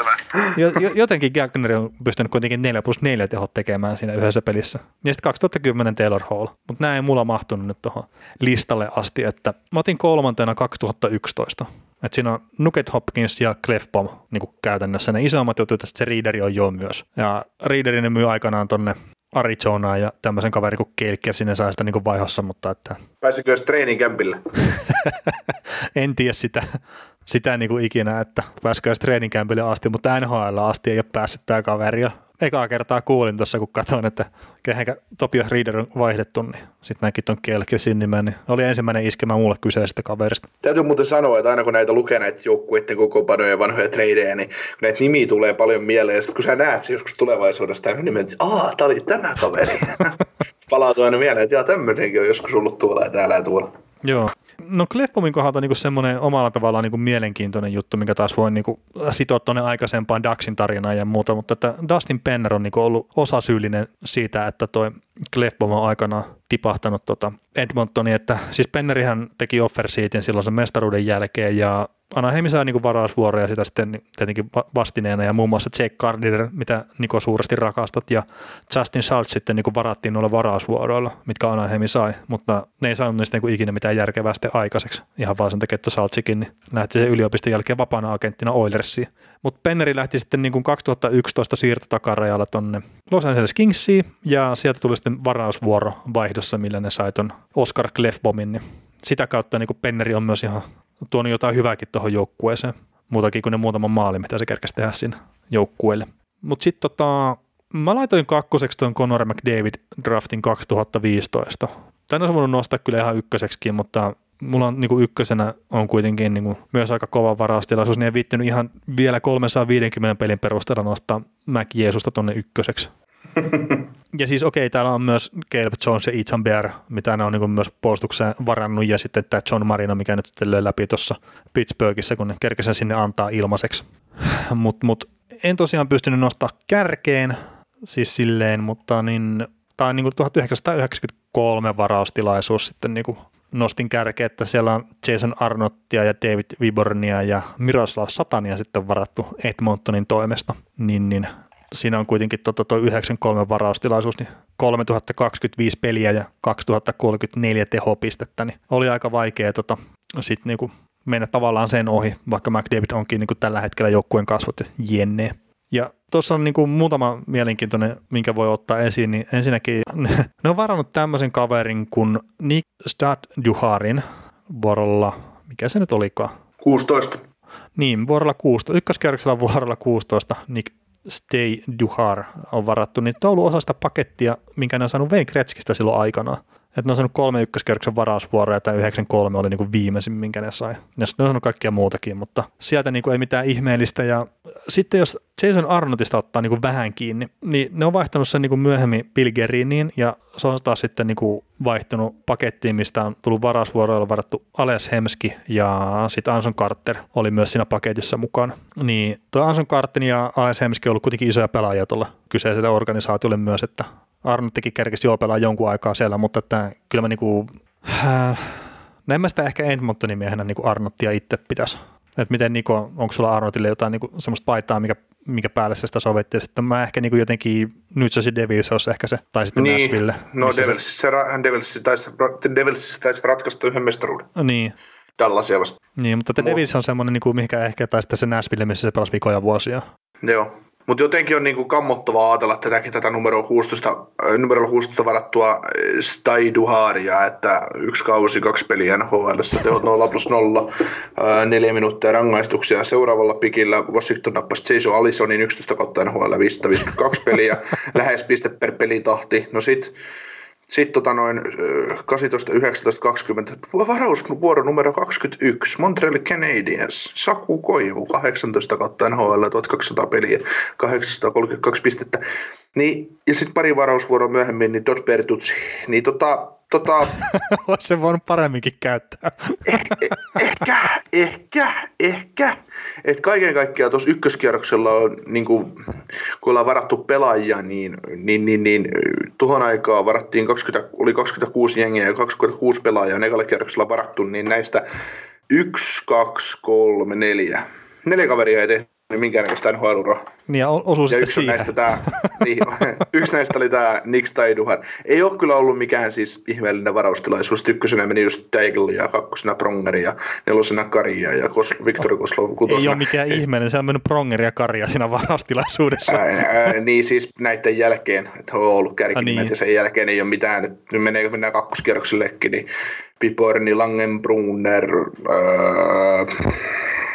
jotenkin Gagner on pystynyt kuitenkin 4 plus 4 tehot tekemään siinä yhdessä pelissä. Ja sitten 2010 Taylor Hall, mutta nämä ei mulla mahtunut nyt tuohon listalle asti, että mä otin kolmantena 2011. Et siinä on Nuket Hopkins ja Clefbom niin käytännössä ne isommat jutut, että se Readeri on jo myös. Ja Readerin myy aikanaan tonne Arizonaan ja tämmöisen kaverin kuin Kelkkiä sinne saa sitä niin vaihossa, mutta että... Pääsikö treenin kämpille? en tiedä sitä, sitä niin kuin ikinä, että pääsikö treenin kämpille asti, mutta NHL asti ei ole päässyt tämä kaveri ekaa kertaa kuulin tuossa, kun katsoin, että kehenkä Topias Reader on vaihdettu, niin sitten näkin tuon Kelkesin nimen, niin oli ensimmäinen iskemä muulle kyseisestä kaverista. Täytyy muuten sanoa, että aina kun näitä lukee näitä joukkueiden kokoopanoja ja vanhoja tradeja, niin näitä nimiä tulee paljon mieleen, ja sitten kun sä näet se joskus tulevaisuudessa tämä nimen, että aah, tämä oli tämä kaveri. Palautuu aina mieleen, että jaa, tämmöinenkin on joskus ollut tuolla ja täällä ja tuolla. Joo. No Clefbomin kohdalta niinku semmoinen omalla tavallaan niinku mielenkiintoinen juttu, mikä taas voi niinku sitoa tuonne aikaisempaan Daxin tarinaan ja muuta, mutta että Dustin Penner on niinku ollut osasyyllinen siitä, että toi Clefbom on aikanaan tipahtanut tota Edmontoni, että siis Pennerihän teki offer silloin sen mestaruuden jälkeen ja Anaheim saa niin varausvuoroja sitä sitten tietenkin vastineena ja muun muassa Jake Gardner, mitä Niko suuresti rakastat ja Justin Schultz sitten niin varattiin noilla varausvuoroilla, mitkä Anaheim sai, mutta ne ei saanut niistä niin ikinä mitään järkevää aikaiseksi. Ihan vaan sen takia, että Schultzikin niin lähti se yliopiston jälkeen vapaana agenttina Oilersiin. Mutta Penneri lähti sitten niin kuin 2011 siirtotakarajalla tonne Los Angeles Kingsiin ja sieltä tuli sitten varausvuoro vaihdossa, millä ne sai ton Oscar Clefbomin, niin sitä kautta niin Penneri on myös ihan tuonut jotain hyvääkin tuohon joukkueeseen, muutakin kuin ne muutama maali, mitä se kerkesi tehdä siinä joukkueelle. Mutta sitten tota, mä laitoin kakkoseksi tuon Conor McDavid draftin 2015. Tänä olisi voinut nostaa kyllä ihan ykköseksikin, mutta mulla on niin kuin ykkösenä on kuitenkin niin kuin myös aika kova varaustilaisuus, niin en viittinyt ihan vielä 350 pelin perusteella nostaa Mac Jeesusta tuonne ykköseksi. Ja siis okei, okay, täällä on myös Caleb Jones ja Ethan Bear, mitä ne on niin myös puolustukseen varannut, ja sitten tämä John Marino, mikä nyt sitten löi läpi tuossa Pittsburghissa, kun ne sinne antaa ilmaiseksi. Mutta mut, en tosiaan pystynyt nostaa kärkeen, siis silleen, mutta niin, tämä on niin 1993 kolme varaustilaisuus sitten niin nostin kärkeä, että siellä on Jason Arnottia ja David Vibornia ja Miroslav Satania sitten varattu Edmontonin toimesta, niin, niin siinä on kuitenkin tuo, tuo 93 varaustilaisuus, niin 3025 peliä ja 2034 tehopistettä, niin oli aika vaikea tota, sit niinku mennä tavallaan sen ohi, vaikka McDavid onkin niinku tällä hetkellä joukkueen kasvot jenne. Ja tuossa on niinku muutama mielenkiintoinen, minkä voi ottaa esiin, niin ensinnäkin ne on varannut tämmöisen kaverin kuin Nick Stadjuharin vuorolla, mikä se nyt olikaan? 16. Niin, vuorolla 16, ykköskerroksella vuorolla 16 Nick Stay Duhar on varattu, niin tuo on ollut osa sitä pakettia, minkä ne on saanut Wayne Gretzkistä silloin aikana. Että ne on saanut kolme ykköskerroksen varausvuoroa ja tämä 93 oli niin kuin viimeisin, minkä ne sai. Ja sitten ne on saanut kaikkia muutakin, mutta sieltä niin kuin ei mitään ihmeellistä. Ja sitten jos Jason Arnoldista ottaa niin kuin vähän kiinni, niin ne on vaihtanut sen niin kuin myöhemmin Pilgeriniin ja se on taas sitten niin kuin vaihtunut pakettiin, mistä on tullut varausvuoroilla varattu Ales Hemski ja sitten Anson Carter oli myös siinä paketissa mukana. Niin tuo Anson Carter ja Ales Hemski on ollut kuitenkin isoja pelaajia tuolle kyseiselle organisaatiolle myös, että Arnottikin kerkesi jo pelaa jonkun aikaa siellä, mutta että kyllä mä niinku, äh, en mä sitä ehkä Edmontonin miehenä niinku Arnottia itse pitäisi. Että miten Niko, onko sulla Arnotille jotain niinku semmoista paitaa, mikä, mikä päälle se sitä sovitti. Sitten mä ehkä niinku jotenkin, nyt se Devils olisi ehkä se, tai sitten Niin, Nashville. no missä Devils, se, ra- Devils, taisi, Devils taisi ratkaista yhden mestaruuden. Niin, Dallasia vasta. niin, mutta The Mut- Devils on semmoinen, niinku, mikä ehkä, tai sitten se Nashville, missä se pelasi vikoja vuosia. Joo. Mutta jotenkin on niinku kammottavaa ajatella tätäkin tätä numero 16, äh, numero 16 varattua Stai Duharia, että yksi kausi, kaksi peliä NHL, tehot 0 plus 0, äh, neljä minuuttia rangaistuksia. Seuraavalla pikillä Washington nappasi Jason Allisonin 11 kautta NHL 552 peliä, lähes piste per pelitahti. No sit sitten tota noin ö, 18, 19, 20, varausvuoro numero 21, Montreal Canadiens, Saku Koivu, 18 kautta NHL, 1200 peliä, 832 pistettä. Niin, ja sitten pari varausvuoroa myöhemmin, niin Dot Bertuzzi, niin tota, tota, Olisi se voinut paremminkin käyttää. ehkä, ehkä, ehkä. Et kaiken kaikkiaan tuossa ykköskierroksella on, niin kuin, kun ollaan varattu pelaajia, niin, niin, niin, niin tuohon aikaan varattiin 20, oli 26 jengiä ja 26 pelaajaa on ekalla kierroksella varattu, niin näistä 1, 2, 3, 4. Neljä kaveria ei tehnyt minkäännäköistä NHL-uraa. Niin, ja osuu Ja yksi siihen. näistä tää, niin, yksi näistä oli tämä Nick Staiduhan. Ei ole kyllä ollut mikään siis ihmeellinen varaustilaisuus. Ykkösenä meni just Teigl ja kakkosena Prongeri ja nelosena Karia ja Kos, Viktor Koslov Ei kutosena. ole mikään ihmeellinen, siellä on mennyt Pronger ja Karja siinä varaustilaisuudessa. Ää, ää, niin siis näiden jälkeen, että on ollut kärkinimet Ah, niin. ja sen jälkeen ei ole mitään. Nyt menee, mennään kakkoskierroksellekin, niin Piporni, Langenbrunner, ää,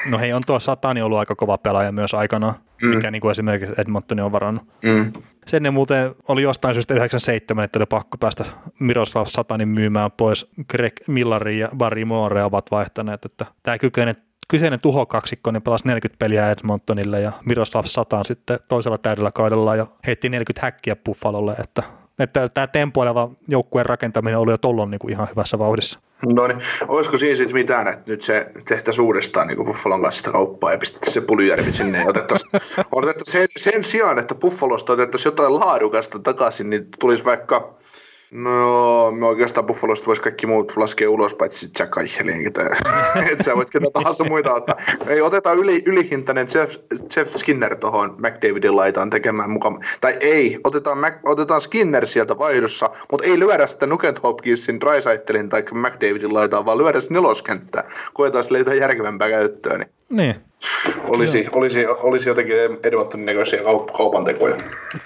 No hei, on tuo Satani ollut aika kova pelaaja myös aikanaan, mm. mikä niin kuin esimerkiksi Edmonton on varannut. mm, Sen ne muuten oli jostain syystä 97, että oli pakko päästä Miroslav Satanin myymään pois. Greg Millari ja Barry Moore ovat vaihtaneet, että tämä kykyinen kyseinen tuhokaksikko niin pelasi 40 peliä Edmontonille ja Miroslav Satan sitten toisella täydellä kaudella ja heitti 40 häkkiä Buffalolle, että, että tämä tempoileva joukkueen rakentaminen oli jo tollon niin kuin ihan hyvässä vauhdissa. No niin, olisiko siinä sitten mitään, että nyt se tehtäisiin uudestaan niin Buffalon kanssa sitä kauppaa ja pistettäisiin se puljärvi sinne ja otettaisiin, otettaisiin sen, sen sijaan, että Buffalosta otettaisiin jotain laadukasta takaisin, niin tulisi vaikka, no me oikeastaan Buffalosta voisi kaikki muut laskea ulos, paitsi Jack Eichelin, että sä voit ketä tahansa muita ottaa. Ei, otetaan yli, ylihintainen Jeff, Jeff Skinner tuohon McDavidin laitaan tekemään mukaan. Tai ei, otetaan, Mac, otetaan Skinner sieltä vaihdossa, mutta ei lyödä sitä Nugent Hopkinsin, Drysaitelin tai McDavidin laitaan, vaan lyödä se neloskenttää. Koetaan sille jotain järkevämpää käyttöä, niin Niin, olisi, olisi, olisi jotenkin Edmontonin näköisiä kaup- kaupan tekoja.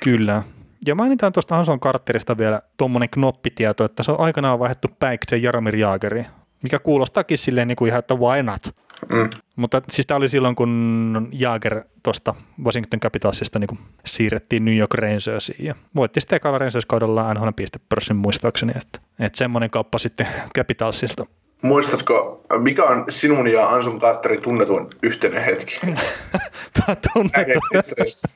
Kyllä. Ja mainitaan tuosta Hanson Carterista vielä tuommoinen knoppitieto, että se on aikanaan vaihdettu Päiksen Jaromir Jaageriin, mikä kuulostaakin silleen niin kuin ihan, että why not? Mm. Mutta siis tämä oli silloin, kun Jaager tuosta Washington Capitalsista niin siirrettiin New York Rangersiin ja voitti sitten ekalla Rangers-kaudella NHL pistepörssin muistaakseni, että, että semmoinen kauppa sitten Capitalsista. Muistatko, mikä on sinun ja Anson Carterin tunnetuin yhteinen hetki? Tämä tunnettu. Äkeissä.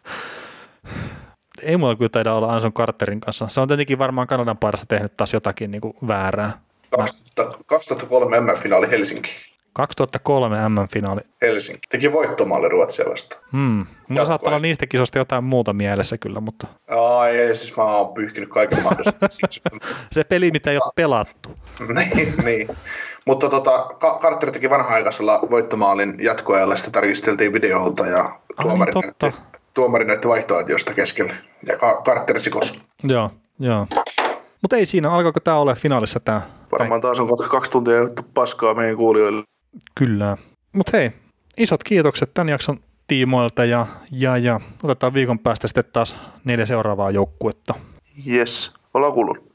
Ei mulla kyllä taida olla Anson Carterin kanssa. Se on tietenkin varmaan Kanadan parissa tehnyt taas jotakin niin kuin väärää. 2003 MM-finaali Helsinki. 2003 MM-finaali. Helsinki. Teki voittomaali Ruotsia vastaan. Hmm. Mulla saattaa olla niistä kisoista jotain muuta mielessä kyllä, mutta... Ai, ei, siis mä oon pyyhkinyt kaiken mahdollisen. Se peli, mitä ei ole pelattu. niin, niin. Mutta tota, Carter teki vanha-aikaisella voittomaalin jatkoajalla, sitä tarkisteltiin videolta ja tuomari, ah, niin, tuomari näytti vaihtoaitiosta keskelle. Ja Carter sikos. Joo, joo. Mutta ei siinä, alkaako tämä ole finaalissa tämä? Varmaan taas on kaksi tuntia paskaa meidän kuulijoille. Kyllä. Mutta hei, isot kiitokset tämän jakson tiimoilta ja, ja, ja otetaan viikon päästä sitten taas neljä seuraavaa joukkuetta. Yes, ollaan kuullut.